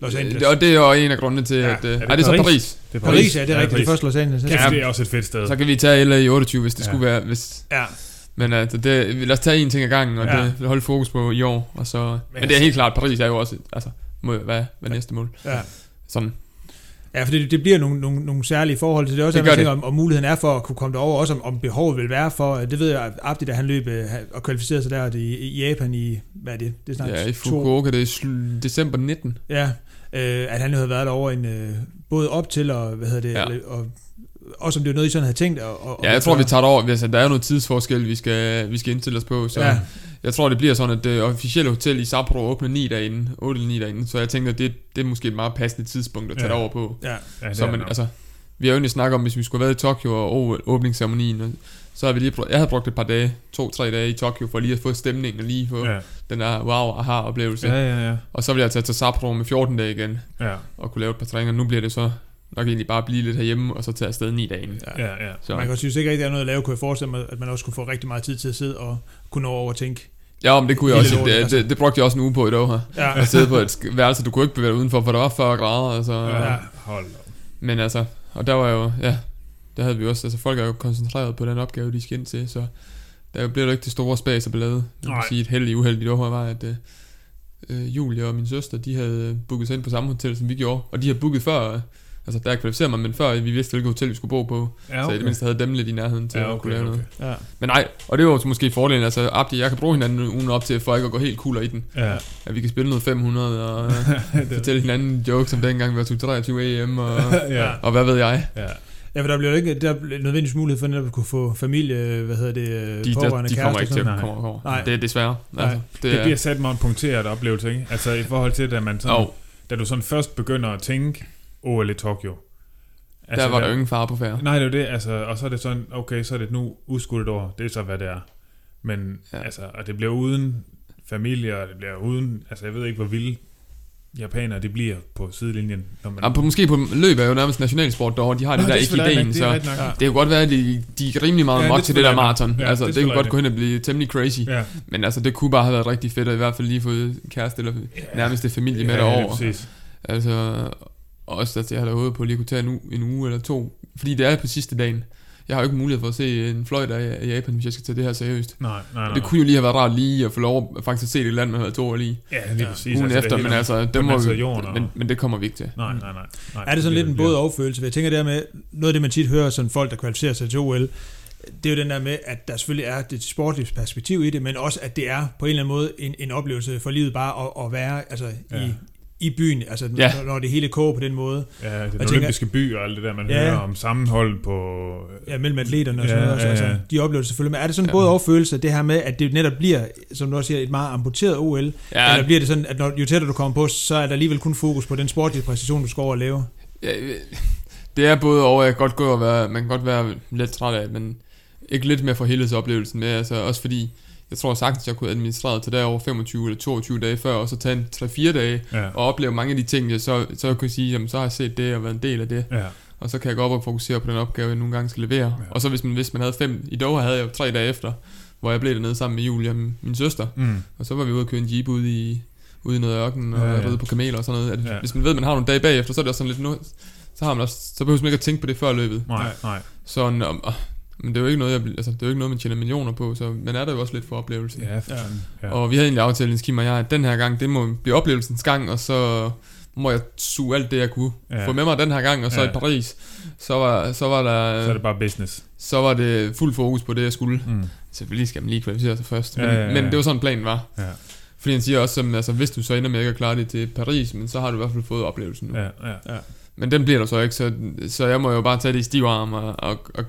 Los Angeles. Det, og det er jo en af grundene til, Ja. at... Øh, Er det er det så Paris? Paris? Det Paris, ja, det er rigtigt. Det er Paris. først Los Angeles. Ja. det er også et fedt sted. Så kan vi tage LA i 28, hvis det Ja. skulle være... Hvis, ja. men altså, det, lad os tage en ting ad gangen, og Ja. det holde fokus på i år. Og så, men, men det er helt klart, Paris er jo også... Altså, må være, være næste mål. ja. Sådan. Ja, for det, det bliver nogle, nogle, nogle særlige forhold til det. er Også, Det at man gør tænker, om, om muligheden er for at kunne komme derover, også om, om behovet vil være for, det ved jeg, Abdi, da han løb øh, og kvalificerede sig der i, i Japan i, hvad er det? Det er snart Ja, i to- Fukuoka, det er sl- december 19. Ja, øh, at han havde været derovre en, øh, både op til og, hvad hedder det, Ja. og, også om det var noget, I sådan havde tænkt. Og, og, Ja, jeg tror, vi tager det over. Altså, der er jo noget tidsforskel, vi skal, vi skal indstille os på. Så Ja. jeg tror, det bliver sådan, at det officielle hotel i Sapporo åbner 9 dage inden, 8 eller 9 dage inden. Så jeg tænker, det, det er måske et meget passende tidspunkt at tage Ja. det over på. Ja, Ja, det Så, er men, altså, vi har jo egentlig snakket om, hvis vi skulle have været i Tokyo og åbningsceremonien, og så har vi lige brugt, jeg havde brugt et par dage, to-tre dage i Tokyo, for lige at få stemningen og lige få ja. Den der wow aha oplevelse. ja, ja, ja. Og så vil jeg tage til Sapporo med 14 dage igen, ja. og kunne lave et par træninger. Nu bliver det så nok egentlig bare blive lidt herhjemme, og så tage afsted 9 dage ja. Ja, ja. Så. Man kan også synes ikke der er noget at lave, kunne jeg forestille mig, at man også kunne få rigtig meget tid til at sidde og kunne nå over at tænke. Ja, men det kunne jeg også. lortet, Det, altså. det, det, brugte jeg også en uge på i dag her. Ja, At sidde på et værelse, du kunne ikke bevæge dig udenfor, for der var 40 grader. Altså, ja. Hold da. op. Men altså, og der var jo, ja, der havde vi også, altså folk er jo koncentreret på den opgave, de skal ind til, så der blev jo ikke det store spas og ballade. Jeg kan sige, et heldigt uheldigt år var, at øh, øh, Julie og min søster, de havde booket sig ind på samme hotel, som vi gjorde, og de havde booket før, øh, altså der kvalificerede mig, men før vi vidste, hvilket hotel vi skulle bo på, Ja, så i okay. det mindste havde dem lidt i nærheden til Ja, at okay, kunne lave okay. noget. ja. Men nej, og det var måske fordelen, altså Abdi, jeg kan bruge hinanden ugen op til, for ikke at gå helt cooler i den. Ja, At vi kan spille noget 500 og *laughs* øh, fortælle hinanden jokes om dengang, vi var 23 EM og, *laughs* ja, og hvad ved jeg. ja. Ja, for der bliver jo ikke der bliver nødvendigvis mulighed for netop at kunne få familie, hvad hedder det, De, der, pårørende, de kommer kærester ikke til sådan at noget. komme over. Nej. Det er desværre. Nej. Altså, det, Det er, bliver sat mig en punkteret oplevelse, ikke? Altså i forhold til, da man sådan, og da du sådan først begynder at tænke OL i Tokyo. der var der jo ingen far på færre. Nej, det er det, altså, og så er det sådan, okay, så er det nu udskudt et år, det er så, hvad det er. Men, Ja. ja. altså, og det bliver uden familie, og det bliver uden, altså, jeg ved ikke, hvor vilde japanere det bliver på sidelinjen. Når man, Ja, på, måske på løb er jo nærmest nationalsport derovre, de har det Nå, der er ikke ideen, så det det kan godt være, at de, de er rimelig meget Ja, ja, det er til det der maraton. Ja, altså, det det, kan godt gå hen og blive temmelig crazy. Ja, Men altså, det kunne bare have været rigtig fedt, at i hvert fald lige få kæreste eller nærmest det familie med ja. Ja, præcis. Altså, også at jeg havde håbet på at lige kunne tage en uge, en uge eller to. Fordi det er på sidste dagen. Jeg har jo ikke mulighed for at se en fløjt af Japan, hvis jeg skal tage det her seriøst. Nej, nej, nej. Det kunne jo lige have været rart lige at få lov at faktisk se det land, man havde to år lige. ja, lige præcis. Ugen altså, efter, det men altså, det må vi, jorden, og... men, men det kommer vi ikke til. Nej, nej, nej. nej Er det sådan lidt en både overfølelse? Jeg tænker der med, noget af det man tit hører, sådan folk, der kvalificerer sig til OL, det er jo den der med, at der selvfølgelig er det sportlige perspektiv i det, men også, at det er på en eller anden måde en, en oplevelse for livet bare at, at være altså, Ja. i, i byen, altså Ja. når, når det hele koger på den måde, Ja, det er den tænker- olympiske by og alt det der, man Ja. hører om sammenhold på... ja, mellem atleterne og sådan Ja, noget, også, ja, ja. altså, de oplever det selvfølgelig, men er det sådan Ja. både overfølelse, det her med, at det netop bliver, som du også siger, et meget amputeret OL, Ja, eller bliver det sådan, at når, jo tættere du kommer på, så er der alligevel kun fokus på den sportlige præstation, du skal over og lave? Ja, øh, det er både over, jeg kan godt gå og være, man kan godt være lidt træt af, men ikke lidt mere for helhedsoplevelsen med, altså også fordi, jeg tror sagtens, jeg kunne administrere til derovre 25 eller 22 dage før, og så tage en 3-4 dage, Ja, og opleve mange af de ting, jeg så, så kunne jeg sige, jamen så har jeg set det og været en del af det, ja, og så kan jeg gå op og fokusere på den opgave, jeg nogle gange skal levere. Ja. Og så hvis man, hvis man havde fem, i Doha havde jeg jo tre dage efter, hvor jeg blev dernede sammen med Julia, min søster, mm. og så var vi ude og køre en jeep ude i, ude i noget ørken, og Ja, ja, ride på kameler og sådan noget. At Ja. Hvis man ved, at man har nogle dage bagefter, så er det også sådan lidt nu, så har man også, så behøver man ikke at tænke på det før løbet. Nej, nej. Sådan, om, oh, men det er jo ikke noget, jeg, altså, det er jo ikke noget, man tjener millioner på, så man er der jo også lidt for oplevelsen. Ja, for ja. Og vi havde egentlig aftalt, Kim og jeg, at den her gang, det må blive oplevelsens gang, og så må jeg suge alt det, jeg kunne Ja. ja. få med mig den her gang, og så Ja. ja. i Paris, så var, så var der, Så er det bare business. så var det fuld fokus på det, jeg skulle. Mm. Selvfølgelig skal man lige kvalificere sig først, Ja, men, ja, ja. men det var sådan planen var. Ja, Fordi han siger også, som, altså, hvis du så ender med ikke at klare det til Paris, men så har du i hvert fald fået oplevelsen nu. ja, ja. Men den bliver der så ikke, så, så jeg må jo bare tage det i stiv arm. Og, og, og,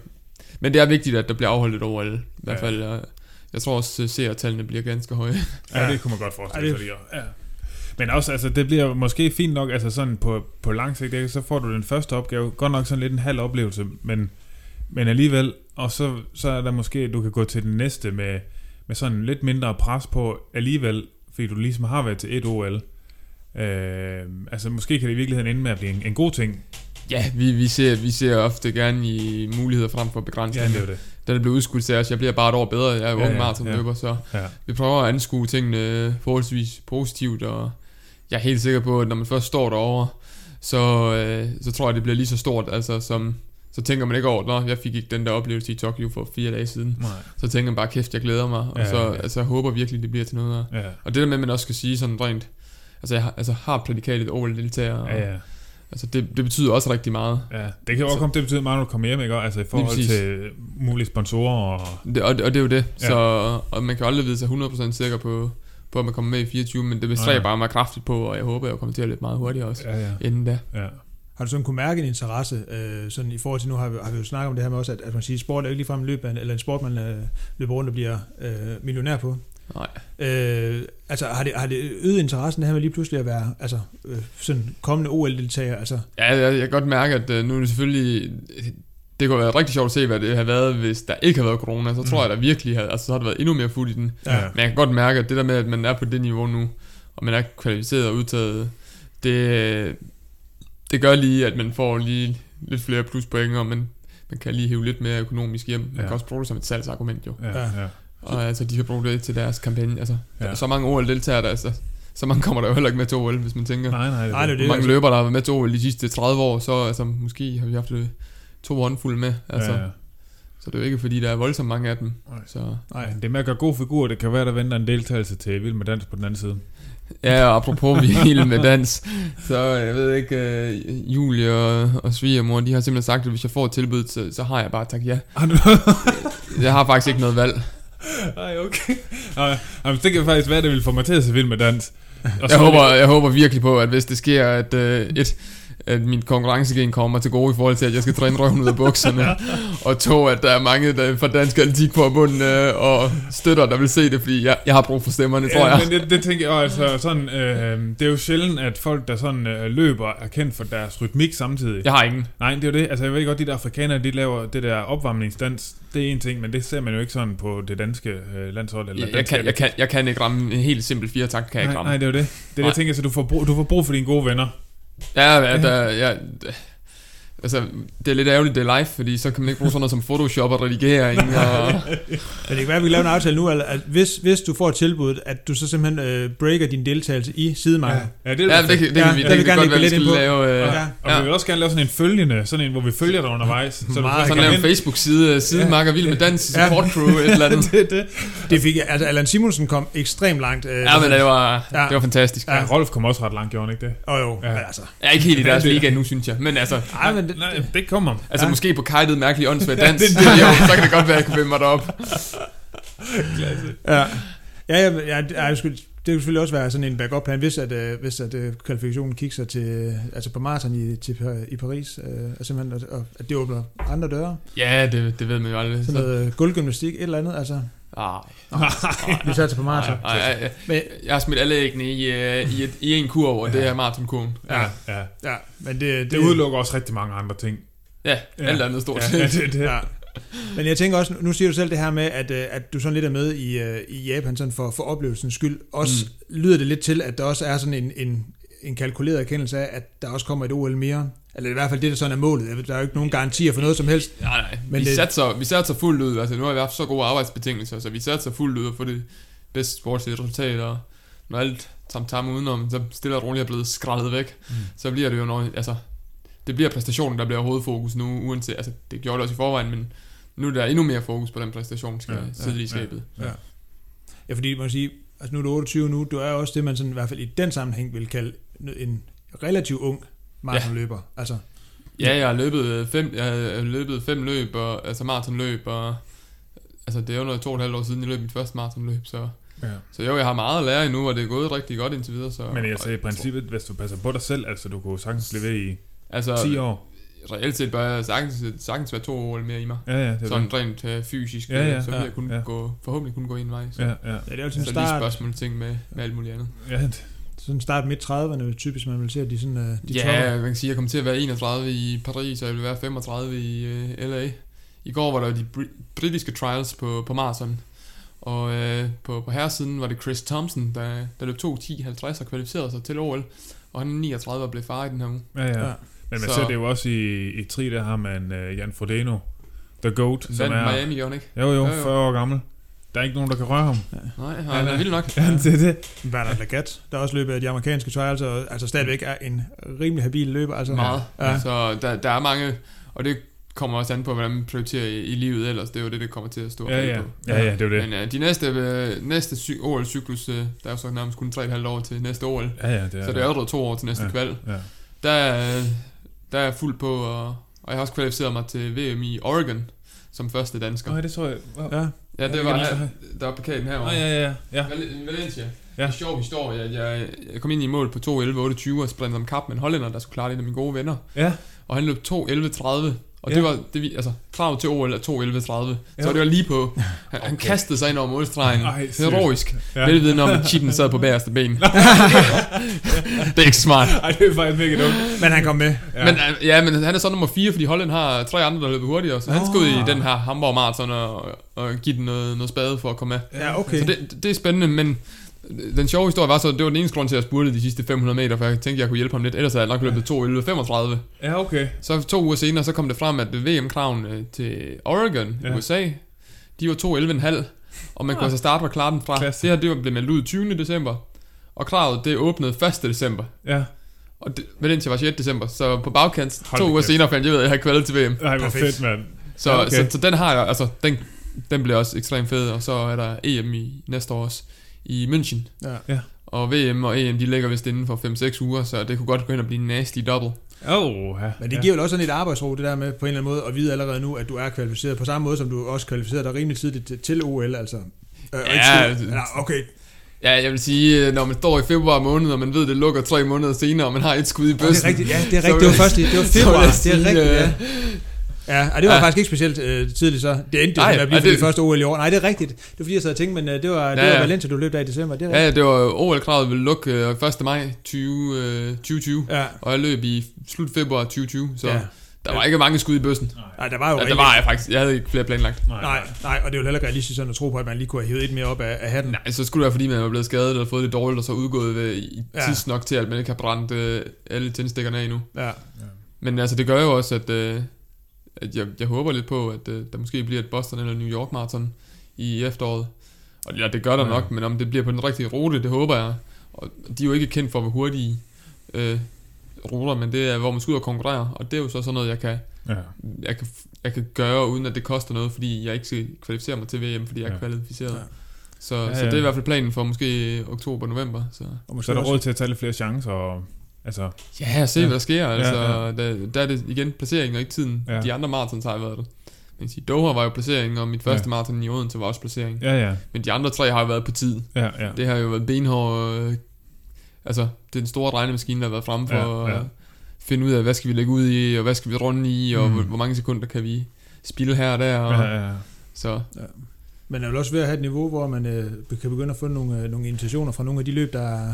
men det er vigtigt, at der bliver afholdt et OL. I hvert Ja. fald. Jeg, jeg tror også, at seertallene bliver ganske høje. Ja, Ja. det kunne man godt forestille Ja, sig, ja. Men også, altså, det bliver måske fint nok, altså sådan på, på lang sigt, ikke? så får du den første opgave, godt nok sådan lidt en halv oplevelse, men, men alligevel, og så, så er der måske, du kan gå til den næste med, med sådan lidt mindre pres på alligevel, fordi du ligesom har været til et OL. Øh, altså måske kan det i virkeligheden ende med at blive en, en god ting. Ja, vi, vi, ser, vi ser ofte gerne i muligheder frem for begrænsninger. det er det. Da det blev udskudt til os, jeg bliver bare et år bedre. Jeg er jo Ja, ja, ung ja, maratonløber, så Ja. vi prøver at anskue tingene forholdsvis positivt. Og jeg er helt sikker på, at når man først står derovre, så, øh, så tror jeg, det bliver lige så stort, altså som, så tænker man ikke over, at jeg fik ikke den der oplevelse i Tokyo for fire dage siden. Nej. Så tænker man bare, kæft, jeg glæder mig, og Ja, så ja. altså, jeg håber virkelig, det bliver til noget. Og, Ja, og det der med, at man også skal sige sådan rent, altså jeg har, altså, har prædikatet OL-deltager, og, ja, ja. Altså det, det betyder også rigtig meget. ja. Det kan jo også Så- komme til at betyde meget, når du kommer hjem, ikke? Altså i forhold til mulige sponsorer og... Det, og, det- og det er jo det. Ja. Så, og man kan jo aldrig vide sig 100% sikker på, på, at man kommer med i 24, men det bestræber Nej. bare mig kraftigt på, og jeg håber, jeg kommer til at løbe meget hurtigere også, Ja, ja. inden da. ja. Har du sådan kunne mærke en interesse, øh, sådan i forhold til, nu har vi, har vi jo snakket om det her med også, at, at man siger, sport er jo ikke ligefrem en løb, eller en sport, man øh, løber rundt og bliver øh, millionær på. Nej. Øh, altså har det, har det øget interessen det her med lige pludselig at være altså, øh, sådan kommende OL-deltager? Altså, Ja, jeg, jeg kan godt mærke, at øh, nu er det selvfølgelig... Det kunne være rigtig sjovt at se, hvad det havde været, hvis der ikke havde været corona. Så tror Mm. jeg, der virkelig havde... Altså, så har det været endnu mere fuld i den. Ja. Men jeg kan godt mærke, at det der med, at man er på det niveau nu, og man er kvalificeret og udtaget, det, det gør lige, at man får lige lidt flere pluspoint, og man, man kan lige hive lidt mere økonomisk hjem. Man Ja. kan også bruge det som et salgsargument jo. Ja, Ja. Ja. Og altså, de kan bruge det til deres kampagne. Altså, Ja. ja. så mange OL-deltagere, der, altså, så mange kommer der jo heller ikke med til OL, hvis man tænker. Nej, nej, det, Nej, det er det. mange altså. løbere, der har været med til OL de sidste 30 år, så altså, måske har vi haft øh, to håndfulde med. Altså, ja, ja. Så det er jo ikke, fordi der er voldsomt mange af dem. Nej. Så, Nej. Det med at gøre god figur, det kan være, der venter en deltagelse til Vild med Dans på den anden side. ja, og apropos *laughs* vild med dans, så jeg ved ikke, øh, Julie og, og svigermor, de har simpelthen sagt, at hvis jeg får et tilbud, så, så har jeg bare tak ja. Har du... Jeg har faktisk ikke noget valg. Ej, okay. Ej, jamen, det kan faktisk være, det vil få mig til at se Vild med Dans. Og Jeg håber, jeg håber virkelig på, at hvis det sker, at øh, et, at min konkurrencegen kommer til gode i forhold til, at jeg skal træne røven ud af bukserne, *laughs* og to, at der er mange der fra Dansk Atletikforbund øh, og støtter, der vil se det, fordi jeg, jeg har brug for stemmerne, tror jeg. Ja, men det, det tænker jeg også, altså sådan, øh, det er jo sjældent, at folk, der sådan øh, løber, er kendt for deres rytmik samtidig. Jeg har ingen. Nej, det er jo det. Altså, jeg ved godt, de der afrikanere, de laver det der opvarmningsdans. Det er en ting, men det ser man jo ikke sådan på det danske øh, landshold. Eller Jeg, jeg, kan, jeg, kan, jeg kan ikke ramme en helt simpel fire tak, kan jeg ikke nej, ramme. nej, det er jo det. Det er det, jeg tænker, så du får, brug, du får brug for dine gode venner. Ja, ja, der, ja, altså, det er lidt ærgerligt, det er live, fordi så kan man ikke bruge sådan noget som Photoshop og redigering. Og, *laughs* Men det kan være, at vi kan lave en aftale nu, at, hvis, hvis du får et tilbud, at du så simpelthen øh, breaker din deltagelse i sidemarkedet. ja, det er ja, det, kan, det, Ja, kan vi, det vil kan gerne godt være, vi skal lave... Øh, Ja. ja. Og vi vil også gerne lave sådan en følgende, sådan en, hvor vi følger dig undervejs. Så du Meget Sådan lave en Facebook-side, side Marker Vild med Dans, Ja. support crew, et eller andet. *laughs* det, det, det fik jeg, altså Allan Simonsen kom ekstremt langt. Øh, Ja, men det var, Ja. det var fantastisk. Ja. Ja, Rolf kom også ret langt, gjorde han ikke det? Og jo, Ja. ja. men altså. Jeg er ikke helt i deres det- liga nu, synes jeg. Men altså, Ej, men det, Nej, det kommer. altså Ja. måske på kajtet mærkelig åndssvagt dans, det- det, det, jo, så kan det godt være, at jeg kan vende mig derop. *laughs* ja. Ja, ja, ja, ja det, ej, skulle, det kunne selvfølgelig også være sådan en backup-plan, hvis at, øh, hvis at øh, kvalifikationen kigger til, øh, altså på maraton i, til, i Paris, øh, og simpelthen, at, og, at det åbner andre døre. Ja, det, det ved man jo aldrig. Sådan Så, noget øh, gulvgymnastik, et eller andet, altså. Ej, Vi satser på maraton. ej, ej, ej, Men, jeg har smidt alle æggene i, øh, i, et, i en kurv, og det er maratonkurven. Ja, ja. ja, men det, Det udelukker også rigtig mange andre ting. Ja, Ja. alt andet stort Ja, set. det, det. Ja. Men jeg tænker også, nu siger du selv det her med, at, øh, at du sådan lidt er med i, øh, i Japan sådan for, for oplevelsens skyld. Også mm. lyder det lidt til, at der også er sådan en, en, en kalkuleret erkendelse af, at der også kommer et OL mere. Eller i hvert fald det, der sådan er målet. Der er jo ikke nogen garantier for noget som helst. Nej, nej. Men vi, det- satser, vi satser fuldt ud. Altså, nu har vi haft så gode arbejdsbetingelser, så vi satser fuldt ud og få det bedste sportslige resultat. Og når alt tam tam udenom, så stille og roligt er blevet skrællet væk, Mm. så bliver det jo noget, altså, det bliver præstationen, der bliver hovedfokus nu, uanset, altså, det gjorde det også i forvejen, men nu er der endnu mere fokus på den præstation, skal Ja, ja, ja, sidde i ja. skabet. Ja. Ja, fordi man kan sige, altså nu er du 28 nu, du er også det, man sådan, i hvert fald i den sammenhæng vil kalde en relativt ung maratonløber. Ja. Altså, Ja, jeg har løbet øh, fem, jeg har løbet fem løb, og, altså maratonløb, og altså, det er jo noget to og et halvt år siden, jeg løb mit første maratonløb, så, Ja. så jo, jeg har meget at lære endnu, og det er gået rigtig godt indtil videre. Så, Men jeg sagde i princippet, hvis du passer på dig selv, altså du kunne sagtens blive ved i Altså, 10 år. reelt set bør jeg sagtens, sagtens være to år eller mere i mig. Ja, ja, det er Sådan det. rent øh, fysisk, Ja, ja, så vil ja, jeg kunne ja. gå, forhåbentlig kunne gå en vej. Så, Ja, ja. ja, det er jo så sådan en lige start, spørgsmål ting med, med alt muligt andet. Ja, det, sådan start midt 30'erne, typisk man vil se, at de sådan, øh, de Ja, topper. man kan sige, at jeg kommer til at være 31 i Paris, og jeg vil være 35 i øh, LA. I går var der de bri- britiske trials på, på maraton. Og øh, på, på herresiden var det Chris Thompson, der, der løb 2.10.50 og kvalificerede sig til OL. Og han er 39 og blev far i den her uge. ja, ja. Ja. Men man Så- ser det jo også i, i tri, der har man uh, Jan Frodeno, The Goat, som er... Miami, gjorde han ikke? Jo, jo, Jo, jo. 40 år gammel. Der er ikke nogen, der kan røre ham. Nej, Han han er- er vild nok. *laughs* Ja, det er det. Bernard Lagat, der også løbet af de amerikanske trials, og altså stadigvæk er en rimelig habil løber. Altså. Meget. Ja. Så der, der er mange, og det kommer også an på, hvordan man prioriterer i, i livet ellers. Det er jo det, det kommer til at stå Ja, ja. på. Ja, ja, det er jo det. Men uh, de næste, uh, næste cy- OL-cyklus, uh, der er jo så nærmest kun 3,5 år til næste OL. Ja, ja, det Ja, er så det er jo to år til næste Ja. ja. kval. Ja. Der, er- der er jeg fuld på, og, og jeg har også kvalificeret mig til VM i Oregon som første dansker. Nå, det tror jeg. Ja. Ja, Ja, det var her, der er plakaten her. Nå, ja, ja, ja. Val- Valencia. Ja. Er sjov historie. at Jeg, jeg kom ind i mål på 2.11.28 og sprintede om kap med en hollænder, der skulle klare det, en af mine gode venner. Ja, Og han løb 2.11.30. Og Ja. det var, det, altså, krav til OL er 2.11.30. Ja. Så det var lige på. Han, okay. han kastede sig ind over målstregen. Heroisk. Ja. Velvidende om, at cheaten sad på bagerste ben. *laughs* det er ikke smart. Ej, det er faktisk mega dumt. Men han kom med. Ja. Men, øh, ja, men han er så nummer 4, fordi Holland har tre andre, der løber hurtigere. Så han Nå. skal ud i den her Hamburg Marathon og, og give den noget, noget spade for at komme med. Ja, okay. Så det, det er spændende, men den sjove historie var så, det var den eneste grund til, at jeg spurgte de sidste 500 meter, for jeg tænkte, jeg kunne hjælpe ham lidt. Ellers havde jeg nok løbet 2.11.35. Ja, okay. Så to uger senere, så kom det frem, at VM-kraven øh, til Oregon i Ja. USA, de var 2.11,5. Og man kunne altså starte og klare den fra. Klasse. Det her, det var blevet meldt ud 20. december. Og kravet, det åbnede 1. december. Ja. Og det, Valencia var 6. december. Så på bagkant, Hold to uger kæft. senere fandt jeg ud af, at jeg havde kvalet til VM. Ej, hvor Perfekt. fedt, mand. Så, Okay. okay. så, så den har jeg, altså, den, den bliver også ekstremt fed. Og så er der EM i næste år også i München. Ja. Og VM og EM, de ligger vist inden for 5-6 uger, så det kunne godt gå ind og blive en nasty double. Åh, ja. Men det giver vel også sådan et arbejdsro, det der med på en eller anden måde at vide allerede nu, at du er kvalificeret. På samme måde, som du også kvalificeret dig rimelig tidligt til- OL, altså. Øh, Ja, ikke ja, okay. Ja, jeg vil sige, øh, når man står i februar måned, og man ved, det lukker tre måneder senere, og man har et skud i Ja, det bøssen. er rigtigt. Ja, det er rigtigt. Det var først i, det var *laughs* februar. jeg Det er rigtigt, øh, ja. Ja, og det var Ja. faktisk ikke specielt øh, tidligt så. Det endte jo Nej, med at blive ja, det det- første OL i år. Nej, det er rigtigt. Det var fordi, jeg sad og tænkte, men øh, det var, det Ja, var ja. Valencia, du løb der i december. Det er Ja, rigtigt. ja, det var OL-kravet ville lukke øh, 1. maj 20, øh, 2020, Ja. og jeg løb i slut februar 2020, så ja. ja. der var ikke mange skud i bøssen. Nej, der var jo Ja, der rigtig- var jeg faktisk, jeg havde ikke flere planlagt. Nej, nej, og det er jo heller ikke realistisk sådan at tro på, at man lige kunne have hævet et mere op af, af hatten. Nej, så skulle det være, fordi man var blevet skadet eller fået det dårligt, og så udgået ved, i Ja. ja. tids nok til, at man ikke har brændt øh, alle tændstikkerne af endnu. Ja. Men altså, det gør jo også, at, øh, at jeg, jeg håber lidt på, at øh, der måske bliver et Boston eller New York Marathon i efteråret. Og ja, det gør der Ja. nok, men om det bliver på den rigtige rute, det håber jeg. Og de er jo ikke kendt for, hvor hurtige øh, ruter, men det er, hvor man skal ud og konkurrere. Og det er jo så sådan noget, jeg kan, Ja. jeg kan, jeg kan gøre, uden at det koster noget, fordi jeg ikke skal kvalificere mig til VM, fordi jeg er Ja. kvalificeret. Ja. Så, Ja, ja, så det er i hvert fald planen for måske oktober-november. Så. Og måske Så er der også- råd til at tage lidt flere chancer, og altså, Ja, se Ja. hvad der sker. Altså, Ja, ja, Der, der er det igen placering og ikke tiden. Ja. Ja. De andre marathons har været det. Man kan sige, Doha var jo placering, og mit første Ja. ja. maraton i Odense var også placering. ja, ja, Men de andre tre har jo været på tid. ja, ja. Det har jo været benhård... Øh, altså, det er den store regnemaskine, der har været fremme for Ja, ja, ja. ja. at finde ud af, hvad skal vi lægge ud i, og hvad skal vi runde i, og Mm. hvor, hvor mange sekunder kan vi spille her og der. Og, ja, ja, ja. Så Men er vel også ved at have et niveau, hvor man øh, kan begynde at få nogle, øh, nogle invitationer fra nogle af de løb, der,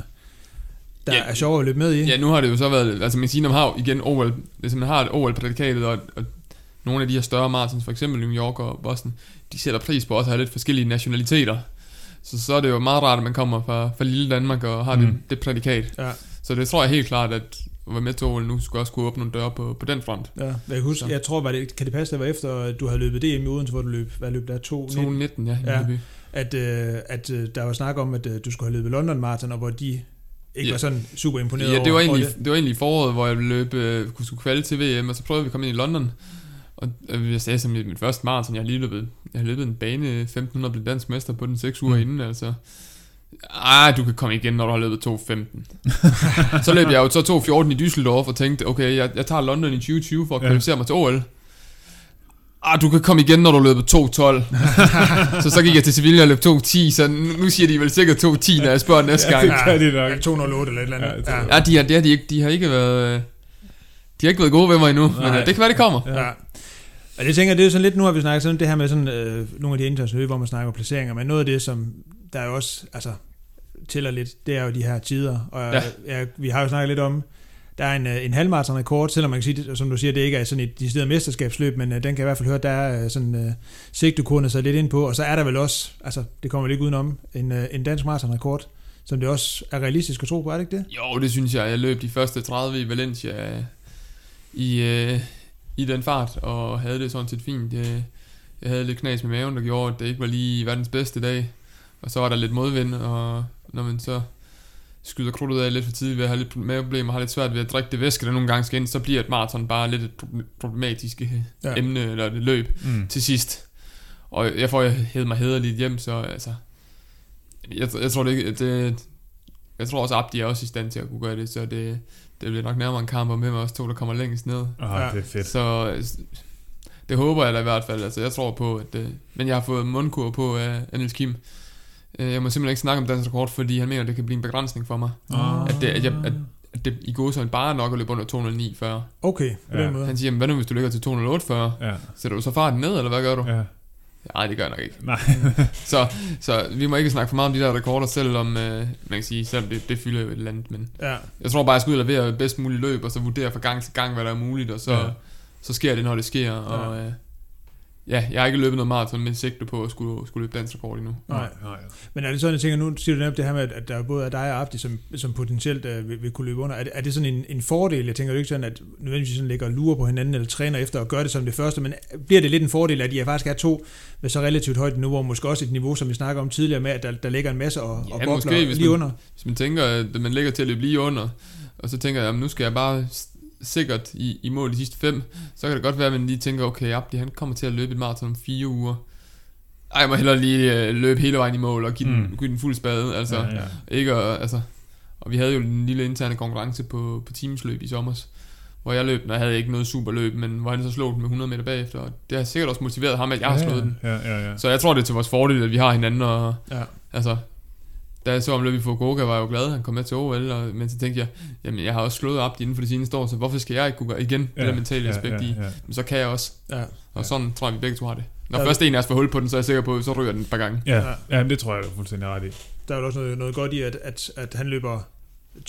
der Ja. er sjove at løbe med i. Ja, nu har det jo så været, altså man siger, har jo igen OL, hvis man har et OL-prædikatet, og, og nogle af de her større marathons, for eksempel New York og Boston, de sætter pris på også at have lidt forskellige nationaliteter. Så, så er det jo meget rart, at man kommer fra, fra lille Danmark og har mm. Det, det prædikat. Ja. Så det tror jeg helt klart, at at være med til OL nu skulle også kunne åbne nogle døre på, på den front. Ja, jeg kan huske, Så. jeg tror, var det, kan det passe, det var efter, at du havde løbet DM i Odense, hvor du løb, hvad løb der? 2, 219, ja. Ja. ja. at, øh, at øh, der var snak om, at øh, du skulle have løbet London Marathon, og hvor de ikke Ja. var sådan super imponeret Ja, det var, over, egentlig, over det. det var egentlig i foråret, hvor jeg løb, øh, kunne skulle kvalde til VM, og så prøvede vi at komme ind i London. Og øh, jeg sagde som i min første maraton, jeg har lige løbet, jeg har løbet en bane 1500 blev dansk mester på den 6 uger Mm. inden, altså. Ah, du kan komme igen, når du har løbet 2.15. *laughs* så løb jeg jo så 2.14 i Düsseldorf og tænkte, okay, jeg, jeg tager London i 2020 for at Ja. kvalificere mig til OL. Ah, du kan komme igen, når du løber 2.12. *laughs* så så gik jeg til Sevilla og løb 2.10, så nu siger de vel sikkert 2.10, når jeg spørger næste gang. det kan de nok. Ja, 208 eller et eller andet. Ja, Ja, det- ja. Ja, de har, det har de, ikke, de har ikke været... øh, De har ikke været gode ved mig endnu, Nej. men øh, det kan være, det kommer. Ja. ja. Og det tænker jeg, det er sådan lidt, nu har vi snakket sådan det her med sådan, øh, nogle af de internationale hvor man snakker om placeringer, men noget af det, som der er jo også, altså, tæller lidt, det er jo de her tider, og ja. Ja. Ja, vi har jo snakket lidt om, der er en, øh, en halvmarathon rekord, selvom man kan sige, som du siger, det ikke er sådan et decideret mesterskabsløb, men øh, den kan jeg i hvert fald høre, der er øh, sådan øh, sigtekurene sig lidt ind på, og så er der vel også, altså det kommer vel ikke udenom, en, øh, en dansk marathon rekord, som det også er realistisk at tro på, er det ikke det? Jo, det synes jeg. Jeg løb de første 30 i Valencia i, øh, i den fart, og havde det sådan set fint. Øh, jeg havde lidt knas med maven, der gjorde, at det ikke var lige verdens bedste dag. Og så var der lidt modvind, og når man så skyder krudtet af lidt for tidligt ved at have lidt maveproblemer, har lidt svært ved at drikke det væske, der nogle gange skal ind, så bliver et maraton bare lidt et pro- problematisk Ja. emne, eller et løb Mm. til sidst. Og jeg får jeg hævet mig hederligt hjem, så altså... Jeg, jeg tror det, ikke- det jeg tror også Abdi er også i stand til at kunne gøre det, så det, det bliver nok nærmere en kamp om hvem af os to, der kommer længst ned. Ah, Ja. det er fedt. Så det håber jeg da i hvert fald. Altså, jeg tror på, at... Øh, men jeg har fået mundkur på af uh, Niels Kim. Øh, jeg må simpelthen ikke snakke om dansk rekord, fordi han mener, at det kan blive en begrænsning for mig. Ah. At det, at jeg, at, at det i går så bare er nok at løbe under 209 før. Okay, på Ja. den måde. Han siger, hvad nu hvis du ligger til 208 før? Ja, Sætter du så farten ned, eller hvad gør du? ja. Nej, det gør jeg nok ikke. Nej. *laughs* Så, så vi må ikke snakke for meget om de der rekorder, selvom øh, man kan sige, selvom det, det fylder jo et eller andet. Men Ja, jeg tror bare, jeg skal ud og levere bedst muligt løb, og så vurdere fra gang til gang, hvad der er muligt, og så, Ja. ja. så sker det, når det sker. Og, øh, ja, jeg har ikke løbet noget maraton med sigte på at skulle, skulle løbe dansk rekord endnu. nej. Nej. Men er det sådan, jeg tænker, nu siger du nemt det her med, at- at der både er dig og Abdi, som, som potentielt uh, vil, vil kunne løbe under. Er det, er det sådan en, en fordel? Jeg tænker jo ikke sådan, at nødvendigvis sådan ligger og lurer på hinanden, eller træner efter at gøre det som det første, men bliver det lidt en fordel, at I faktisk er to med så relativt højt niveau, og måske også et niveau, som vi snakker om tidligere med, at der, der ligger en masse og, Ja, og bobler måske, hvis lige man- under? Hvis man tænker, at man ligger til at løbe lige under, og så tænker jeg, jamen, nu skal jeg bare sikkert i, i mål de sidste fem, så kan det godt være, at man lige tænker, okay, Abdi, han kommer til at løbe et maraton om fire uger. Ej, jeg må hellere lige øh, løbe hele vejen i mål og give, mm. Den, give den fuld spade. Altså, Ja, ja, ja. ja. Ikke at, altså, og vi havde jo en lille interne konkurrence på, på teamsløb i sommer, hvor jeg løb, og jeg havde ikke noget superløb, men hvor han så slog den med 100 meter bagefter, og det har sikkert også motiveret ham, at jeg har slået den. Ja, ja, ja. Så jeg tror, det er til vores fordel, at vi har hinanden, og Ja. altså, da jeg så om løb i Fukuoka, var jeg jo glad, at han kom med til OL, og, men så tænkte jeg, jamen jeg har også slået op inden for de seneste år, så hvorfor skal jeg ikke kunne gøre igen ja, det der mentale aspekt ja, i, ja, ja. men så kan jeg også, Ja. og Ja. sådan tror jeg, vi begge to har det. Når Ja. først en af os får hul på den, så er jeg sikker på, så ryger den et par gange. Ja, Ja. det tror jeg, du er fuldstændig ret i. Der er jo også noget, noget godt i, at, at, at han løber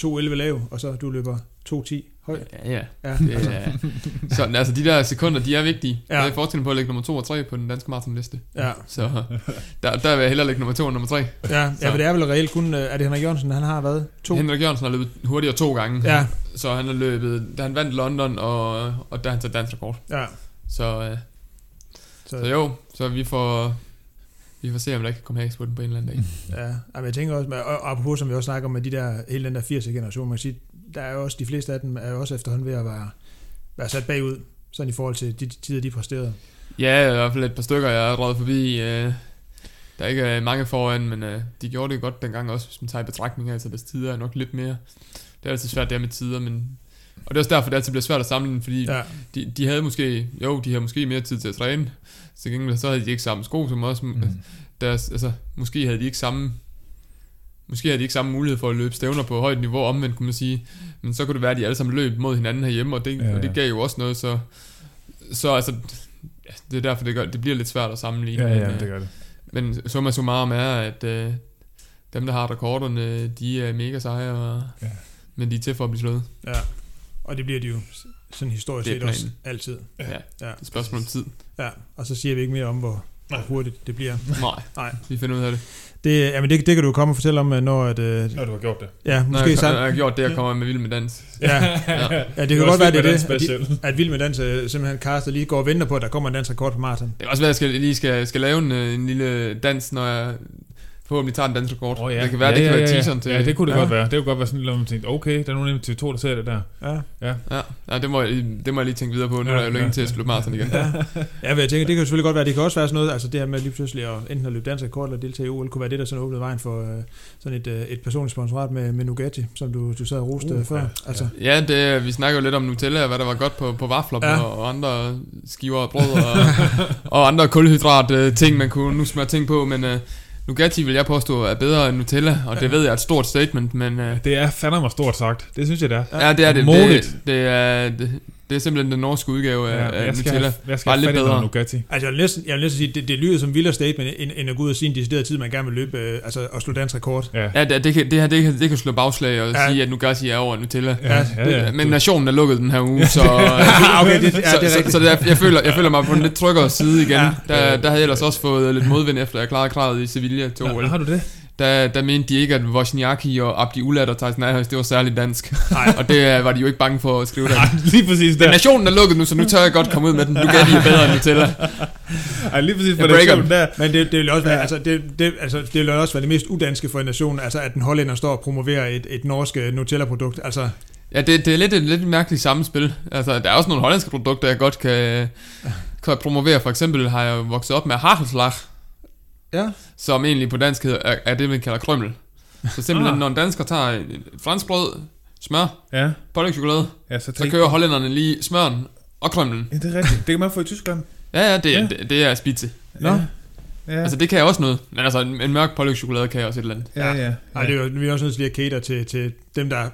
2.11 lav, og så du løber 2.10 høj. Ja, ja. Ja. Det er, sådan, altså de der sekunder, de er vigtige. Ja. Ja. Jeg er forskellen på at lægge nummer 2 og 3 på den danske maratonliste. Ja, Så der, der vil jeg hellere lægge nummer 2 og nummer 3. ja, ja Så. men det er vel reelt kun, øh, er det Henrik Jørgensen, han har været to? Henrik Jørgensen har løbet hurtigere to gange. Ja, Så han har løbet, da han vandt London, og, og da han tager dansk rekord. ja. Så, øh, Så, så jo, så vi får, vi får se, om der ikke kan komme hacks på den på en eller anden dag. Ja, men jeg tænker også, og apropos som vi også snakker om med de der, hele den der 80'er generation, man kan sige, der er jo også, de fleste af dem er jo også efterhånden ved at være, være sat bagud, sådan i forhold til de tider, de præsterede. Ja, i hvert fald et par stykker, jeg har forbi. Øh, der er ikke øh, mange foran, men øh, de gjorde det godt dengang også, hvis man tager i betragtning. Altså deres tider er nok lidt mere. Det er altid svært der med tider, men... Og det er også derfor, det altid bliver svært at sammenligne, fordi Ja, de, de havde måske, jo, de havde måske mere tid til at træne. Til gengæld så havde de ikke samme sko som os. Mm. Deres, altså, måske havde de ikke samme Måske havde de ikke samme mulighed for at løbe stævner på højt niveau, omvendt kunne man sige. Men så kunne det være, at de alle sammen løb mod hinanden herhjemme, og det, Ja, ja, og det gav jo også noget, så, så altså, ja, det er derfor, det, gør, det bliver lidt svært at sammenligne. Ja, men, ja, øh, det gør det. men summa summarum er, at øh, dem, der har rekorderne, de er mega seje, og, Ja. men de er til for at blive slået. ja. Og det bliver de jo sådan historisk set også altid. Ja. ja. Ja, Det er et spørgsmål om tid. ja. Og så siger vi ikke mere om, hvor, hvor hurtigt det bliver. Nej, Nej. vi finder ud af det. Det, jamen det, det kan du komme og fortælle om, øh, når at, øh, Når du har gjort det. ja, Når måske jeg, sammen. jeg har gjort det, jeg kommer med vild med dans. Ja, Ja. ja, det kan godt være, det er det, at, de, at Vild med Dans øh, simpelthen kaster lige går og venter på, at der kommer en dansrekord på maraton. Det kan også være, at jeg skal, lige skal, skal lave en, øh, en lille dans, når jeg forhåbentlig tager en dansrekord. Oh, ja. Det kan være, ja, det kan ja, være ja, teaseren til... Ja, det kunne det Ja. godt være. Det kunne godt være sådan lidt, at man tænkte, okay, der er nogen af TV2, der ser det der. Ja, Ja, ja det, må jeg, det må jeg lige tænke videre på. Nu Ja, er jeg jo længe ja, til at slutte maraton igen. ja. ja men jeg tænker, det kan jo selvfølgelig godt være, det kan også være sådan noget, altså det her med lige pludselig at enten at løbe dansrekord eller deltage i OL, kunne være det, der sådan åbnede vejen for øh, sådan et, øh, et personligt sponsorat med, med Nugatti, som du, du sad og roste Uh, uh, før. ja, altså, Ja, det, vi snakker jo lidt om Nutella, hvad der var godt på, på vafler Ja. ja. og, og andre skiver og brød og, *laughs* og andre kulhydrat øh, ting, man kunne nu smøre ting på, men øh, Nugatti vil jeg påstå er bedre end Nutella, og det ved jeg er et stort statement, men øh, Det er fandme stort sagt. Det synes jeg, det er. ja, det er det. Det, det, er, det, det er simpelthen den norske udgave af, Ja, af jeg skal Nutella. have, jeg skal Bare lidt bedre. Nugatti. altså jeg vil næsten, jeg vil næsten sige, det, det lyder som vildere statement, end, end at gå ud og sige en decideret tid, man gerne vil løbe, øh, altså at slå dansk rekord. Ja. Ja, det, det, kan, det her det kan, det kan slå bagslag og Ja. sige, at Nugatti er over Nutella. Ja, ja, ja. Men nationen er lukket den her uge, så, *laughs* okay, det, ja, så, det er *laughs* så, så er, jeg, føler, jeg føler mig på en lidt tryggere side igen. Ja. Ja. Der, der havde jeg ellers også fået lidt modvind efter, jeg klarede kravet i Sevilla OL. har du det? Der, der mente de ikke, at Wozniacki og Abdi Ulat og Tyson Ahers, det var særligt dansk. Nej. og det øh, var de jo ikke bange for at skrive der. Ej, lige præcis Men der. nationen er lukket nu, så nu tør jeg godt komme ud med den. Nu kan de er bedre end Nutella. Ej, lige præcis på Jeg breaker nationen der. Men det, det vil også være, altså, det, det, altså, det vil også være det mest udanske for en nation, altså at en hollænder står og promoverer et, et norsk øh, Nutella-produkt. Altså, Ja, det, det er lidt et lidt mærkeligt samspil. Altså, der er også nogle hollandske produkter, jeg godt kan, kan promovere. For eksempel har jeg vokset op med hagelslag, ja. som egentlig på dansk hedder, er, er det, man kalder krømmel. Så simpelthen, Ah. når en dansker tager et fransk brød, smør, Ja, pålægtschokolade, ja så så kører hollænderne lige smøren og krømmelen. Ja, det er rigtigt. Det kan man få i Tyskland. Ja, ja, det, Ja. ja. det, det er spidse. Nå. Ja. Ja. Altså, det kan jeg også noget. Men altså, en, en mørk pålægtschokolade kan jeg også et eller andet. ja, ja. Ej, det er jo, vi er også nødt til lige at cater til, til dem, der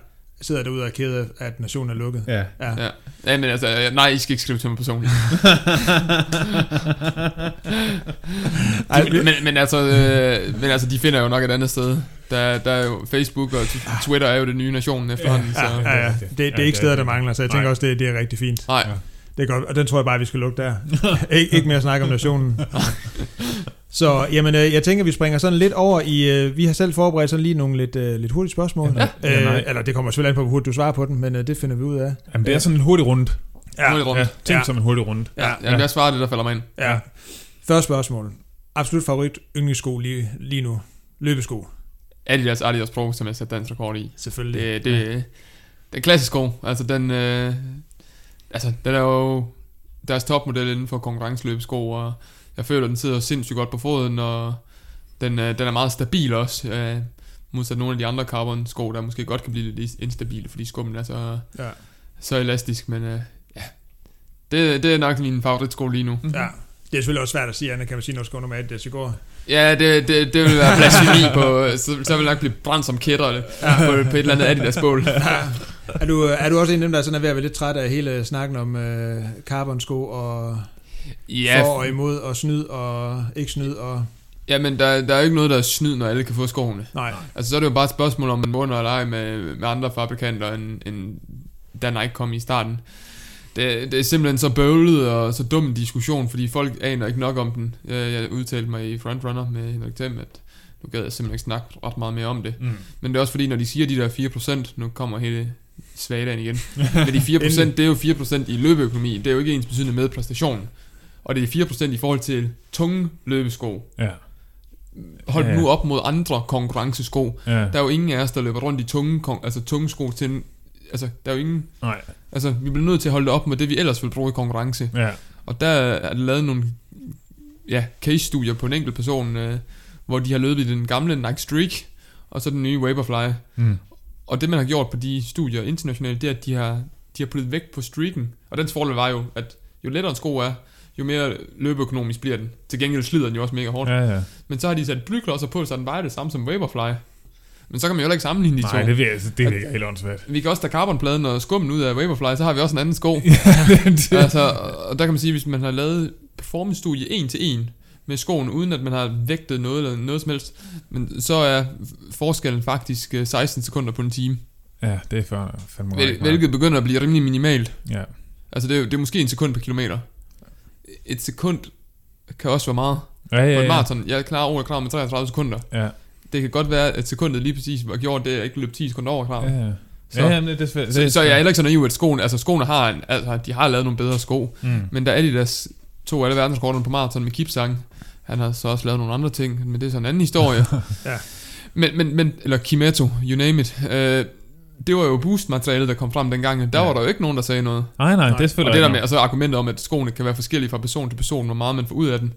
sidder derude og er kede af, at nationen er lukket. Ja. Ja. Ja. ja, men altså, nej, I skal ikke skrive til mig personligt. *laughs* Ej, De, men, men, altså, øh, men altså, de finder jo nok et andet sted. Der, der er jo Facebook og Twitter er jo det nye nationen efterhånden. Ja, så. ja, ja. Det, det er ikke steder, der er- mangler, så jeg Nej. tænker også, det, det er rigtig fint. Nej, Ja. Det er godt, og den tror jeg bare, vi skal lukke der. *laughs* Ik- ikke mere snak om nationen. *laughs* Så jamen, øh, jeg tænker, vi springer sådan lidt over i... Øh, vi har selv forberedt sådan lige nogle lidt, øh, lidt hurtige spørgsmål. Ja. Ja, nej. øh, eller det kommer selvfølgelig an på, hvor hurtigt du svarer på den, men øh, det finder vi ud af. Jamen, det er sådan en hurtig runde. Hurtigt rundt. Ja, tænk Ja. som en hurtig runde. Ja, Ja. ja. jeg svarer det, der falder mig ind. Ja. Første spørgsmål. Absolut favorit yndlingssko lige, lige nu. Løbesko. Adidas Adidas Pro, som jeg satte dansk rekord i. Selvfølgelig. Det, det, det er en klassisk sko. Altså, den, øh, altså, den er jo deres topmodel inden for konkurrenceløbesko, og jeg føler, den sidder sindssygt godt på foden, og den, øh, den er meget stabil også. Øh, modsat nogle af de andre carbon sko, der måske godt kan blive lidt instabile, fordi skummen er så, Ja. så elastisk, men øh, ja, det, det er nok min favoritsko lige nu. ja. Det er selvfølgelig også svært at sige, Anna, kan man sige, når sko nummer 1, det går. Ja, det, det, det vil være blasfemi på, så, så vil jeg nok blive brændt som kætter eller, på, på et eller andet Adidas bål. Er du, er du også en af dem, der sådan er ved at være lidt træt af hele snakken om øh, carbon-sko og Ja, for og imod og snyd og ikke snyd og... ja men der, der er jo ikke noget, der er snyd, når alle kan få skoene. Nej. Altså, så er det jo bare et spørgsmål, om man må eller ej med, med andre fabrikanter, end, end da Nike kom i starten. Det, det er simpelthen så bøvlet og så dum en diskussion, fordi folk aner ikke nok om den. Jeg, jeg udtalte mig i Frontrunner med Henrik Thiem, at nu gad jeg simpelthen ikke snakke ret meget mere om det. Mm. Men det er også fordi, når de siger de der 4%, nu kommer hele svagdagen igen, *laughs* men de 4%, det er jo 4% i løbeøkonomi, det er jo ikke ens betydende med præstation. Og det er 4% i forhold til tunge løbesko. Ja. Hold Ja, nu op mod andre konkurrencesko. Ja. Der er jo ingen af os, der løber rundt i tunge, altså tunge sko til Altså, der er jo ingen... Nej. Altså, vi bliver nødt til at holde det op med det, vi ellers vil bruge i konkurrence. Ja. Og der er lavet nogle ja, case-studier på en enkelt person, øh, hvor de har løbet i den gamle Nike Streak, og så den nye Vaporfly. Mm. Og det, man har gjort på de studier internationalt, det er, at de har, de har puttet vægt på streaken. Og dens fordel var jo, at jo lettere en sko er, jo mere løbeøkonomisk bliver den. Til gengæld slider den jo også mega hårdt. Ja, ja. Men så har de sat blyklodser på, så den vejer det samme som Vaporfly. Men så kan man jo heller ikke sammenligne de Nej, to. det, vil altså, det virker helt åndssvagt. Vi kan også tage carbonpladen og skummen ud af Vaporfly, så har vi også en anden sko. *laughs* altså, og der kan man sige, hvis man har lavet performance-studie en til en med skoen, uden at man har vægtet noget eller noget som helst, men så er forskellen faktisk øh, 16 sekunder på en time. Ja, det er for, fandme Hvil, hvilket begynder at blive rimelig minimalt. Ja. Altså det er, det er måske en sekund per kilometer. Et sekund kan også være meget. Ja, ja, På ja. en maraton, jeg er klar over, klar med 33 sekunder. Ja, Det kan godt være, at sekundet lige præcis var gjort, det er ikke løbet 10 sekunder over klar. ja, ja. Så, Ja, jamen, det er svært. så, så jeg er heller ikke så naiv, at skoene, altså skoene har, en, altså, de har lavet nogle bedre sko, Mm. men der er Adidas to alle verdensrekorderne på maraton med Kipsang. Han har så også lavet nogle andre ting, men det er så en anden historie. *laughs* Ja. men, men, men, eller Kimetto, you name it. Øh, det var jo boost-materialet, der kom frem dengang. Der Ja. var der jo ikke nogen, der sagde noget. Nej, nej, det er selvfølgelig Og det der med, altså argumentet om, at skoene kan være forskellige fra person til person, hvor meget man får ud af den.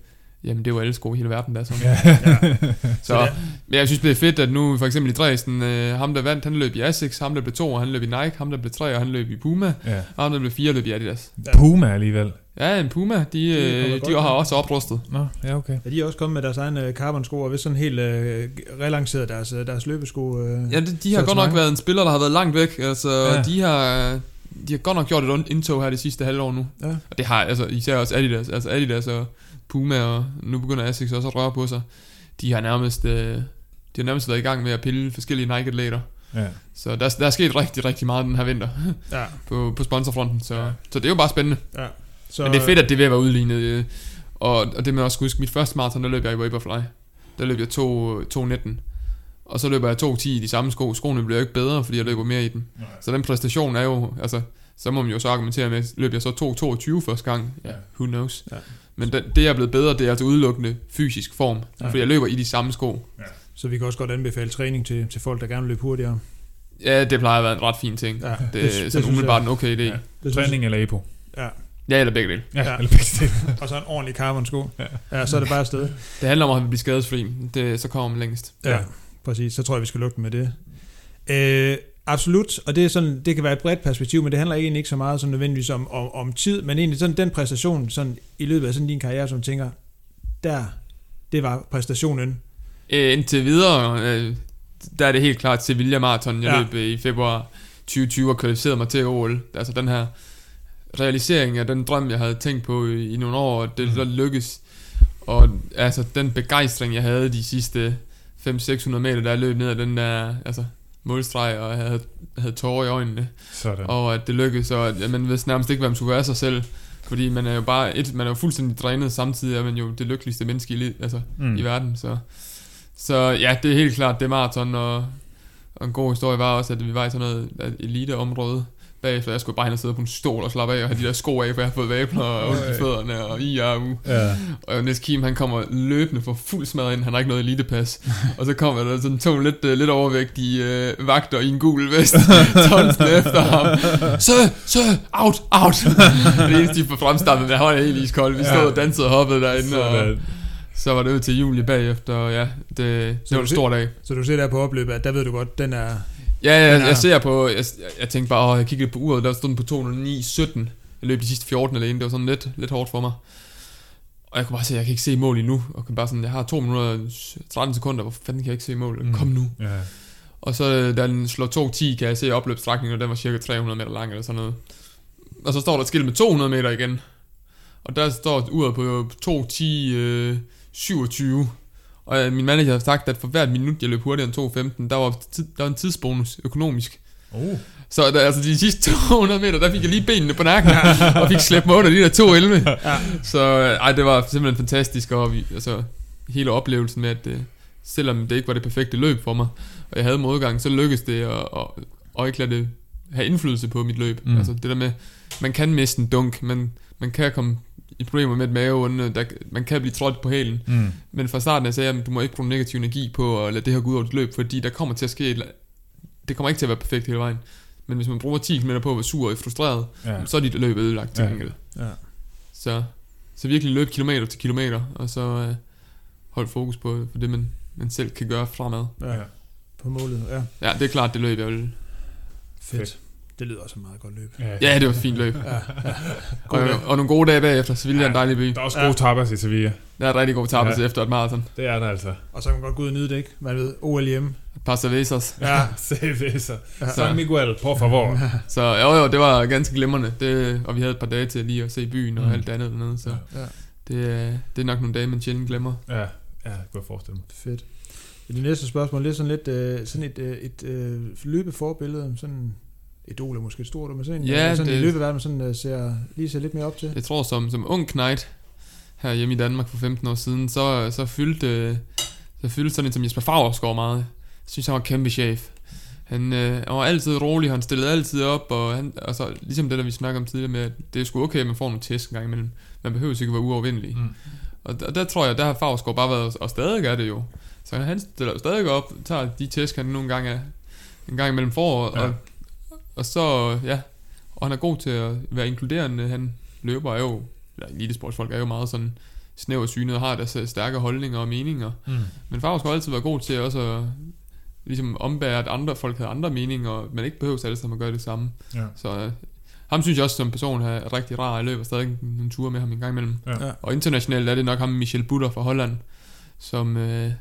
Jamen, det var alle sko i hele verden, der er sådan. Ja. *laughs* Så, men jeg synes, det er fedt, at nu for eksempel i Dresden, øh, ham der vandt, han løb i Asics, ham der blev to, han løb i Nike, ham der blev tre, og han løb i Puma. Ja. og ham der blev fire, løb i Adidas. Puma alligevel. Ja, en Puma, de, De øh, de, har også oprustet. Nå, ja, okay. Ja, de er også kommet med deres egen øh, carbon-sko, og vist sådan helt øh, relanceret deres, øh, deres løbesko. Øh. Ja, de, de har godt nok været en spiller, der har været langt væk. Altså, Ja. de har... De har godt nok gjort et indtog her de sidste halvår nu. Ja. Og det har altså især også Adidas. Altså Adidas og Puma, og nu begynder Asics også at røre på sig. De har nærmest, øh, de har nærmest været i gang med at pille forskellige Nike-atleter. Ja. Så der, der er sket rigtig, rigtig meget den her vinter *laughs* Ja, på, på sponsorfronten. Så, Ja. så det er jo bare spændende. ja. Så, Men det er fedt, at det er ved at være udlignet. øh, Og, og det man også huske, mit første maraton, der løb jeg i Vaporfly. Der løb jeg 2, 2.19. Og så løber jeg 2.10 i de samme sko. Skoene bliver jo ikke bedre, fordi jeg løber mere i dem. Nej. Så den præstation er jo, altså, så må man jo så argumentere med, løb jeg så 2.22 første gang? Ja, who knows. Ja. Men det, det, jeg er blevet bedre, det er altså udelukkende fysisk form. Ja. Ja. Fordi jeg løber i de samme sko. Så vi kan også godt anbefale træning til, til folk, der gerne vil løbe hurtigere. Ja, det plejer at være en ret fin ting. Ja, Det, det, det det er sådan umiddelbart jeg. en okay idé. Ja. Ja. Det Træning eller EPO. Ja, ja, eller begge dele. Ja, Ja. ja. eller begge dele. *laughs* og så en ordentlig carbon-sko. Ja. Ja, så er det bare afsted. Det handler om at blive skadesfri. Det, så kommer man længst. Ja, Ja. præcis. Så tror jeg, vi skal lukke med det. Øh, absolut, og det, er sådan, det kan være et bredt perspektiv, men det handler egentlig ikke så meget sådan nødvendigvis om, om, om tid, men egentlig sådan den præstation sådan, i løbet af sådan din karriere, som tænker, der, det var præstationen. Øh, indtil videre, øh, der er det helt klart Sevilla Marathon, jeg Ja. løb øh, i februar 2020 og kvalificerede mig til OL. Altså den her realisering af den drøm, jeg havde tænkt på i, i nogle år, og det så lykkes. Og altså den begejstring, jeg havde de sidste 500-600 meter, der løb ned ad den der altså, målstreg, og havde, havde tårer i øjnene, Sådan. og at det lykkedes, og at man vidste nærmest ikke, hvad man skulle være sig selv. Fordi man er jo bare et, man er jo fuldstændig drænet, samtidig er man jo det lykkeligste menneske i, altså, Mm. i verden. Så, så ja, det er helt klart, det er maraton, og, og en god historie var også, at vi var i sådan noget eliteområde bagefter. Jeg skulle bare hen og sidde på en stol og slappe af og have de der sko af, for jeg har fået vabler og ondt i fødderne og i og u. Ja. Og Niels Kim, han kommer løbende for fuld smad ind. Han har ikke noget elitepas. og så kommer der sådan to lidt, uh, lidt overvægtige uh, vagter i en gul vest. *laughs* Tonsende efter ham. Så, så, out, out. det eneste, de får fremstampet, der var helt iskold. Vi stod Ja. og dansede og hoppede derinde. Og Sådan. så var det ud til Julie bagefter. Og ja, det, det var en stor dag. Så du ser der på opløbet, at der ved du godt, den er... Ja, ja, Den jeg, er- jeg ser på, jeg, jeg tænkte bare, åh, jeg kiggede på uret, der stod den på 209.17. Jeg løb de sidste 14 alene, det var sådan lidt, lidt hårdt for mig. Og jeg kunne bare se, at jeg kan ikke se mål endnu. Og kan bare sådan, jeg har 2 minutter og 13 sekunder, hvor fanden kan jeg ikke se mål? Mm. Kom nu. Ja. Og så øh, da den slår 2.10, kan jeg se opløbsstrækningen, og den var cirka 300 meter lang eller sådan noget. Og så står der et skilt med 200 meter igen. Og der står uret på 2.10, øh, 27. Og øh, min manager har sagt, at for hvert minut, jeg løb hurtigere end 2.15, der var, tid, der var en tidsbonus økonomisk. Oh. Så der, altså de sidste 200 *laughs* meter, der fik jeg lige benene på nakken, og fik slæbt mig under de der 2.11. Ja. Så øh, ej, det var simpelthen fantastisk, og vi, altså, hele oplevelsen med, at øh, selvom det ikke var det perfekte løb for mig, og jeg havde modgang, så lykkedes det at, at, at ikke lade det have indflydelse på mit løb. Mm. Altså det der med, man kan miste en dunk, man, man kan komme i problemer med et maveonde, der, man kan blive trådt på hælen, Mm. men fra starten af sagde jeg, at du må ikke bruge negativ energi på at lade det her gå ud over dit løb, fordi der kommer til at ske et, det kommer ikke til at være perfekt hele vejen. Men hvis man bruger 10 km på at være sur og frustreret, Ja. så er dit løb ødelagt til gengæld. Ja. Så, så virkelig løb kilometer til kilometer, og så øh, hold fokus på, på det, man, man selv kan gøre fremad. ja. Ja. På målet, ja. Ja, det er klart, det løb, jeg vil. Fedt. Fedt. Det lyder også et meget godt løb. Ja, det var et fint løb. Ja, ja. *laughs* Og, God dag. og nogle gode dage bagefter, Sevilla er en dejlig by. Der er også Ja. gode tapas i Sevilla. Der er rigtig god tapas Ja. efter et maraton. Det er der altså. Og så kan man godt gå ud og nyde det, ikke? Man ved, OL hjemme. Et par cervezas. Ja. *laughs* Cerveza. Ja. San Miguel, por favor. Så jo, jo, det var ganske glimrende. Det, og vi havde et par dage til lige at se byen og Mm. alt det andet dernede. Så Ja. det, er- det er nok nogle dage, man sjældent glemmer. Ja, ja, det kunne jeg forestille mig. Fedt. Det næste spørgsmål, det er sådan lidt øh, sådan et, øh, et øh, løbeforbillede, sådan idol er måske et stort, men sådan, Ja, øh, sådan det- i løbeverden, man sådan, øh, ser, lige ser lidt mere op til. Jeg tror, som, som ung knight her hjemme i Danmark for 15 år siden, så, så fyldte, øh, så fyldte sådan en som Jesper Favrsgaard meget. Jeg synes, han var kæmpe chef. Han, øh, han var altid rolig, han stillede altid op, og, han, og så, ligesom det, der vi snakker om tidligere med, at det er sgu okay, at man får nogle tæsk en gang imellem. Man behøver ikke at være uovervindelig. Mm. Og der, der tror jeg, der har Favsgaard bare været, og stadig er det jo. Så han stiller jo stadig op, tager de tæsk, han nogle gange er, en gang imellem får, Ja. og, og så, ja, og han er god til at være inkluderende. Han løber er jo, eller elitesportsfolk er jo meget sådan snæver synet og har deres øh, stærke holdninger og meninger. Mm. Men Favre skal altid være god til også at ligesom ombære, at andre folk havde andre meninger, og man ikke behøver alle sammen at gøre det samme. Ja. Så øh, ham synes jeg også som person er rigtig rar. Jeg løber stadig nogle ture med ham en gang imellem. Ja. Og internationalt er det nok ham Michel Butter fra Holland, som, øh,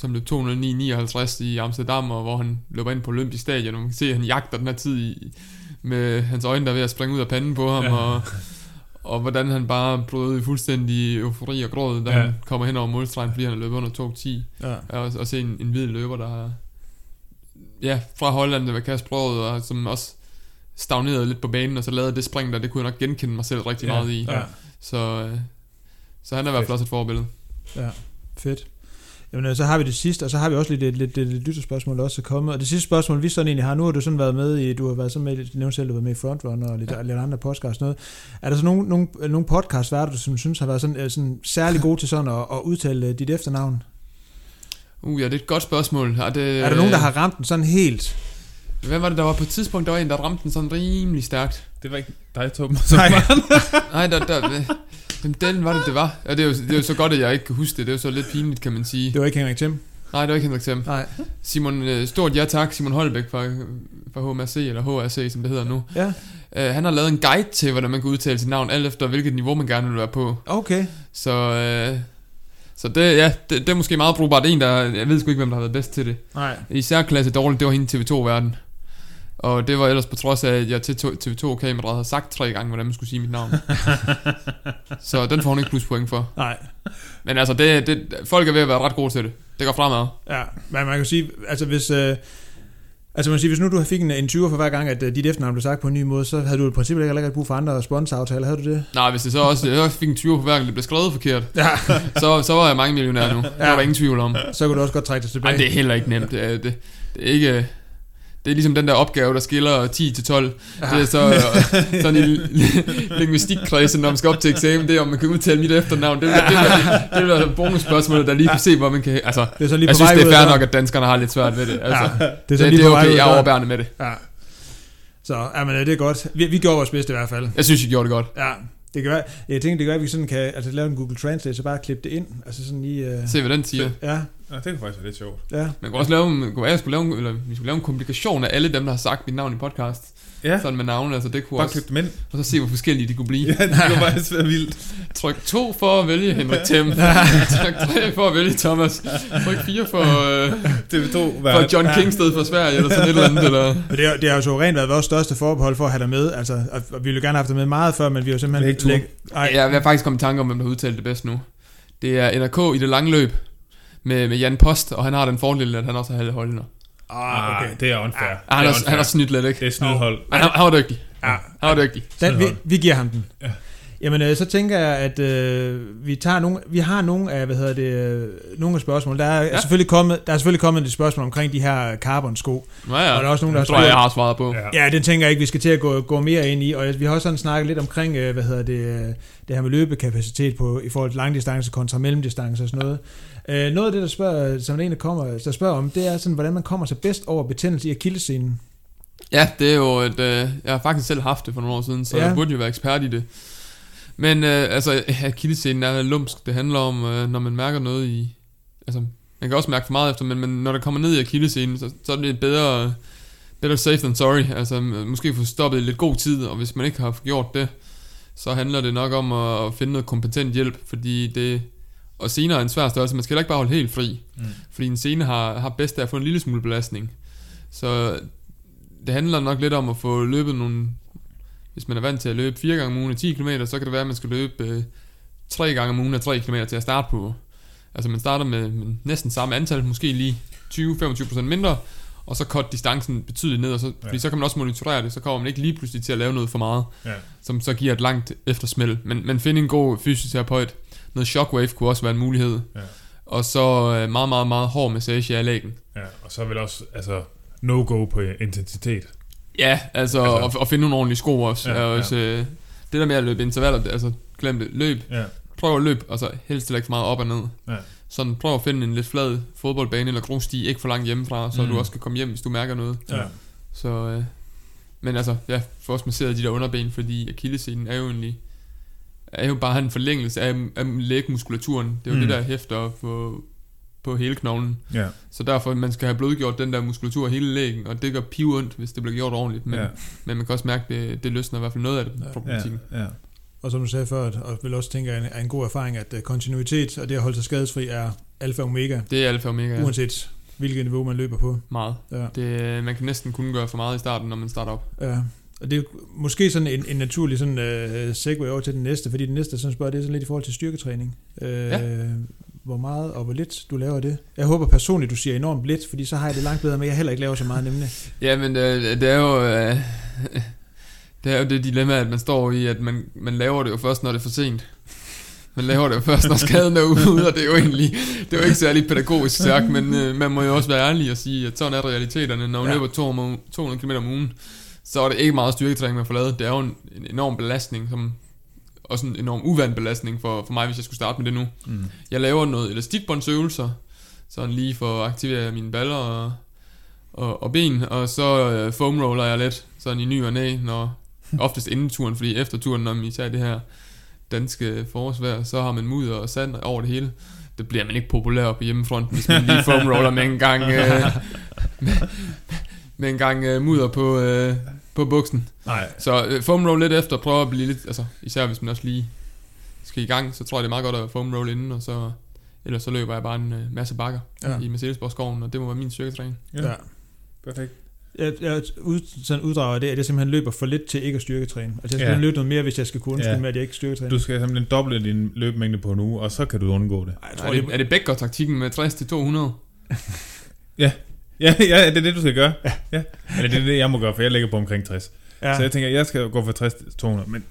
som løb 209.59 i Amsterdam, og hvor han løber ind på Olympisk Stadion, og man kan se, at han jagter den her tid i, med hans øjne, der er ved at springe ud af panden på ham, Ja. og, og hvordan han bare bryder ud i fuldstændig eufori og gråd, da Ja. han kommer hen over målstregen, fordi han har løbet under 2.10. Ja. Og, og se en, en hvid løber, der ja, fra Holland, der var Brød, og som også stagnerede lidt på banen, og så lavede det spring der, det kunne jeg nok genkende mig selv rigtig Ja. meget i. Ja. Så, øh, så han er i hvert fald også et forbillede. Ja, fedt. Jamen, øh, så har vi det sidste, og så har vi også lidt, lidt, lidt, lidt lytterspørgsmål også kommet. Og det sidste spørgsmål, vi sådan egentlig har, nu har du sådan været med i, du har været sådan med, du nævnte selv, du har været med i Frontrunner og lidt, ja. lidt andre podcasts noget. Er der så nogle, nogle, nogle podcast værter, du som synes har været sådan, øh, sådan særlig gode til sådan at, at udtale øh, dit efternavn? Uh, ja, det er et godt spørgsmål. Er, det, Er der nogen, der har ramt den sådan helt? Hvad var det, der var på et tidspunkt, der var en, der ramte den sådan rimelig stærkt? Det var ikke dig, Torben. Nej. *laughs* Nej, der, der, hvem den var det, det var? Ja, det er, jo, det er jo så godt, at jeg ikke kan huske det. Det er jo så lidt pinligt, kan man sige. Det var ikke Henrik Thiem. Nej, det var ikke Henrik Thiem. Nej. Simon, øh, stort ja tak, Simon Holbæk fra, fra HMRC, eller HRC, som det hedder nu. Ja, Uh, han har lavet en guide til, hvordan man kan udtale sit navn, alt efter hvilket niveau man gerne vil være på. okay. Så, uh, så det, ja, det, det, er måske meget brugbart. En, der, jeg ved sgu ikke, hvem der har været bedst til det. Nej. I særklasse dårligt, det var hende TV2-verden. Og det var ellers på trods af, at jeg til TV2-kameraet havde sagt tre gange, hvordan man skulle sige mit navn. *laughs* så den får hun ikke pluspoint for. Nej. Men altså, det, det, folk er ved at være ret gode til det. Det går fremad. Ja, men man kan sige, altså hvis... Øh, Altså man kan sige, hvis nu du fik en, en 20 for hver gang, at uh, dit efternavn blev sagt på en ny måde, så havde du i princippet ikke ikke brug for andre sponsoraftaler, havde du det? Nej, hvis det så også, jeg fik en 20 på hver gang, det blev skrevet forkert, Ja. *laughs* så, så var jeg mange millionær nu. Det var der ingen tvivl om. Så kunne du også godt trække det tilbage. Ej, det er heller ikke nemt. Det er, det, det er ikke... Det er ligesom den der opgave, der skiller 10 til 12. Ja. Det er så øh, *laughs* sådan i *laughs* lingvistikkredsen, når man skal op til eksamen, det er, om man kan udtale mit efternavn. Det, det, det, det, det, er bonusspørgsmålet, der lige kan se, hvor man kan... Altså, det er så lige jeg på synes, vej det er fair nok, at danskerne har lidt svært ved det. Altså, Ja, det, er så det, lige det er okay, jeg er overbærende med det. Ja. Så, ja, men øh, det er godt. Vi, vi gjorde vores bedste i hvert fald. Jeg synes, I gjorde det godt. Ja, det kan være, jeg tænker, det kan være, at vi sådan kan altså, lave en Google Translate, så bare klippe det ind. Altså sådan lige... Uh, Se, hvad den siger. ja, Ja, det kunne faktisk være lidt sjovt. ja. Man kunne også lave, man kunne, være, jeg skulle lave, en- eller, vi skulle lave en komplikation af alle dem, der har sagt mit navn i podcast. Ja, Sådan med navne, altså det kunne bare også... ind. Og så se, hvor forskellige de kunne blive. Ja, det kunne faktisk være vildt. *laughs* Tryk 2 for at vælge Henrik Thiem. *laughs* Tryk 3 for at vælge Thomas. Tryk 4 for, øh, TV2 for. John Kingsted fra Sverige, eller sådan et eller andet. Eller... Det, har- det har jo så rent været vores største forbehold for at have dig med. Altså, og, vi ville gerne have haft dig med meget før, men vi har simpelthen... Er ikke tur. læg- Ej, Jeg vil faktisk komme i tanke om, hvem der har udtalt det bedst nu. Det er NRK i det lange løb med, med Jan Post, og han har den fordel, at han også har halve holdene. Ah, okay. Ah, det er unfair. Ah, han, det er har, unfair. han har snydt lidt, ikke? Det er snydhold. Men han, han var dygtig. Ja. Han var dygtig. Den, vi, vi giver ham den. Ja. Jamen, øh, så tænker jeg, at øh, vi tager nogle, vi har nogle af, hvad hedder det, øh, nogle af spørgsmål. Der er, ja. Ja. selvfølgelig kommet, der er selvfølgelig kommet et spørgsmål omkring de her carbon-sko. Nå ja, Og der er også nogen, der det har tror jeg, jeg har svaret på. Ja. Ja, det tænker jeg ikke, vi skal til at gå, gå mere ind i. Og vi har også sådan snakket lidt omkring, øh, hvad hedder det, øh, det her med løbekapacitet på, i forhold til langdistance kontra mellemdistance og sådan noget. Øh, noget af det, der, spørger, som en, der, kommer, der spørger om, det er sådan, hvordan man kommer sig bedst over betændelse i akillescenen. Ja, det er jo et... Øh, jeg har faktisk selv haft det for nogle år siden, så Ja. jeg burde jo være ekspert i det. Men øh, altså, akillescenen er lumsk. Det handler om, øh, når man mærker noget i... Altså, man kan også mærke for meget efter, men, men når der kommer ned i akillescenen, så, så er det bedre... Better safe than sorry. Altså, måske få stoppet i lidt god tid, og hvis man ikke har gjort det, så handler det nok om at, at finde noget kompetent hjælp, fordi det... Og senere er en svær størrelse. Man skal heller ikke bare holde helt fri. Mm. Fordi en scene har, har bedst af at få en lille smule belastning. Så det handler nok lidt om at få løbet nogle... Hvis man er vant til at løbe 4 gange om ugen af 10 km, så kan det være, at man skal løbe øh, 3 gange om ugen af 3 km til at starte på. Altså man starter med, med næsten samme antal, måske lige 20-25% mindre, og så cut distancen betydeligt ned, og så, ja. fordi så kan man også monitorere det, så kommer man ikke lige pludselig til at lave noget for meget, Ja. som så giver et langt eftersmæld. Men, men find en god fysioterapeut. Noget shockwave kunne også være en mulighed. Ja. Og så øh, meget, meget, meget hård massage af lægen. ja. Og så vil også, altså, no-go på intensitet. Ja, altså, Altså- og, og finde nogle ordentlige sko også. Ja, Ja, også øh, det der med at løbe intervaller, det- altså glem det. Løb, Ja. prøv at løbe, altså helst heller ikke for meget op og ned. Ja. Sådan prøv at finde en lidt flad fodboldbane eller grussti, ikke for langt hjemmefra, så mm. du også kan komme hjem, hvis du mærker noget. Ja. Så, øh, men altså, ja, få også masseret de der underben, fordi akillescenen er jo egentlig, er jo bare en forlængelse af, af lægmuskulaturen. Det er jo Mm. det, der hæfter på, på hele knoglen. Ja. Så derfor, man skal have blødgjort den der muskulatur hele lægen, og det gør piv ondt, hvis det bliver gjort ordentligt. Men, Ja. men man kan også mærke, det, det løsner i hvert fald noget af det, problematikken. Ja. ja. Og som du sagde før, og vil også tænke, er en, en god erfaring, at øh, kontinuitet og det at holde sig skadesfri er alfa og omega, Det er alfa og omega, uanset hvilket niveau man løber på. meget. Ja. Det, man kan næsten kun gøre for meget i starten, når man starter op. Ja. Og det er måske sådan en, en naturlig sådan, uh, segue over til den næste, fordi den næste sådan spørger, det er sådan lidt i forhold til styrketræning. Uh, ja. Hvor meget og hvor lidt du laver det. Jeg håber personligt, du siger enormt lidt, fordi så har jeg det langt bedre med, at jeg heller ikke laver så meget nemlig. *laughs* Ja, men det, det er jo... Øh, *laughs* det er jo det dilemma, at man står i, at man, man laver det jo først, når det er for sent. Man laver det jo først, når skaden er ude, og det er jo egentlig det er jo ikke særlig pædagogisk sagt, men øh, man må jo også være ærlig og sige, at sådan er realiteterne. Når man Ja. løber 200 200 km om ugen, så er det ikke meget styrketræning, man får lavet. Det er jo en, en enorm belastning, som også en enorm uvandt belastning for, for mig, hvis jeg skulle starte med det nu. Mm. Jeg laver noget elastikbåndsøvelser, sådan lige for at aktivere mine baller og, og, og ben, og så øh, foam roller jeg lidt, sådan i ny og næ, når oftest inden turen, fordi efter turen, når man tager det her danske forårsvejr, så har man mudder og sand over det hele. Det bliver man ikke populær på hjemmefronten, hvis man lige foam roller med en gang, øh, *laughs* med, med en gang øh, mudder på, øh, på buksen. Nej. Så øh, foam roll lidt efter, prøve at blive lidt, altså især hvis man også lige skal i gang, så tror jeg det er meget godt at foam roll inden, og så, ellers så løber jeg bare en øh, masse bakker Ja. ja. i Mercedesborg-skoven, og det må være min styrketræning. Ja. Perfekt. Jeg, jeg ud, sådan uddrager af det, at jeg simpelthen løber for lidt til ikke at styrketræne. Altså jeg skal Ja. ja. løbe noget mere, hvis jeg skal kunne undskylde Ja. ja. med, at jeg ikke styrketræner. Du skal simpelthen doble din løbemængde på en uge, og så kan du undgå det. Ej, jeg Er tror, det, det, er det Bækker-taktikken med 60 til 200? Ja, ja, det er det, du skal gøre. Ja. ja. Eller det er det, jeg må gøre, for jeg ligger på omkring 60. Ja. ja, Så jeg tænker, jeg skal gå fra 60 til 200, men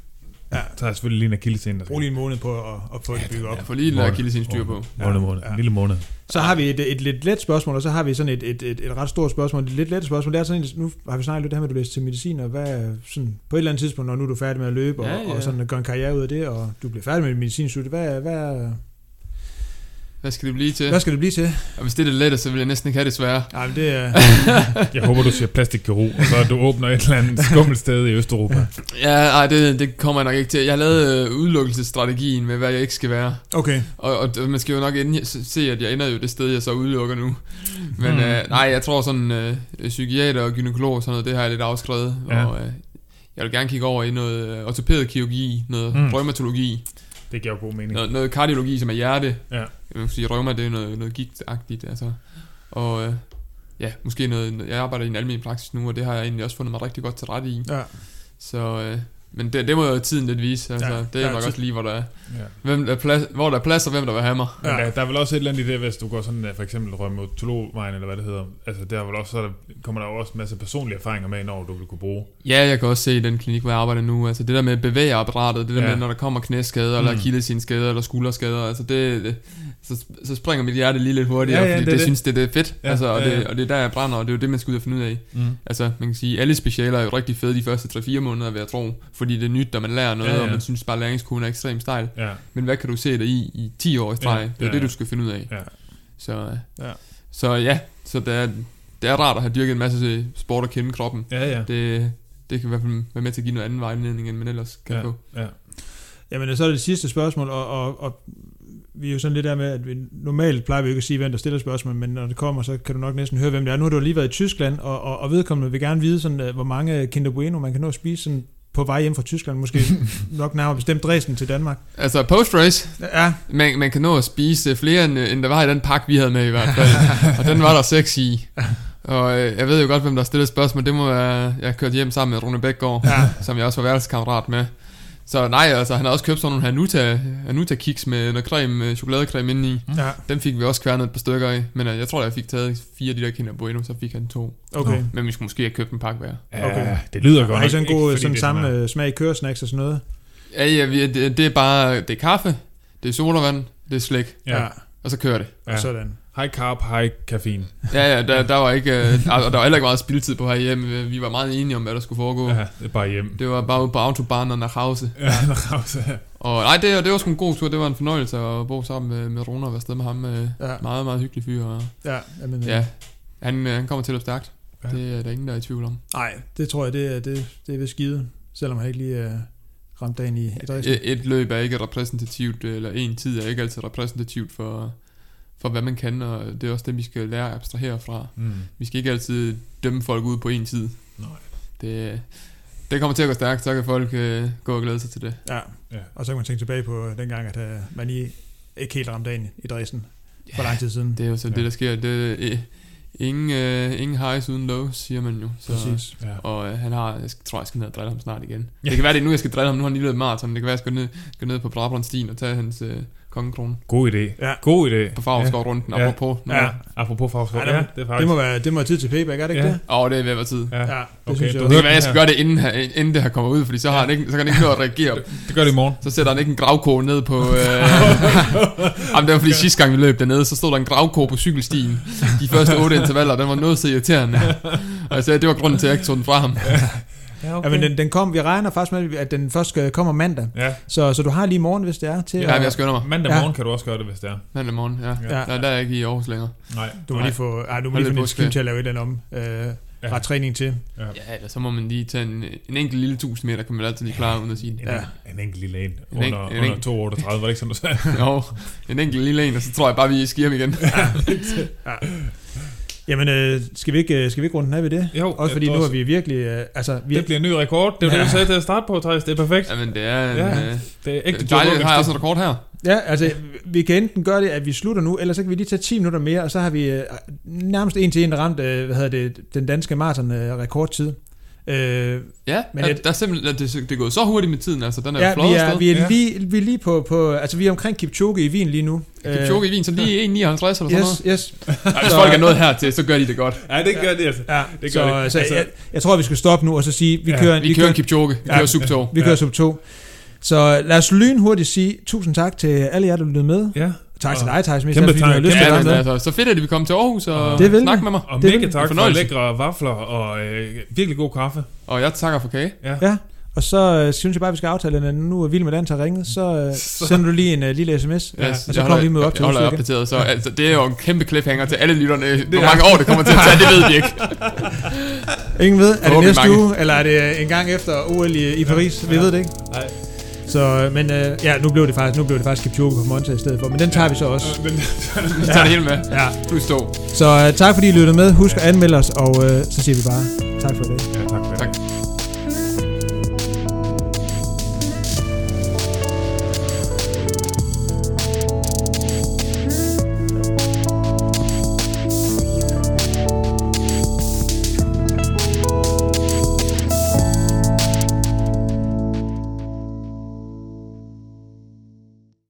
Ja. ja. så har jeg selvfølgelig lige en akillescene, der brug lige en måned på at, at få det bygget op. Ja, for lige kilde sin styr på. Måned, måned. Ja. En lille måned. Så har vi et, et lidt let spørgsmål, og så har vi sådan et, et, et, et ret stort spørgsmål. Et lidt let spørgsmål, det er sådan, nu har vi snakket lidt det her med, at du læser til medicin, og hvad er sådan, på et eller andet tidspunkt, når nu er du færdig med at løbe, Ja, og, ja. og sådan at gøre en karriere ud af det, og du bliver færdig med dit medicinstudie, hvad, hvad, Hvad skal det blive til? hvad skal det blive til? Og hvis det er det lette, så vil jeg næsten ikke have det svære. Ej, men det er... *laughs* Jeg håber, du siger plastikkirurg, og så du åbner et eller andet skummelt sted i Østeuropa. Ja, nej, det, det kommer jeg nok ikke til. Jeg har lavet øh, udelukkelsesstrategien med, hvad jeg ikke skal være. Okay. Og, og man skal jo nok ende, se, at jeg ender jo det sted, jeg så udelukker nu. Men Hmm. øh, nej, jeg tror sådan, øh, psykiater og gynekolog og sådan noget, det har jeg lidt afskrevet. Ja. Og øh, jeg vil gerne kigge over i noget øh, ortopædkirurgi, noget mm. rheumatologi, Det giver jo god mening. noget, noget kardiologi, som er hjerte. Ja. Jeg vil sige, rheuma, det er noget, noget gigtagtigt, altså. Og øh, ja, måske noget, jeg arbejder i en almindelig praksis nu, og det har jeg egentlig også fundet mig rigtig godt til rette i. Ja. Så, øh, men det, det må jo tiden lidt vise, altså. Ja, Ja, det er ja, nok også lige, hvor der er, Ja. hvem der er plads, hvor der er plads, og hvem der vil have mig. Men Ja. der, der er vel også et eller andet i det, hvis du går sådan, for eksempel rheumatologvejen, eller hvad det hedder. Altså, der er vel også, så der, kommer der jo også en masse personlige erfaringer med, når du vil kunne bruge. Ja, jeg kan også se i den klinik, hvor jeg arbejder nu, altså det der med bevægeapparatet, det der Ja. ja. med, når der kommer knæskader, mm. eller Mm. akillessenskader, eller skulderskader, altså det, det så, så springer mit hjerte lige lidt hurtigere, Ja, ja, fordi det det, det, det. synes det, det er fedt, Ja, altså, og, ja, det, ja. og det er der, jeg brænder, og det er jo det, man skal ud og finde ud af. Mm. Altså, man kan sige, alle specialer er jo rigtig fede de første 3-4 måneder, vil jeg tro, fordi det er nyt, og man lærer noget, Ja, ja, og man synes bare, læringskurven er ekstremt stejl. Ja, Men hvad kan du se dig i i 10 år i streg? Ja, det er ja, det, du skal finde ud af. ja. Så, øh, Ja. så ja, så det er, det er rart at have dyrket en masse sport og kende kroppen. Ja, ja. Det, det kan i hvert fald være med til at give noget anden vejledning, end man ellers kan Ja, få. ja. Jamen, så er det sidste spørgsmål, og, og, og vi er jo sådan lidt der med, at vi normalt plejer vi ikke at sige, hvem der stiller spørgsmål, men når det kommer, så kan du nok næsten høre, hvem det er. Nu har du lige været i Tyskland, og, og, og vedkommende vil gerne vide, sådan, øh, hvor mange Kinder Bueno man kan nå at spise sådan, på vej hjem fra Tyskland, måske *laughs* nok nærmere bestemt Dresden til Danmark. Altså post-race, Ja, man, man kan nå at spise flere, end, end der var i den pakke, vi havde med i hvert fald. og den var der seks i. Og øh, jeg ved jo godt, hvem der stillede spørgsmål. Det må være, jeg kørte hjem sammen med Rune Bækgaard, Ja. som jeg også var værelseskammerat med. Så nej, altså han har også købt sådan nogle Hanuta, Hanuta kiks med noget creme, med chokoladecreme indeni. ja, Den fik vi også kværnet et par stykker af. Men øh, jeg tror, jeg fik taget fire af de der Kinder Bueno, så fik han to. okay. Men vi skulle måske have købt en pakke hver. Ja, Okay. det lyder godt Har I sådan en ikke, god fordi sådan det er samme sådan øh, smag i køresnacks og sådan noget? Ja, ja, vi, det, det er bare, det er kaffe, det er sodavand, det er slik, her. Ja. og så kører det. Ja. Og sådan. High carb, high caffeine. Ja, ja, der, der var ikke, øh, og der var heller ikke meget spildtid på herhjemme. Vi var meget enige om, hvad der skulle foregå. Ja, det bare hjem. Det var bare ude på autobahn og nach Hause. Ja, *laughs* Rause. Og nej, det, det var sgu en god tur. Det var en fornøjelse at bo sammen med, med Rune og være sted med ham. Øh, Ja, meget, meget hyggelig fyr. Og, ja, jamen, øh, ja, han, øh, han kommer til at stærkt. Ja. Det er der ingen, der er i tvivl om. Nej, det tror jeg, det er, det, det er ved skide, selvom han ikke lige er ramt dagen i, i. Et, et løb er ikke repræsentativt, eller en tid er ikke altid repræsentativt for, for hvad man kan, og det er også det, vi skal lære at abstrahere fra. Mm. Vi skal ikke altid dømme folk ud på en tid. Nej. Det, det kommer til at gå stærkt, så kan folk øh, gå og glæde sig til det. Ja, Ja. og så kan man tænke tilbage på dengang, at uh, man lige ikke helt ramte dagen i Dresden for lang tid siden. Det er jo så Ja. ja. det, der sker. Det, øh, ingen, øh, ingen highs uden lows, siger man jo. Så, Præcis. Ja. Og øh, han har, jeg tror, jeg skal ned og drille ham snart igen. Ja. Det kan være, det er nu, jeg skal drille ham. Nu har han lige løbet maraton. Det kan være, jeg skal ned, gå ned på Brabrandstien og tage hans øh, kongekrone. God idé. Ja. God idé. På Favsgaard rundt, Ja. apropos. Ja. Ja. Apropos Fagsgaard. Ja, Ja, det er faktisk... Det må være, det må være tid til payback, er det ikke Ja. det? Åh, det er ved at være tid. Ja. Ja, det Okay, synes jeg du Det kan være, jeg skal gøre det, inden, inden det her kommer ud, fordi så har han ikke, så kan han ikke nå at reagere. *laughs* Det gør det i morgen. Så sætter han ikke en gravko ned på... Øh... *laughs* Jamen, det var fordi sidste gang vi løb dernede, så stod der en gravko på cykelstien. De første otte intervaller, den var noget så irriterende. Og jeg sagde, at det var grunden til, at jeg ikke tog den fra ham. Ja, Ja, men den, den kom, vi regner faktisk med, at den først skal- kommer mandag. Ja. Så, så du har lige morgen, hvis det er til. Ja, at- jeg skynder mig. Mandag Ja. morgen kan du også gøre det, hvis det er. Mandag morgen, ja. Ja. Der, der er jeg ikke i Aarhus længere. Nej. Du må Nej. lige få, ej, du må lige få lidt skyld til at lave et eller andet om. Øh, Ja. ret træning til. Ja. Ja, eller så må man lige tage en, en enkelt lille tusind meter, kan man altid lige klare uden at sige det. En, Ja. ja. en enkelt lille en. En Under, enk- en under enk- 2,38, var det ikke sådan, du sagde? *laughs* Jo, en enkelt lille en, og så tror jeg bare, vi skier ham igen. *laughs* Jamen, øh, skal, vi ikke, øh, skal vi ikke runde den af ved det? Jo, Også fordi jeg nu er vi virkelig... Øh, altså, vi, Det bliver en ny rekord. Det var Ja. det, du sagde til at starte på, Thijs. Det er perfekt. Jamen, det er en... Ja. Øh, Det er ægte dejligt, har jeg også en rekord her. Ja, altså, vi kan enten gøre det, at vi slutter nu, eller så kan vi lige tage 10 minutter mere, og så har vi øh, nærmest en til en ramt, øh, hvad hedder det, den danske maraton øh, rekordtid. Øh, Ja, Men jeg- der er simpelthen, det, det er gået så hurtigt med tiden, altså den er ja, ja, flot vi er, vi er, Ja. lige, vi er lige på, på, altså vi er omkring Kipchoge i Wien lige nu. Kipchoge i Wien, så lige 1,59 eller sådan Øh, noget. yes, *laughs* yes. Hvis folk er nået hertil, så gør de det godt. Ja, det gør det altså. Ja, Det så, gør det. så Altså- jeg, jeg tror, vi skal stoppe nu og så sige, vi Ja, kører, Vi kører en Kipchoge, vi Ja. kører subtog. vi kører Ja. sub 2. Så lad os lynhurtigt sige tusind tak til alle jer, der lyttede med. Ja. Tak til dig, Thijs, mest Kæmpe tak. har lyst til Ja, at med. altså, så fedt, at vi kom til Aarhus og Det vil snakke med mig. Og Det er mega tak for lækre vafler og øh, virkelig god kaffe. Og jeg takker for kage. Ja, og så øh, synes jeg bare, vi skal aftale, at nu er Vild med Dans har ringet, så, øh, *laughs* Så- sender du lige en uh, lille sms. Ja, Yes, og så kommer vi med op til Jeg holder opdateret, så altså, det er jo en kæmpe cliffhanger til alle lytterne. Hvor er- mange år det kommer til at tage, det ved vi ikke. *laughs* Ingen ved, er det næste uge, eller er det en gang efter OL i, i Paris? Vi Ja. ved det ikke. Nej. Så, øh, men øh, ja, nu blev det faktisk, nu blev det faktisk Kipchoge på Monza i stedet for, men den tager vi så også. Men, Vi *laughs* tager det hele med. Ja. Plus to. Så øh, tak fordi I lyttede med. Husk at anmelde os, og øh, så siger vi bare tak for i dag. ja, tak for det. Tak.